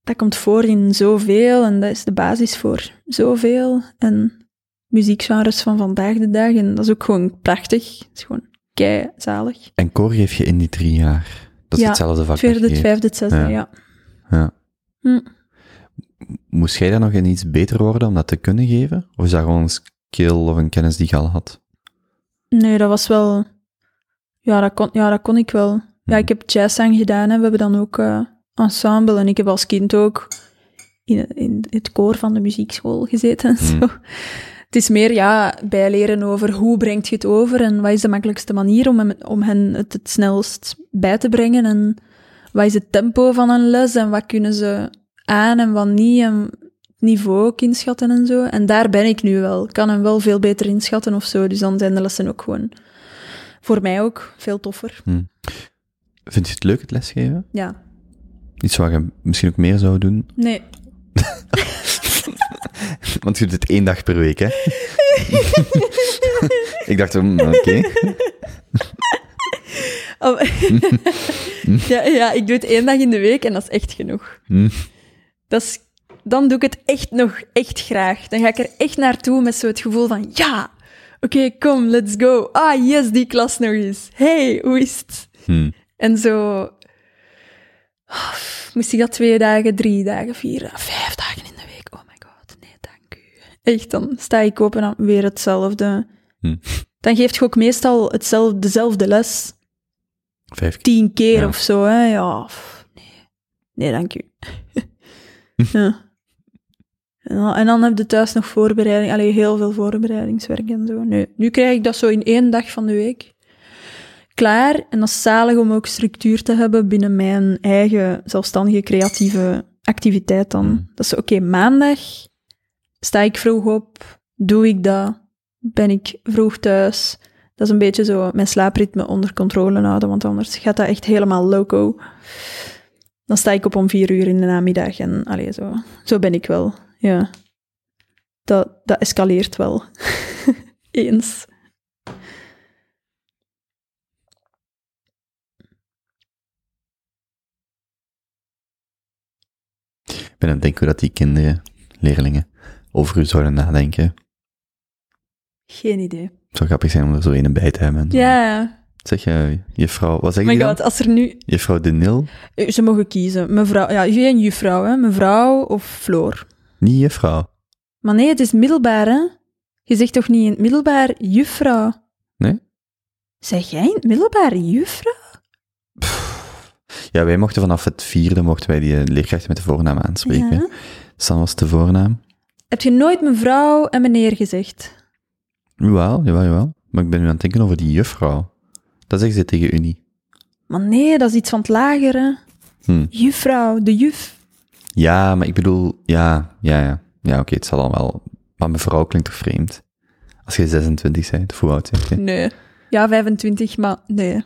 Dat komt voor in zoveel en dat is de basis voor zoveel. En muziekgenres van vandaag de dag. En dat is ook gewoon prachtig. Het is gewoon kei zalig. En koor geef je in die drie jaar. Dat is Ja, hetzelfde vak. Vierde, het vijfde, het zesde, Ja. ja. Ja. Hm. Moest jij daar nog in iets beter worden om dat te kunnen geven? Of is dat gewoon een skill of een kennis die je al had? Nee, dat was wel... Ja, dat kon, ja, dat kon ik wel. Ja, ik heb jazzzang gedaan en we hebben dan ook eh, ensemble. En ik heb als kind ook in, in het koor van de muziekschool gezeten en Hmm. zo. Het is meer ja, bijleren over hoe brengt je het over en wat is de makkelijkste manier om, hem, om hen het het snelst bij te brengen en wat is het tempo van een les en wat kunnen ze aan en wat niet en het niveau ook inschatten en zo. En daar ben ik nu wel. Ik kan hem wel veel beter inschatten of zo, dus dan zijn de lessen ook gewoon voor mij ook veel toffer. Vind je het leuk, het lesgeven? Ja. Iets wat je misschien ook meer zou doen? Nee. Want je doet het één dag per week, hè? ik dacht, mm, oké. Oh. ja, ja, ik doe het één dag in de week en dat is echt genoeg. Hm. Dat is, dan doe ik het echt nog echt graag. Dan ga ik er echt naartoe met zo het gevoel van, ja, oké, kom, let's go. Ah, yes, die klas nog eens. Hey, hoe is het? Hm. En zo... oh, moest ik dat twee dagen, drie dagen, vier, vijf dagen in de week? Oh my god, nee, dank u. Echt, dan sta ik op en dan weer hetzelfde. Hm. Dan geeft je ook meestal hetzelfde, dezelfde les Vijf keer. tien keer Ja. of zo, hè. Ja, nee. Nee, dank u. ja. En dan, heb je thuis nog voorbereiding, allee, heel veel voorbereidingswerk en zo. Nee, nu krijg ik dat zo in één dag van de week klaar. En dat is zalig om ook structuur te hebben binnen mijn eigen zelfstandige creatieve activiteit dan. Mm. Dat is oké, maandag sta ik vroeg op, doe ik dat, ben ik vroeg thuis. Dat is een beetje zo mijn slaapritme onder controle houden, want anders gaat dat echt helemaal loco. Dan sta ik op om vier uur in de namiddag en allee, zo, zo ben ik wel. Ja. Dat, dat escaleert wel. Eens. Ik ben aan het denken dat die kinderen, leerlingen, over u zouden nadenken. Geen idee. Het zou grappig zijn om er zo een bij te hebben. Ja. Zeg je, juffrouw, wat zeg Oh je my dan? god, als er nu... Juffrouw De Nil? Eh, Ze mogen kiezen. Mevrouw... Ja, geen juffrouw, hè. Mevrouw of Floor. Niet juffrouw. Maar nee, het is middelbaar, hè. Je zegt toch niet in het middelbaar juffrouw? Nee? Zeg jij in het middelbaar juffrouw? Ja, wij mochten vanaf het vierde, mochten wij die eh, leerkrachten met de voornaam aanspreken. Ja. Dan was de voornaam. Heb je nooit mevrouw en meneer gezegd? Jawel, jawel, jawel. Maar ik ben nu aan het denken over die juffrouw. Dat zeggen ze tegen u niet. Maar nee, dat is iets van het lagere. Hm. Juffrouw, de juf. Ja, maar ik bedoel, ja, ja, ja. Ja, oké, het zal dan wel. Maar mevrouw klinkt toch vreemd? Als je 26 bent, of hoe oud je? Nee. Ja, 25, maar nee.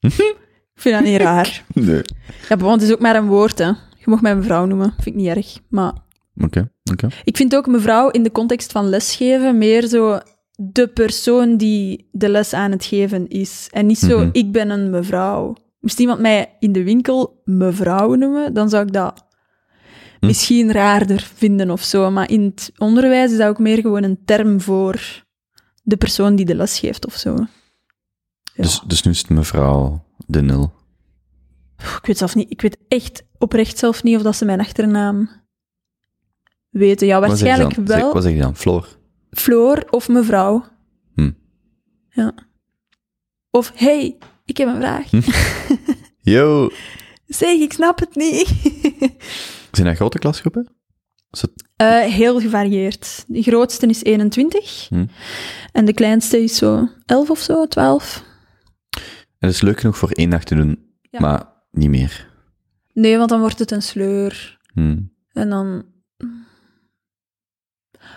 ik vind dat niet raar. Nee. Ja, want het is ook maar een woord, hè. Je mag mij mevrouw noemen. Vind ik niet erg. Maar Oké, oké. ik vind ook mevrouw in de context van lesgeven meer zo de persoon die de les aan het geven is. En niet zo, Mhm. ik ben een mevrouw. Moest iemand mij in de winkel mevrouw noemen, dan zou ik dat Hm. misschien raarder vinden of zo. Maar in het onderwijs is dat ook meer gewoon een term voor de persoon die de les geeft of zo. Ja. Dus, dus nu is het mevrouw De. Pff, Ik weet zelf niet. Ik weet echt oprecht zelf niet of dat ze mijn achternaam weten. Ja, waarschijnlijk dan? Wel. Wat zeg je dan? Floor? Floor of mevrouw. Hm. Ja. Of, hey, ik heb een vraag. Hm. Yo! Zeg, ik snap het niet. Zijn dat grote klasgroepen? Het- Eh, heel gevarieerd. De grootste is 21. Hm. En de kleinste is zo 11 of zo, 12. Het is leuk genoeg voor één dag te doen, Ja. maar niet meer. Nee, want dan wordt het een sleur. Hm. En dan...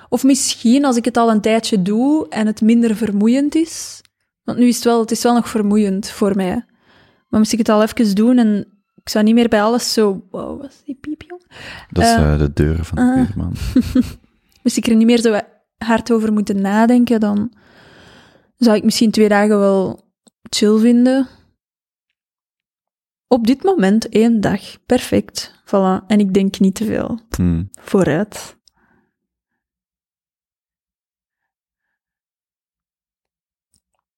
Of misschien als ik het al een tijdje doe en het minder vermoeiend is. Want nu is het wel, het is wel nog vermoeiend voor mij. Maar moest ik het al even doen en ik zou niet meer bij alles zo... Wow, wat is die piep, jong? Dat is Eh, eh, de deur van de ah. buurman. Moest ik er niet meer zo hard over moeten nadenken, dan zou ik misschien twee dagen wel chill vinden. Op dit moment één dag. Perfect. Voilà. En ik denk niet te veel. Hm. Vooruit.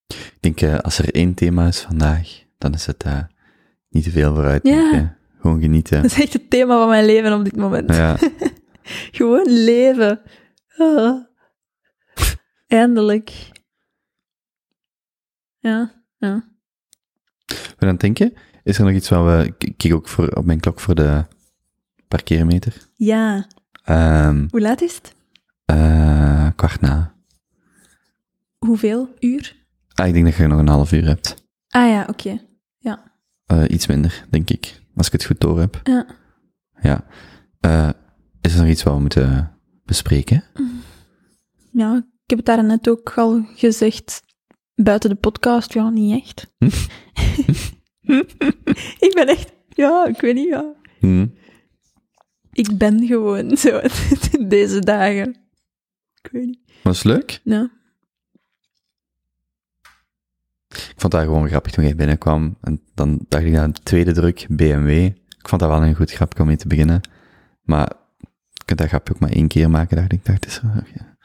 Ik denk, eh, als er één thema is vandaag, dan is het eh, niet te veel vooruit. Ja. Gewoon genieten. Dat is echt het thema van mijn leven op dit moment. Ja, Gewoon leven. Ah. Eindelijk. Ja, ja. ben aan het denken, is er nog iets wat we... Ik kijk ook voor, op mijn klok voor de parkeermeter. Ja. Ehm Hoe laat is het? eh, kwart na. Hoeveel uur? Ah, ik denk dat je nog een half uur hebt. Ah ja, oké. Eh, iets minder, denk ik. Als ik het goed door heb. Ja. Ja. Eh, is er nog iets wat we moeten bespreken? ja, ik heb het daar net ook al gezegd. Buiten de podcast, ja, niet echt. Hm? ik ben echt... Ja, ik weet niet, ja. Hm. Ik ben gewoon zo deze dagen. Ik weet niet. Was leuk? Ja. Ik vond dat gewoon grappig toen jij binnenkwam. En dan dacht ik aan de tweede druk, BMW. Ik vond dat wel een goed grapje om mee te beginnen. Maar ik kan dat grapje ook maar één keer maken, dacht ik. dacht, is er nog, ja,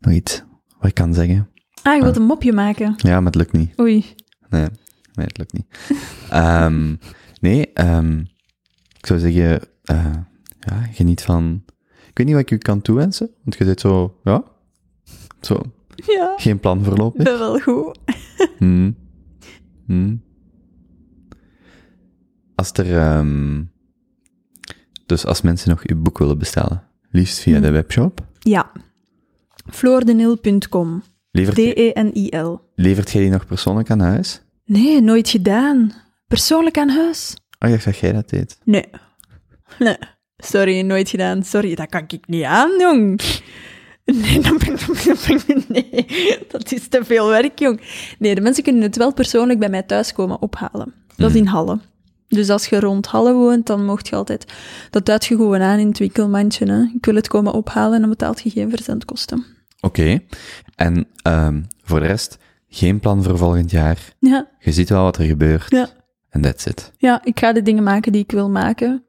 nog iets wat ik kan zeggen? Ah, je wilt een mopje maken. Ja, maar het lukt niet. Oei. Nee, nee het lukt niet. Ehm, nee, ehm, ik zou zeggen, eh, ja, geniet van... Ik weet niet wat ik u kan toewensen, want je zit zo, ja, zo, Ja, geen plan voorlopig. ben wel goed. Hmm. Hmm. Als er, ehm, dus als mensen nog uw boek willen bestellen, liefst via de Hmm. webshop, Ja. floordenil.com. D-E-N-I-L. levert jij die nog persoonlijk aan huis? Nee, nooit gedaan. Persoonlijk aan huis? Oh, ik dacht dat jij dat deed. Nee. Nee. Sorry, nooit gedaan. Sorry, dat kan ik niet aan, jong. Nee, dat, ben, dat ben- nee, dat is te veel werk, jong. Nee, de mensen kunnen het wel persoonlijk bij mij thuis komen ophalen. Dat is in Halle. Dus als je rond Halle woont, dan mocht je altijd... Dat duidt je gewoon aan in het winkelmandje. Hè. Ik wil het komen ophalen en dan betaalt je geen verzendkosten. Oké. En ehm, voor de rest, geen plan voor volgend jaar. Ja, Je ziet wel wat er gebeurt. Ja. En that's it. ja, ik ga de dingen maken die ik wil maken.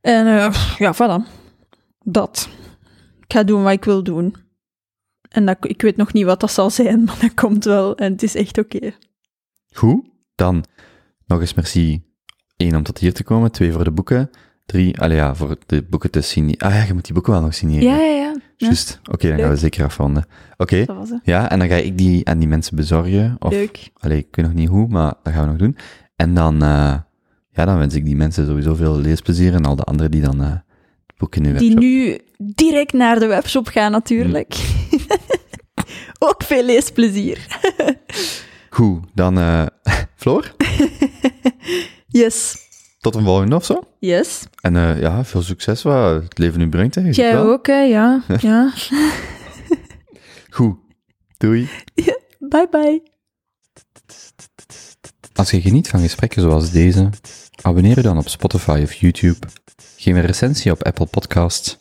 En eh, ja, voilà. Dat. Ik ga doen wat ik wil doen. En dat, ik weet nog niet wat dat zal zijn, maar dat komt wel. En het is echt oké. Goed. Dan nog eens merci. Eén, om tot hier te komen. Twee, voor de boeken. Drie, allee ja, voor de boeken te signeren. Ah ja, je moet die boeken wel nog signeren. Ja, ja, ja. ja Juist. Oké, dan gaan we zeker afronden. Oké. Ja, en dan ga ik die aan die mensen bezorgen. Of, Leuk. allee, ik weet nog niet hoe, maar dat gaan we nog doen. En dan, eh, ja, dan wens ik die mensen sowieso veel leesplezier en al de anderen die dan eh het boek in uw Die nu direct naar de webshop gaan, natuurlijk. Ook veel leesplezier. Goed, dan, eh Floor, Yes. tot een volgende of zo. Yes. En eh, ja, veel succes wat het leven nu brengt. Hè. Jij wel. ook, hè? Ja. ja. Goed. Doei. Bye bye. Als je geniet van gesprekken zoals deze, abonneer je dan op Spotify of YouTube, geef een recensie op Apple Podcasts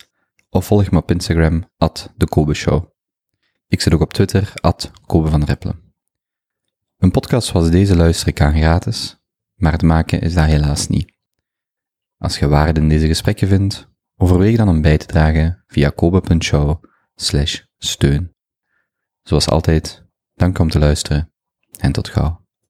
of volg me op Instagram, at de Kobe Show. Ik zit ook op Twitter, at Kobe van Rippelen. Een podcast zoals deze luister ik aan gratis, maar het maken is dat helaas niet. Als je waarde in deze gesprekken vindt, overweeg dan om bij te dragen via kobe.show steun. Zoals altijd, dank om te luisteren en tot gauw.